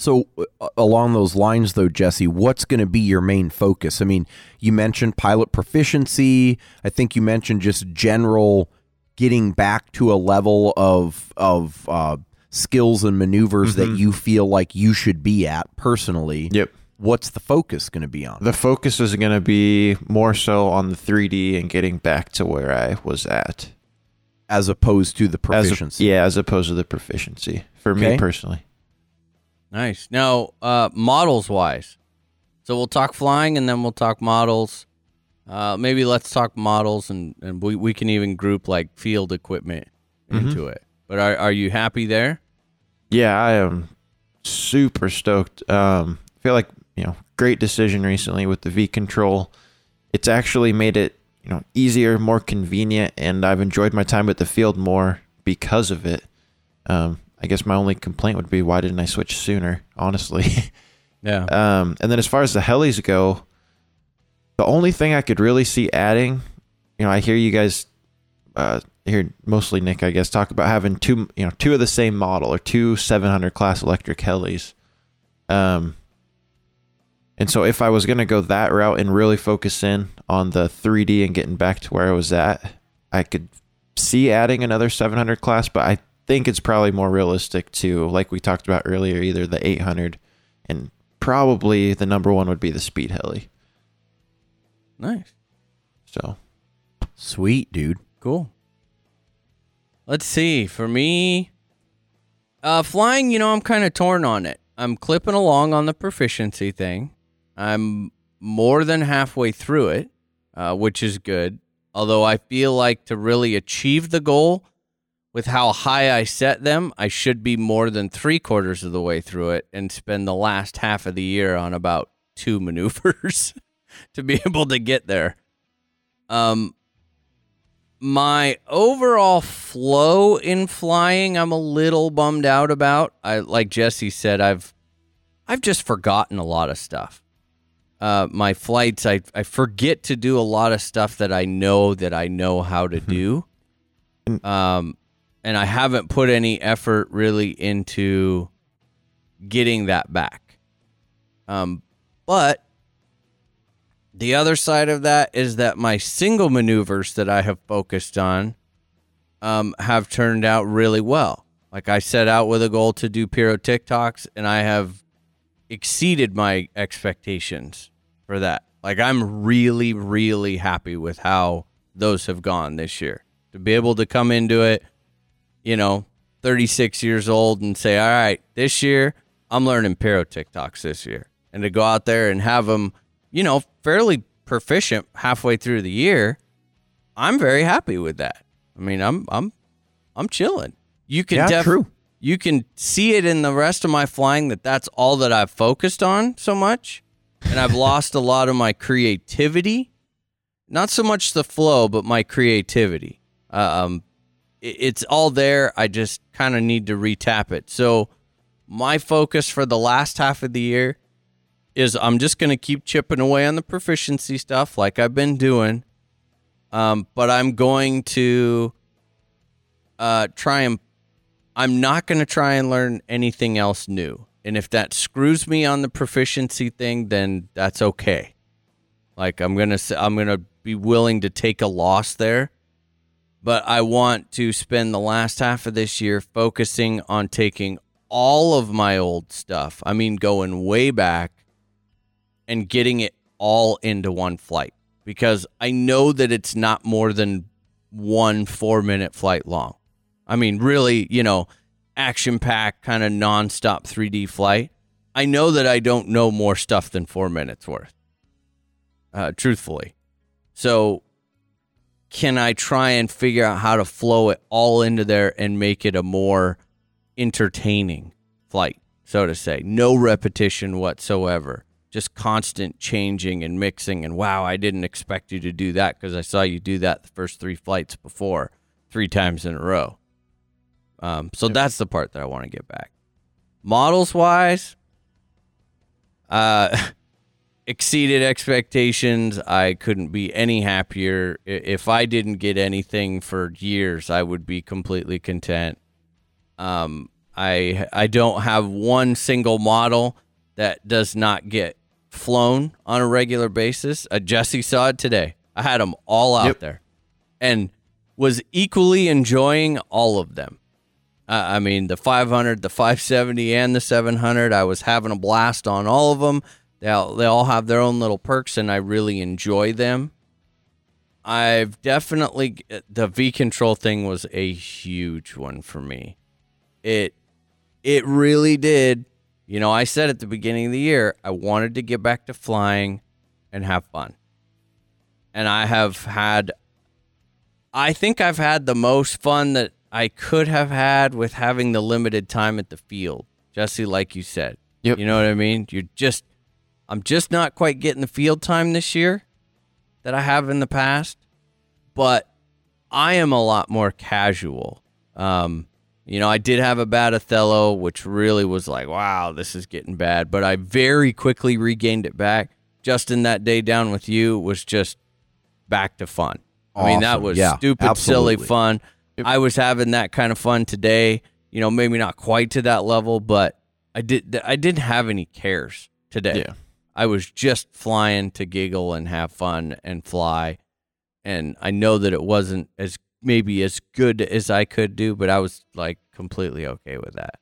So, uh, along those lines, though, Jesse, what's going to be your main focus? I mean, you mentioned pilot proficiency. I think you mentioned just general getting back to a level of of uh, skills and maneuvers that Mhm. you feel like you should be at personally. Yep. What's the focus going to be on? The focus is going to be more so on the 3D and getting back to where I was at. as opposed to the As proficiency. yeah, as opposed to the proficiency for Okay. me personally. Nice. Now, uh, models wise, so we'll talk flying and then we'll talk models. Uh, maybe let's talk models and, and we, we can even group like field equipment Mm-hmm. into it. But are, are you happy there? Yeah, I am super stoked. Um, I feel like you know, great decision recently with the V control. It's actually made it you know easier, more convenient, and I've enjoyed my time at the field more because of it. Um, I guess my only complaint would be why didn't I switch sooner? Honestly. Yeah. Um, and then as far as the helis go, the only thing I could really see adding, you know, I hear you guys, uh, hear mostly Nick, I guess, talk about having two, you know, two of the same model or two 700 class electric helis. Um, and so if I was going to go that route and really focus in on the 3D and getting back to where I was at, I could see adding another 700 class, but I think it's probably more realistic to, like we talked about earlier, either the 800 and probably the number one would be the speed heli. Nice. So Sweet, dude. Cool. Let's see. For me, uh, flying, you know, I'm kind of torn on it. I'm clipping along on the proficiency thing. I'm more than halfway through it, uh, which is good. Although I feel like to really achieve the goal with how high I set them, I should be more than three quarters of the way through it and spend the last half of the year on about two maneuvers to be able to get there. Um, my overall flow in flying i'm a little bummed out about. I like jesse said i've i've just forgotten a lot of stuff. Uh my flights i i forget to do a lot of stuff that i know that i know how to do. Um and i haven't put any effort really into getting that back um but the other side of that is that my single maneuvers that I have focused on um, have turned out really well. Like I set out with a goal to do Piro TikToks, and I have exceeded my expectations for that. Like I'm really, really happy with how those have gone this year. To be able to come into it, you know, 36 years old and say, all right, this year I'm learning Piro TikToks this year. And to go out there and have them, you know, fairly proficient halfway through the year, I'm very happy with that. I mean, I'm I'm I'm chilling. You can Yeah, def- true. You can see it in the rest of my flying that that's all that I've focused on so much, and I've lost a lot of my creativity. Not so much the flow, but my creativity. Um, it- it's all there. I just kind of need to retap it. So, my focus for the last half of the year is I'm just going to keep chipping away on the proficiency stuff like I've been doing. Um, but I'm going to uh, try and I'm not going to try and learn anything else new. And if that screws me on the proficiency thing, then that's okay. Like I'm going to I'm going to be willing to take a loss there. But I want to spend the last half of this year focusing on taking all of my old stuff. I mean going way back and getting it all into one flight because I know that it's not more than one 4-minute flight long. I mean, really, you know, action packed kind of nonstop 3D flight. I know that I don't know more stuff than four minutes worth, uh, truthfully. So, can I try and figure out how to flow it all into there and make it a more entertaining flight, so to say? No repetition whatsoever, just constant changing and mixing. And wow, I didn't expect you to do that because I saw you do that the first three flights before, three times in a row. Um, so that's the part that I want to get back. Models wise, uh, exceeded expectations. I couldn't be any happier. If I didn't get anything for years, I would be completely content. Um, I I don't have one single model that does not get flown on a regular basis. Uh, Jesse saw it today. I had them all out Yep. there, and was equally enjoying all of them. Uh, I mean, the 500, the 570, and the 700. I was having a blast on all of them. They all, they all have their own little perks, and I really enjoy them. I've definitely the V control thing was a huge one for me. It it really did. You know, I said at the beginning of the year I wanted to get back to flying and have fun. And I have had I think I've had the most fun that I could have had with having the limited time at the field. Jesse, like you said. Yep. You know what I mean? You're just I'm just not quite getting the field time this year that I have in the past, but I am a lot more casual. Um, you know, I did have a bad Othello, which really was like, wow, this is getting bad. But I very quickly regained it back. Justin, that day down with you was just back to fun. I mean, that was Yeah, stupid, silly absolutely. fun. I was having that kind of fun today. You know, maybe not quite to that level, but I did. I didn't have any cares today. Yeah. I was just flying to giggle and have fun and fly. And I know that it wasn't as maybe as good as I could do, but I was like completely okay with that.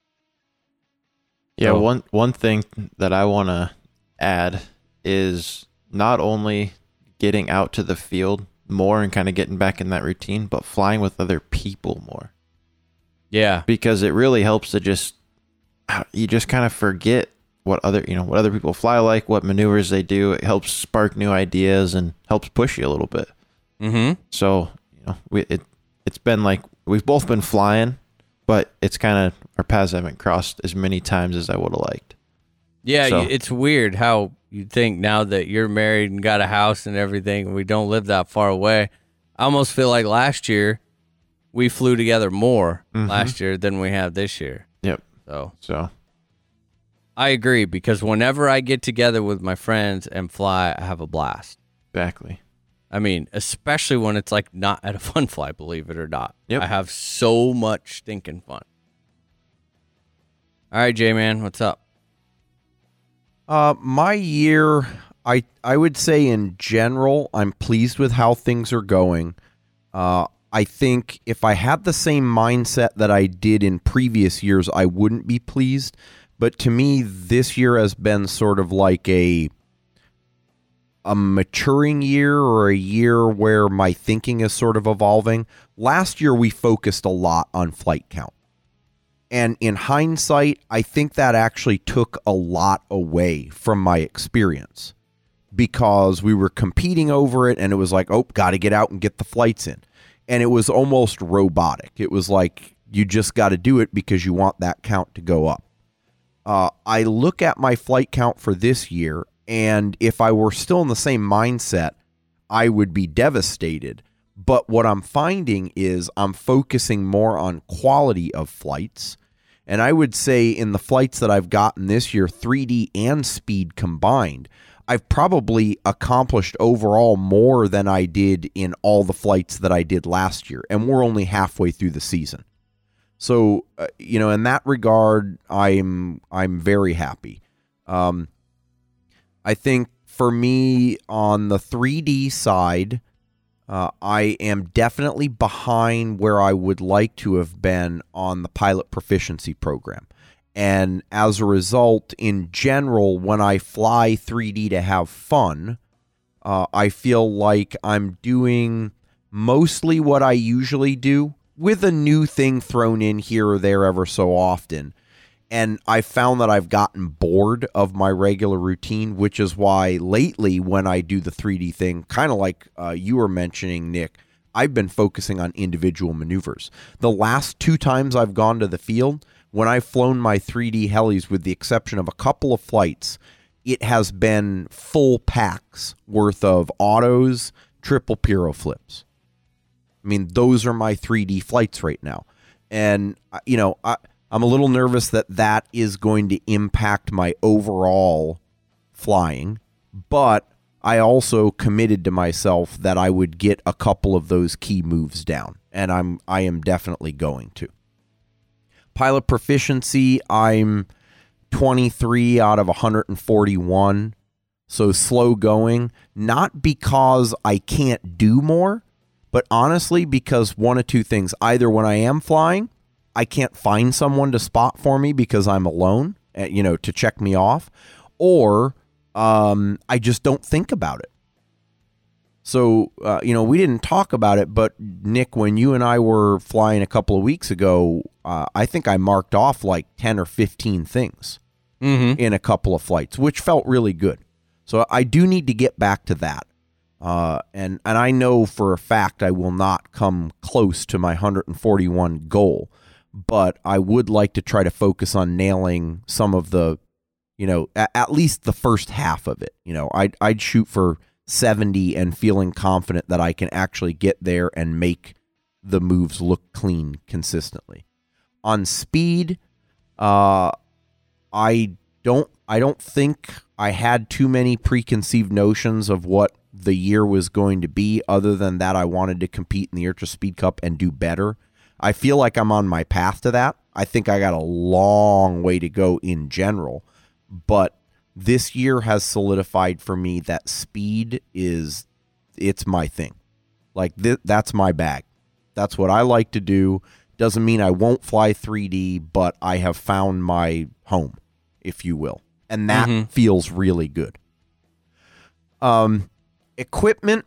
Yeah, So- one one thing that I want to add is not only getting out to the field more and kind of getting back in that routine, but flying with other people more Yeah. because it really helps to just uh, you just kind of forget what other you know what other people fly like, what maneuvers they do. It helps spark new ideas and helps push you a little bit. Mm-hmm. So you know, we it it's been like we've both been flying, but it's kind of our paths haven't crossed as many times as I would have liked. Yeah, So- it's weird how you think now that you're married and got a house and everything, and we don't live that far away. I almost feel like last year we flew together more Mhm. last year than we have this year. Yep. So So I agree because whenever I get together with my friends and fly, I have a blast. exactly. I mean, especially when it's like not at a fun fly, believe it or not. Yep. I have so much stinking fun. All right, J Man, what's up? Uh, my year, I I would say in general, I'm pleased with how things are going. Uh, I think if I had the same mindset that I did in previous years, I wouldn't be pleased. But to me, this year has been sort of like a a maturing year or a year where my thinking is sort of evolving. Last year, we focused a lot on flight count. And in hindsight, I think that actually took a lot away from my experience because we were competing over it and it was like, oh, got to get out and get the flights in. And it was almost robotic. It was like you just got to do it because you want that count to go up. Uh, I look at my flight count for this year, and if I were still in the same mindset, I would be devastated. But what I'm finding is I'm focusing more on quality of flights. And I would say in the flights that I've gotten this year, 3D and speed combined, I've probably accomplished overall more than I did in all the flights that I did last year. And we're only halfway through the season. So, uh, you know, in that regard, I'm I'm very happy. Um, I think for me on the 3D side, uh, I am definitely behind where I would like to have been on the pilot proficiency program. And as a result, in general, when I fly 3D to have fun, uh, I feel like I'm doing mostly what I usually do with a new thing thrown in here or there ever so often. And I found that I've gotten bored of my regular routine, which is why lately, when I do the 3D thing, kind of like uh, you were mentioning, Nick, I've been focusing on individual maneuvers. The last two times I've gone to the field, when I've flown my 3D helis, with the exception of a couple of flights, it has been full packs worth of autos, triple pyro flips. I mean, those are my 3D flights right now. And, uh, you know, I, I'm a little nervous that that is going to impact my overall flying, but I also committed to myself that I would get a couple of those key moves down, and I'm I am definitely going to. Pilot proficiency, I'm 23 out of 141. So slow going, not because I can't do more, but honestly because one of two things. Either when I am flying, I can't find someone to spot for me because I'm alone, uh, you know, to check me off, or um, I just don't think about it. So, uh, you know, we didn't talk about it, but Nick, when you and I were flying a couple of weeks ago, uh, I think I marked off like 10 or 15 things Mm-hmm. in a couple of flights, which felt really good. So I do need to get back to that. Uh, and, and I know for a fact I will not come close to my 141 goal, but I would like to try to focus on nailing some of the, you know, at, at least the first half of it. You know, I'd, I'd shoot for 70 and feeling confident that I can actually get there and make the moves look clean consistently. On speed, uh, I don't I don't think I had too many preconceived notions of what the year was going to be other than that I wanted to compete in the Ultra Speed Cup and do better. I feel like I'm on my path to that. I think I got a long way to go in general, but this year has solidified for me that speed is it's my thing. Like th- that's my bag. That's what I like to do. Doesn't mean I won't fly 3D, but I have found my home, if you will. And that Mhm. feels really good. Um equipment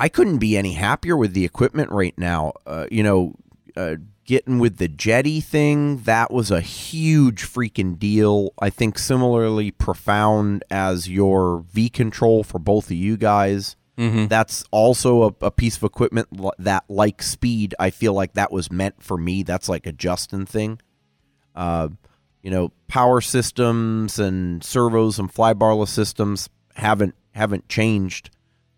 I couldn't be any happier with the equipment right now. Uh, you know, uh, getting with the Jeti thing, that was a huge freaking deal. I think similarly profound as your V control for both of you guys. Mm-hmm. That's also a, a piece of equipment l- that, like speed, I feel like that was meant for me. That's like a Justin thing. Uh, you know, power systems and servos and flybarless systems haven't haven't changed.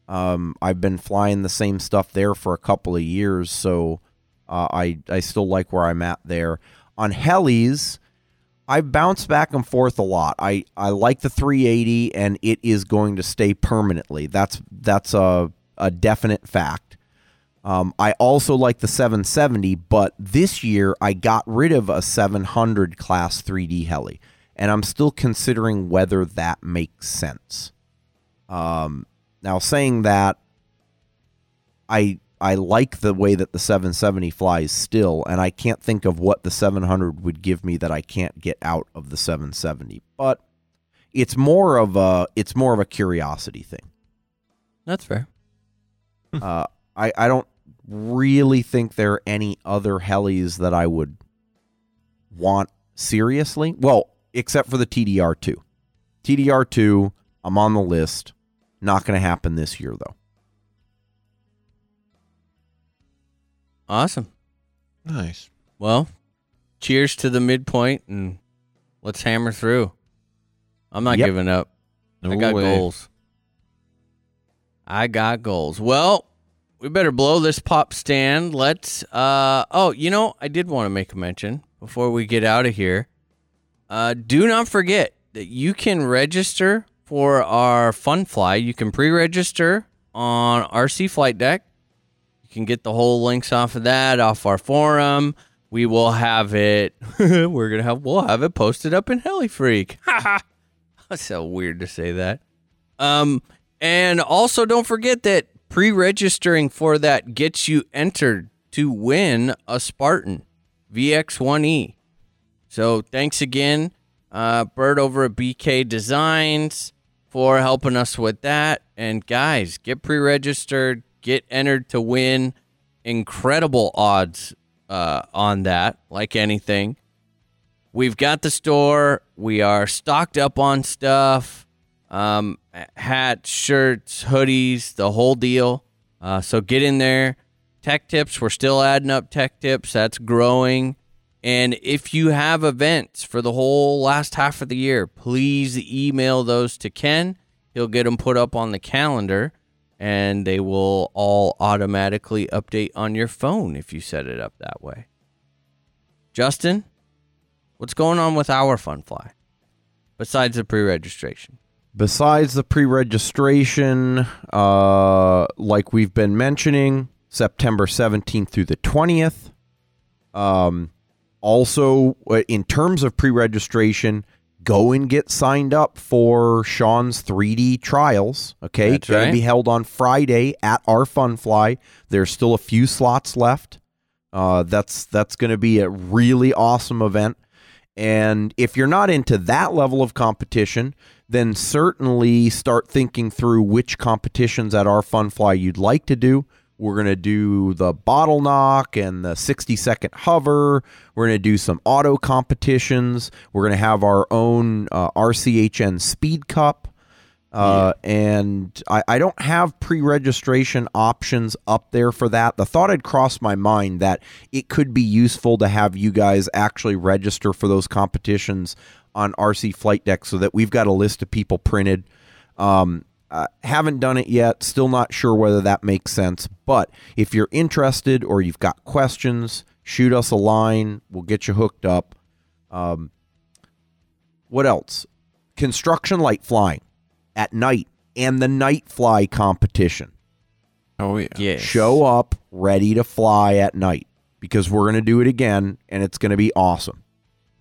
Um, I've been flying the same stuff there for a couple of years, so uh, I I still like where I'm at there. On helis, I bounce back and forth a lot. I, I like the 380, and it is going to stay permanently. That's that's a a definite fact. Um, I also like the 770, but this year I got rid of a 700 class 3D heli, and I'm still considering whether that makes sense. Um, now, saying that, I I like the way that the 770 flies still, and I can't think of what the 700 would give me that I can't get out of the 770. But it's more of a it's more of a curiosity thing. That's fair. Uh, I I don't really think there are any other helis that I would want seriously. Well, except for the TDR two. TDR two, I'm on the list. Not going to happen this year though. Awesome. Nice. Well, cheers to the midpoint and let's hammer through. I'm not Yep. giving up. I got way. goals. I got goals. Well, we better blow this pop stand. Let's uh oh, you know, I did want to make a mention before we get out of here. Uh do not forget that you can register for our fun fly. You can pre-register on RC Flight Deck. You can get the whole links off of that off our forum. we will have it. we're gonna have we'll have it posted up in Heli Freak. That's so weird to say that. Um, and also don't forget that pre-registering for that gets you entered to win a Spartan VX1E. So thanks again, uh, Bert over at BK Designs for helping us with that. And guys, get pre-registered, get entered to win. Incredible odds uh, on that, like anything. We've got the store. We are stocked up on stuff um, hats, shirts, hoodies, the whole deal. Uh, so get in there. Tech tips, we're still adding up tech tips. That's growing. And if you have events for the whole last half of the year, please email those to Ken. He'll get them put up on the calendar and they will all automatically update on your phone if you set it up that way. Justin, what's going on with our fun fly besides the pre registration? Besides the pre registration, uh, like we've been mentioning, September 17th through the 20th. Um, also, uh, in terms of pre registration, go and get signed up for Sean's 3D trials. Okay. That's Going right. to be held on Friday at our Fun Fly. There's still a few slots left. Uh, that's that's going to be a really awesome event. And if you're not into that level of competition, then certainly start thinking through which competitions at our Fun Fly you'd like to do. We're going to do the bottle knock and the 60 second hover. We're going to do some auto competitions. We're going to have our own uh, RCHN Speed Cup. Uh, And I, I don't have pre registration options up there for that. The thought had crossed my mind that it could be useful to have you guys actually register for those competitions on RC Flight Deck so that we've got a list of people printed. Um, uh, haven't done it yet. Still not sure whether that makes sense. But if you're interested or you've got questions, shoot us a line. We'll get you hooked up. Um, what else? Construction light flying at night and the night fly competition. Oh yeah. Yeah. Show up ready to fly at night because we're going to do it again and it's going to be awesome.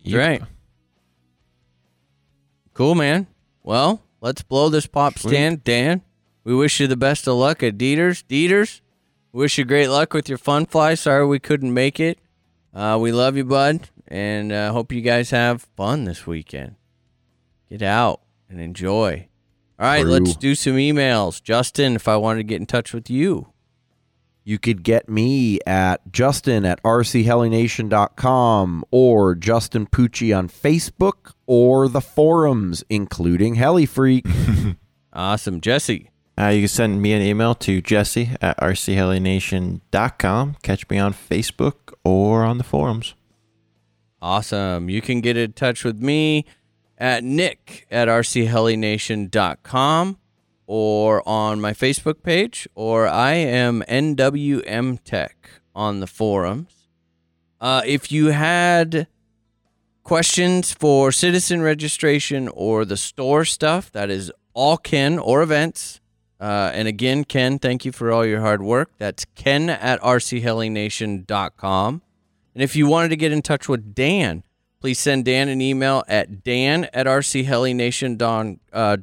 Right. Cool, man. Well, let's blow this pop stand. Dan, we wish you the best of luck at Dieters. Dieters, wish you great luck with your fun fly. Sorry we couldn't make it. Uh, we love you, bud, and uh, hope you guys have fun this weekend. Get out and enjoy. All right, True. let's do some emails. Justin, if I wanted to get in touch with you, You could get me at Justin at rchelination.com or Justin Pucci on Facebook or the forums, including Heli Freak. awesome. Jesse, Uh, you can send me an email to jesse at rchelination.com. Catch me on Facebook or on the forums. Awesome. You can get in touch with me at nick at rchelination.com or on my Facebook page, or I am NWM Tech on the forums. Uh, if you had questions for citizen registration or the store stuff, that is all Ken or events. Uh, and again, Ken, thank you for all your hard work. That's ken at rchelination.com. And if you wanted to get in touch with Dan, please send Dan an email at dan at rchelination.com. Uh.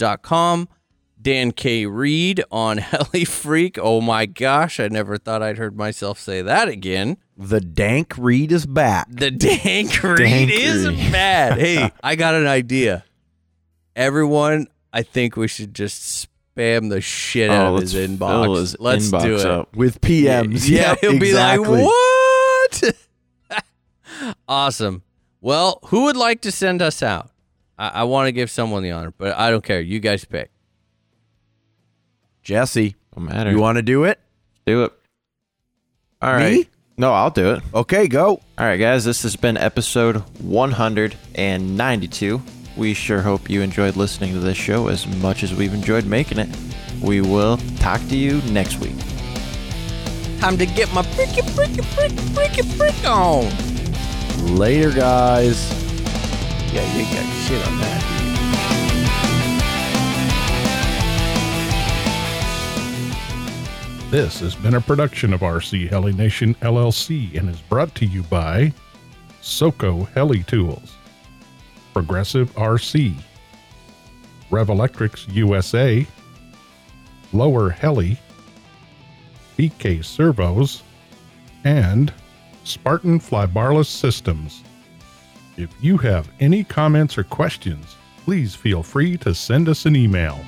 Dan K. Reed on Heli Freak. Oh my gosh, I never thought I'd heard myself say that again. The Dank Reed is back. The Dank Reed Dank is Reed. bad. Hey, I got an idea. Everyone, I think we should just spam the shit out oh, of his Oh, let's inbox. fill his Let's inbox do it. up. With PMs. Yeah, Yep, he'll be like, "What?" awesome. Well, who would like to send us out? I, I want to give someone the honor, but I don't care. You guys pick. Jesse, No matter. you want to do it? do it? All right. Me? No, I'll do it. Okay, go. All right, guys, this has been episode 192. We sure hope you enjoyed listening to this show as much as we've enjoyed making it. We will talk to you next week. Time to get my freaky, freaky, freaky, freaky, freak on. Later, guys. Yeah, you got shit on that. This has been a production of RC Heli Nation LLC and is brought to you by Soco Heli Tools, Progressive RC, Revolectrix USA, Lower Heli, BK Servos, and Spartan Flybarless Systems. If you have any comments or questions, please feel free to send us an email.